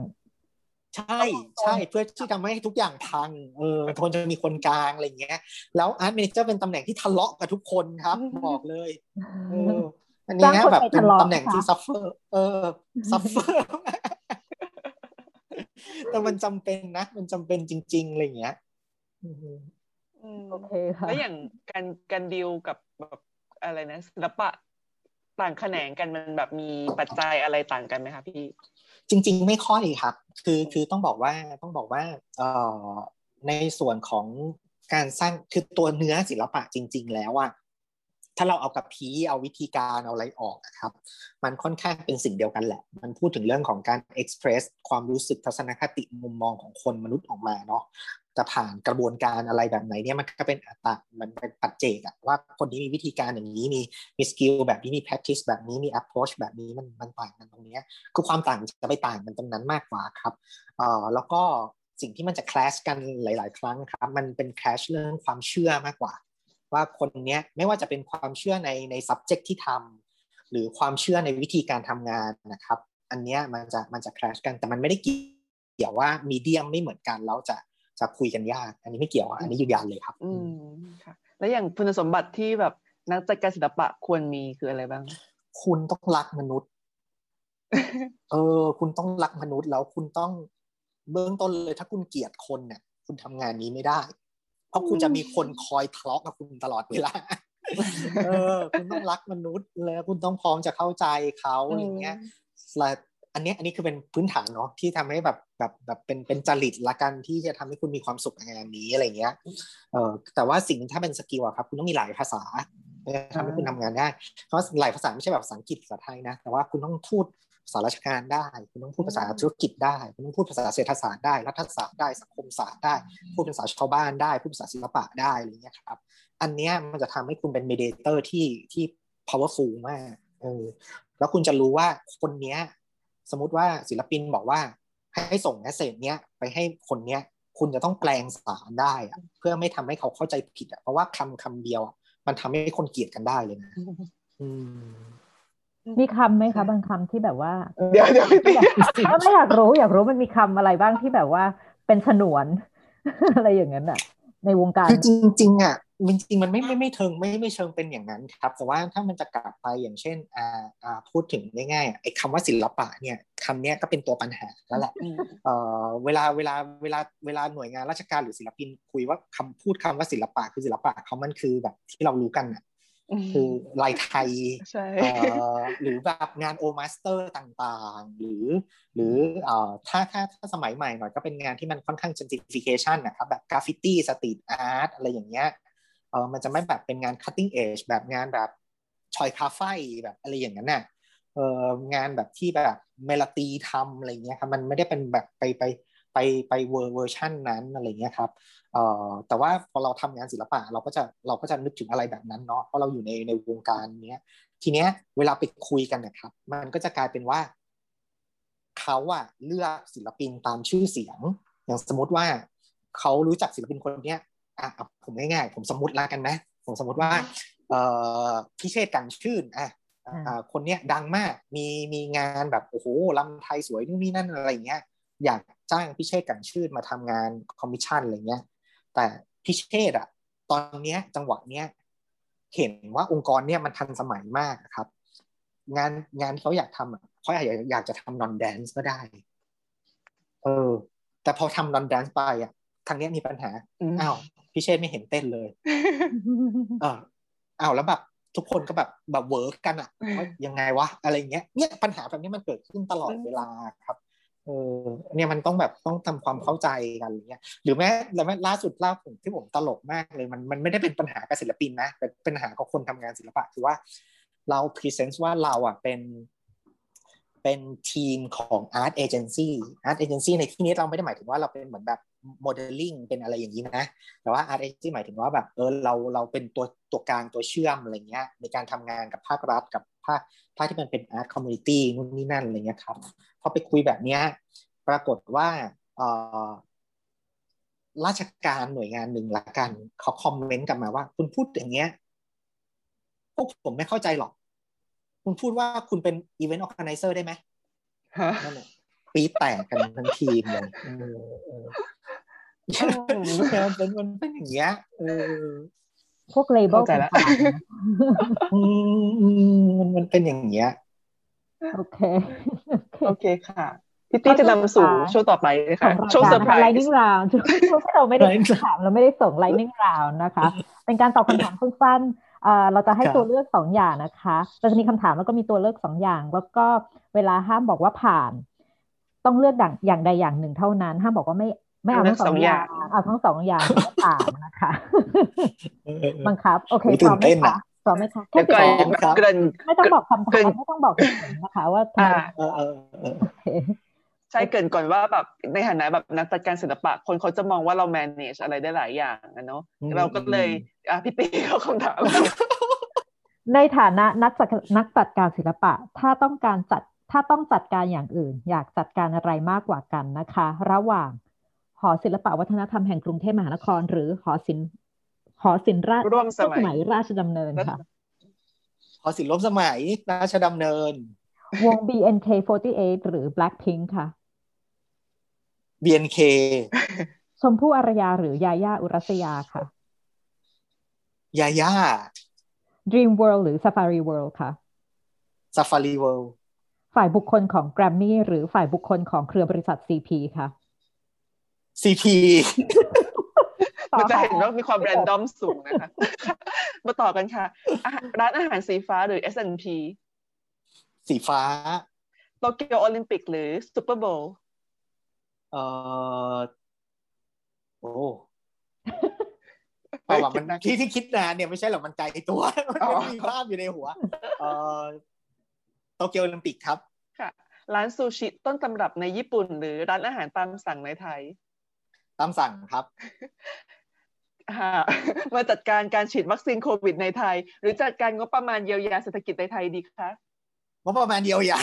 ใช่ใช่เพื่อที่ทำให้ทุกอย่างพังเออควรจะมีคนกลางอะไรเงี้ย แล้ว art manager เป็นตำแหน่งที่ทะเลาะกับทุกคนครับบอกเลยเอออันนี้แบบเป็นตำแหน่งที่ suffer เออsuffer แต่มันจำเป็นนะ มันจำเป็นจริง ๆอะไรเงี้ยโอเคค่ะแล้วอย่างการการดีลกับแบบอะไรนะศิลปะต่างแขนงกันมันแบบมีปัจจัยอะไรต่างกันไหมคะพี่ จริง ๆ ไม่ค่อยครับ คือคือต้องบอกว่าต้องบอกว่าเอ่อในส่วนของการสร้างคือตัวเนื้อศิลปะจริง ๆ แล้วอะ ถ้าเราเอากับพีเอาวิธีการเอาอะไรออกนะครับ มันค่อนข้างเป็นสิ่งเดียวกันแหละ มันพูดถึงเรื่องของการ express ความรู้สึกทัศนคติมุมมองของคนมนุษย์ออกมาเนาะจะผ่านกระบวนการอะไรแบบไหนเนี่ยมันก็เป็นอัตรมันเป็นปัจเจกอะว่าคนนี้มีวิธีการอย่างนี้มีมี skill แบบนี้มี practice แบบนี้มี approach แบบนี้มันมันต่างกันตรงนี้คือความต่างจะไปต่างกันตรงนั้นมากกว่าครับเอ่อแล้วก็สิ่งที่มันจะ clash กันหลาย ๆ ครั้งครับ มันเป็น clash เรื่องความเชื่อมากกว่า ว่าคนเนี้ยไม่ว่าจะเป็นความเชื่อในใน subject ที่ทำหรือความเชื่อในวิธีการทำงานนะครับ อันเนี้ยมันจะมันจะคลาสกันแต่มันไม่ได้เกี่ยวว่ามีเดียมไม่เหมือนกันแล้วจะจะคุยกันยาก อันนี้ไม่เกี่ยวอันนี้ยืนยันเลยครับ อืมค่ะแล้วอย่างคุณสมบัติที่แบบนักจัดการศิลปะควรมีคืออะไรบ้าง คุณต้องรักมนุษย์ เออ คุณต้องรักมนุษย์แล้วคุณต้องเบื้องต้นเลยถ้าคุณเกลียดคนเนี่ยคุณทำงานนี้ไม่ได้เพ ราะคุณจะมีคนคอยทะเลาะกับคุณตลอดเวลาเออ คุณต้องรักมนุษย์แล้วคุณต้องพร้อมจะเข้าใจเขาอะไรเงี้ยและอันนี้อันนี้คือเป็นพื้นฐานเนาะที่ทำให้แบบแบบแบบเป็นเป็นจริตละกันที่จะทำให้คุณมีความสุขในงานนี้อะไรเงี้ยเออแต่ว่าสิ่งถ้าเป็นสกิลอะครับ คุณต้องมีหลายภาษาทำให้คุณทำงานได้เพราะหลายภาษาไม่ใช่แบบภาษาอังกฤษภาษาไทยนะ แต่ว่าคุณต้องพูด ภาษาราชการได้ คุณต้องพูดภาษาธุรกิจได้ คุณต้องพูดภาษาเศรษฐศาสตร์ได้ รัฐศาสตร์ได้สังคมศาสตร์ได้ พูดภาษาชาวบ้านได้ พูดภาษาศิลปะได้อะไรเงี้ยครับ อันเนี้ยมันจะทำให้คุณเป็น mediator ที่ที่ powerful มากเออแล้วคุณจะรู้ว่าคนเนี้ย สมมติว่าศิลปินบอกว่า ให้ส่ง message เนี้ยไปให้คนเนี้ย คุณจะต้องแปลงสารได้อะเพื่อไม่ทำให้เขาเข้าใจผิดอะเพราะว่าคำคำเดียว มันทำให้คนเกลียดกันได้เลยนะอืม มีคำไหมคะบางคำที่แบบว่า เดี๋ยวเดี๋ยวไม่ไม่อยากรู้อยากรู้มันมีคำอะไรบ้างที่แบบว่าเป็นฉนวน อะไรอย่างนั้นอะในวงการคือจริงๆอะจริงๆมันไม่ไม่ไม่เชิงไม่ไม่เชิงเป็นอย่างนั้นครับ แต่ว่าถ้ามันจะกลับไปอย่างเช่นอ่าอ่าพูดถึงง่ายๆไอ้คำว่าศิลปะเนี่ยคำเนี้ยก็เป็นตัวปัญหาแล้วแหละเอ่อเวลาเวลาเวลาเวลาหน่วยงานราชการหรือศิลปินคุยว่าคำพูดคำว่าศิลปะคือศิลปะเขามันคือแบบที่เรารู้กันอะ คือลายไทยหรือแบบงาน old master ต่างๆ หรือ หรือถ้าถ้าถ้าสมัยใหม่หน่อยก็เป็นงานที่มันค่อนข้าง gentrification นะครับแบบ graffiti street art อะไรอย่างเงี้ยเออมันจะไม่แบบเป็นงาน cutting edge แบบงานแบบชอยคาไฟแบบอะไรอย่างนั้นน่ะเอองานแบบที่แบบเมลตีทำอะไรเงี้ยครับมันไม่ได้เป็นแบบไปไปไปไปเวอร์เวอร์ชันนั้นอะไรเงี้ยครับเอ่อ แต่ว่าพอเราทำงานศิลปะเราก็จะเราก็จะนึกถึงอะไรแบบนั้นเนาะเพราะเราอยู่ในในวงการเนี้ย ทีเนี้ยเวลาไปคุยกันนะครับ มันก็จะกลายเป็นว่าเขาอะเลือกศิลปินตามชื่อเสียง อย่างสมมติว่าเขารู้จักศิลปินคนเนี้ยอะผมง่ายๆผมสมมติละกันนะ ผมสมมติว่าเอ่อพิเชษฐ กลั่นชื่นอะคนเนี้ยดังมากมีมีงานแบบโอ้โหรำไทยสวยนู่นนี่นั่นอะไรเงี้ยอยากจ้างพิเชษฐ กลั่นชื่นมาทำงานคอมมิชชั่นอะไรเงี้ย แต่พิเชษฐอะตอนเนี้ยจังหวะเนี้ยเห็นว่าองค์กรเนี่ยมันทันสมัยมากครับ งานงานที่เขาอยากทำเขาอยากอยากจะทำ non-dance ก็ได้ เออ แต่พอทำ non-dance ไปอะทางนี้มีปัญหาอ้าวพิเชษฐไม่เห็นเต้นเลยเอออ้าวแล้วแบบทุกคนก็แบบแบบ work กันอะว่ายังไงวะอะไรเงี้ยเนี่ยปัญหาแบบนี้มันเกิดขึ้นตลอดเวลาครับ เออเนี่ยมันต้องแบบต้องทำความเข้าใจกันอะไรเงี้ยหรือแม้แล้วแม้ล่าสุดล่าสุดที่ผมตลกมากเลยมันมันไม่ได้เป็นปัญหากับศิลปินนะเป็นปัญหากับคนทำงานศิลปะคือว่า เรา present ว่าเราอะเป็นเป็นทีมของ art agency art agency ในที่นี้เราไม่ได้หมายถึงว่าเราเป็นเหมือนแบบ โมเดลลิ่งเป็นอะไรอย่างนี้นะ แต่ว่า Art Agency หมายถึงว่าแบบเออเราเราเป็นตัวตัวกลางตัวเชื่อมอะไรเงี้ยในการทำงานกับภาครัฐกับภาคภาคที่มันเป็น Art Community นู่นนี่นั่นอะไรเงี้ยครับพอไปคุยแบบเนี้ยปรากฏว่าเออราชการหน่วยงานหนึ่งละกันเขา comment กลับมาว่า คุณพูดอย่างเงี้ยพวกผมไม่เข้าใจหรอก คุณพูดว่าคุณเป็น event organizer ได้ไหมนั่นแหละปรี๊ดแตกกันทั้งทีมเลย มันเป็นมันเป็นอย่างเงี้ยเออพวก label ต่ละมันมันเป็นอย่างเงี้ยโอเค โอเคค่ะ พี่ตี้จะนำสู่ช่วงต่อไปนะคะช่วงเซอร์ไพรส์ไลนิ่งราวช่วงที่เราไม่ได้ถามเราไม่ได้ส่งไลนิ่งราวนะคะ เป็นการตอบคำถามสั้นเราจะให้ตัวเลือกสองอย่างนะคะเราจะมีคำถามแล้วก็มีตัวเลือกสองอย่าง แล้วก็เวลาห้ามบอกว่าผ่าน ต้องเลือกอย่างอย่างใดอย่างหนึ่งเท่านั้น ห้ามบอกว่าไม่ ไม่เอาทั้งสองอย่างเอาทั้งสองอย่างผ่านนะคะบังคับ โอเคพร้อมไหมคะพร้อมไหมคะแค่ติดไม่ต้องบอกคำถามไม่ต้องบอกนะคะ ว่าทำไมโอเคใช่เกินก่อนว่าแบบในฐานะแบบนักจัดการศิลปะ คนเขาจะมองว่าเรา manage อะไรได้หลายอย่างนะเนาะเราก็เลยอะพี่ตีเขาคำถามในฐานะนักจัดนักจัดการศิลปะ ถ้าต้องการจัดถ้าต้องจัดการอย่างอื่น อยากจัดการอะไรมากกว่ากันนะคะ ระหว่าง หอศิลปะวัฒนธรรมแห่งกรุงเทพมหานคร หรือหอศิลป์หอศิลป์ราชร่วมสมัยราชดำเนินค่ะหอศิลป์ร่วมสมัยราชดำเนิน วง BNK48 หรือ Blackpink ค่ะ BNK ชมพู่อารยาหรือยาย่าอุรัสยาค่ะ ยาย่า Dream World หรือ Safari World ค่ะ Safari World ฝ่ายบุคคลของ Grammy หรือฝ่ายบุคคลของเครือบริษัท CP ค่ะ CP มันจะเห็นว่ามีความแรนดอมสูงนะคะ มาต่อกันค่ะ ร้านอาหารสีฟ้าหรือ S&P สีฟ้า โตเกียวโอลิมปิกหรือซูเปอร์โบว์เออโอ้เอาแบบมันที่ที่คิดนานเนี่ยไม่ใช่หรอกมันไกลตัว มันมีภาพอยู่ในหัว เออโตเกียวโอลิมปิกครับ ค่ะ ร้านซูชิต้นตำรับในญี่ปุ่น หรือร้านอาหารตามสั่งในไทย ตามสั่งครับมาจัดการการฉีดวัคซีนโควิดในไทย หรือจัดการงบประมาณเยียวยาเศรษฐกิจในไทยดีคะงบประมาณเยียวยา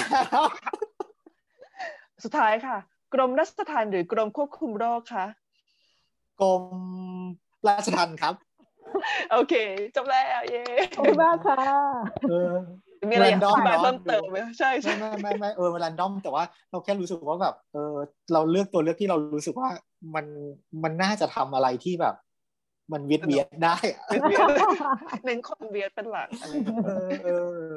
สุดท้ายค่ะ กรมราชทัณฑ์หรือกรมควบคุมโรคคะกรมราชทัณฑ์ครับ โอเค จบแล้ว เย้ขอบคุณมากค่ะ มีอะไรอยากอธิบายเพิ่มเติมไหมใช่ใช่ไม่ไม่ไม่เออมันรันดอมแต่ว่าเราแค่รู้สึกว่าแบบเออเราเลือกตัวเลือกที่เรารู้สึกว่ามันมันน่าจะทำอะไรที่แบบ มันเวียดเวียดได้อะเวียดเวียดเน้นคนเวียดเป็นหลักอะไรอย่างเงี้ยเออเออ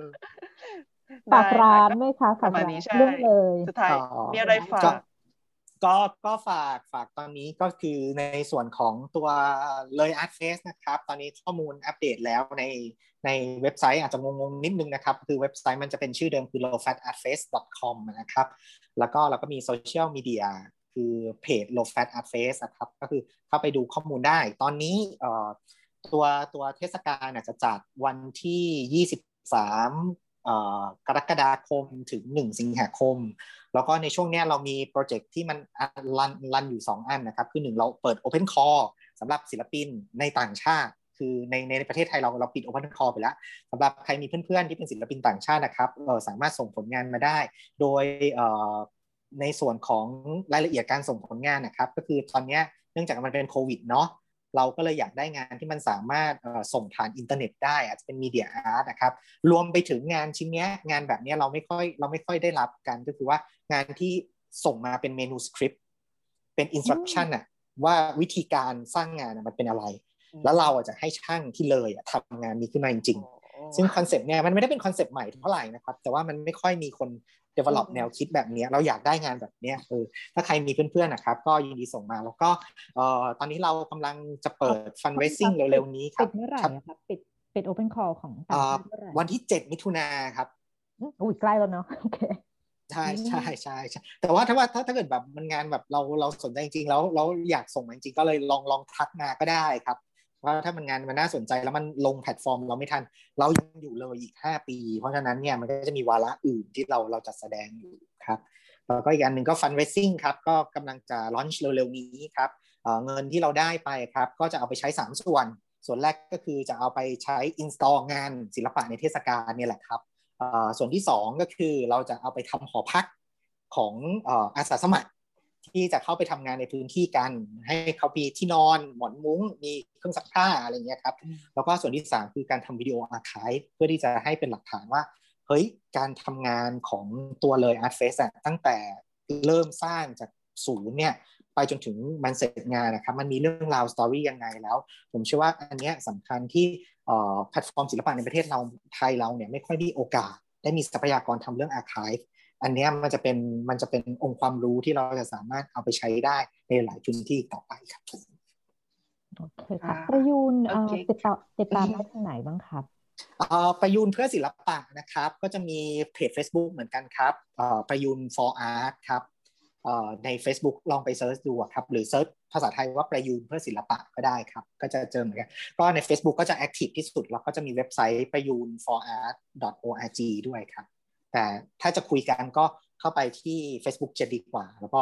ฝากร้านได้ไหมคะค่ะฝากประมาณร้านนี้ใช่เรื่องเลยสุดท้ายอ๋อมีอะไรฝาก็ ก็ก็ฝากฝากตอนนี้ก็คือในส่วนของตัวเลย Art Face นะครับ ตอนนี้ข้อมูลอัปเดตแล้วในในเว็บไซต์อาจจะงงๆนิดนึงนะครับ คือเว็บไซต์มันจะเป็นชื่อเดิมคือ lowfatartface.com นะครับ แล้วก็เราก็มีโซเชียลมีเดียคือเพจ low fat art face นะครับ ก็คือเข้าไปดูข้อมูลได้ ตอนนี้เอ่อตัวตัวเทศกาลจจะจัดวันที่ 23กรกฎาคมถึง 1 สิงหาคม แล้วก็ในช่วงนี้เรามี project ที่มัน run run อยู่ 2 อันนะครับ คือหนึ่งเราเปิด Open Call สำหรับศิลปินในต่างชาติ คือในในประเทศไทยเราเราปิด Open Call ไปแล้วสำหรับใครมีเพื่อนๆ ที่เป็นศิลปินต่างชาตินะครับสามารถส่งผลงานมาได้ โดยในส่วนของรายละเอียดการส่งผลงานนะครับ ก็คือตอนนี้เนื่องจากมันเป็นโควิดเนาะ เราก็เลยอยากได้งานที่มันสามารถเอ่อส่งผ่านอินเทอร์เน็ตได้ อาจจะเป็น media art นะครับรวมไปถึงงานชิ้นเนี้ยงานแบบเนี้ยเราไม่ค่อยเราไม่ค่อยได้รับกันก็คือว่างานที่ส่งมาเป็น manuscript เป็น instruction อะว่าวิธีการสร้างงานอะมันเป็นอะไร แล้วเราอะจะให้ช่างที่เลยอะทำงานนี้ขึ้นมาจริงๆซึ่ง concept เนี่ยมันไม่ได้เป็น concept ใหม่เท่าไหร่นะครับ แต่ว่ามันไม่ค่อยมีคน develop อืมแนวคิดแบบเนี้ยเราอยากได้งานแบบเนี้ยเออถ้าใครมีเพื่อนๆนะครับ ก็ยินดีส่งมาแล้วก็เอ่อตอนนี้เรากำลังจะเปิด fundraising เร็วๆนี้ครัปิดเมื่อไหร่ครับอะครับปิดปิด Open Call ของต่างอ่าชาติเมื่อไหร่วันที่ 7 มิถุนาครับอืมอุ้ยใกล้แล้วเนาะโอเคใช่อืมใช่ใช่ใช่แต่ว่าถ้าว่าถ้าถ้าเกิดแบบมันงานแบบเราเราสนใจจริงๆแล้วเราอยากส่งมาจริงๆก็เลยลองลองทักมาก็ได้ครับ ว่าถ้ามันงานมันน่าสนใจแล้วมันลงแพลตฟอร์ม เราไม่ทัน เรายังอยู่เลยอีก 5 ปี เพราะฉะนั้นเนี่ยมันก็จะมีวาระอื่นที่เราเราจัดแสดงอยู่ครับแล้วก็อีกอันหนึ่งก็ fundraising ครับ ก็กำลังจะ launch เร็วๆนี้ครับเเงินที่เราได้ไปครับ ก็จะเอาไปใช้ 3 ส่วน ส่วนแรกก็คือจะเอาไปใช้ install งานศิลปะในเทศกาลเนี่ยแหละครับส่วนที่สองก็คือเราจะเอาไปทำหอพักของอาสาสมัคร ที่จะเข้าไปทำงานในพื้นที่กัน ให้เขามีที่นอนหมอนมุ้ง มีเครื่องซักผ้าอะไรเงี้ยครับแล้วก็ส่วนที่สามคือการทำวิดีโออาร์คายเพื่อที่จะให้เป็นหลักฐานว่าเฮ้ยการทำงานของตัวเลย Art Face อะตั้งแต่เริ่มสร้างจากศูนย์เนี่ยไปจนถึงมันเสร็จงานนะครับมันมีเรื่องราว story ยังไงแล้ว ผมเชื่อว่าอันเนี้ยสำคัญที่เอ่อแพลตฟอร์มศิลปะในประเทศเราไทยเราเนี่ยไม่ค่อยได้โอกาส ได้มีทรัพยากรทำเรื่องอาร์คาย อันเนี้ยมันจะเป็นมันจะเป็นองค์ความรู้ที่เราจะสามารถเอาไปใช้ได้ในหลายพื้นที่ต่อไปครับผมโอเคค่ะอ่าประยูนเอ่อโอเคติดต่อติดตามได้ทางไหนบ้างครับเอ่อประยูนเพื่อศิลปะนะครับ ก็จะมีpage Facebook เหมือนกันครับเอ่อประยูน for art ครับเอ่อใน Facebook ลองไป search ดูอะครับ หรือ search ภาษาไทยว่าประยูนเพื่อศิลปะก็ได้ครับ ก็จะเจอเหมือนกัน ก็ใน Facebook ก็จะ active ที่สุด แล้วก็จะมีเว็บไซต์ประยูน for art org ด้วยครับ แต่ถ้าจะคุยกันก็เข้าไปที่ Facebook จะดีกว่า แล้วก็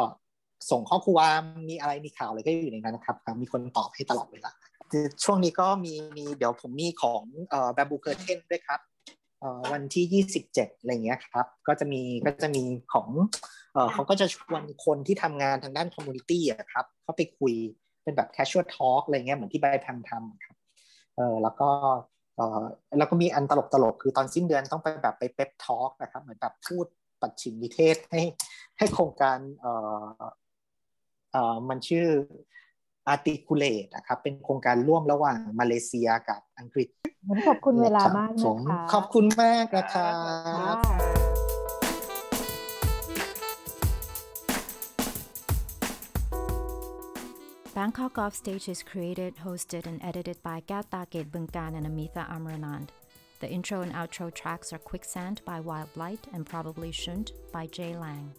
ส่งข้อความมีอะไรมีข่าวอะไรก็อยู่ในนั้นนะครับ มีคนตอบให้ตลอดเวลาช่วงนี้ก็มีมีเดี๋ยวผมมีของเอ่อแบบบูเกอร์เทนด้วยครับเอ่อวันที่ 27อะไรเงี้ยครับ ก็จะมีก็จะมีของเอ่อเขาก็จะชวนคนที่ทำงานทางด้าน community อะครับเข้าไปคุยเป็นแบบ casual talk อะไรเงี้ยเหมือนที่ใบแพมทำครับเออแล้วก็ แล้วก็มีอันตลกตลกๆคือตอนสิ้นเดือนต้องไปแบบไป pep talk นะครับ เหมือนแบบพูดปัจฉิมนิเทศให้ให้โครงการเออเออมันชื่อ Articulate นะครับ เป็นโครงการร่วมระหว่างมาเลเซียกับอังกฤษงั้นขอบคุณเวลามากผนะมคะขอบคุณมากนะครับ Bangkok Offstage is created, hosted, and edited by Gat Takit Bunkan and Amitha Amranand. The intro and outro tracks are Quicksand by Wild Light and Probably Shouldn't by Jay Lang.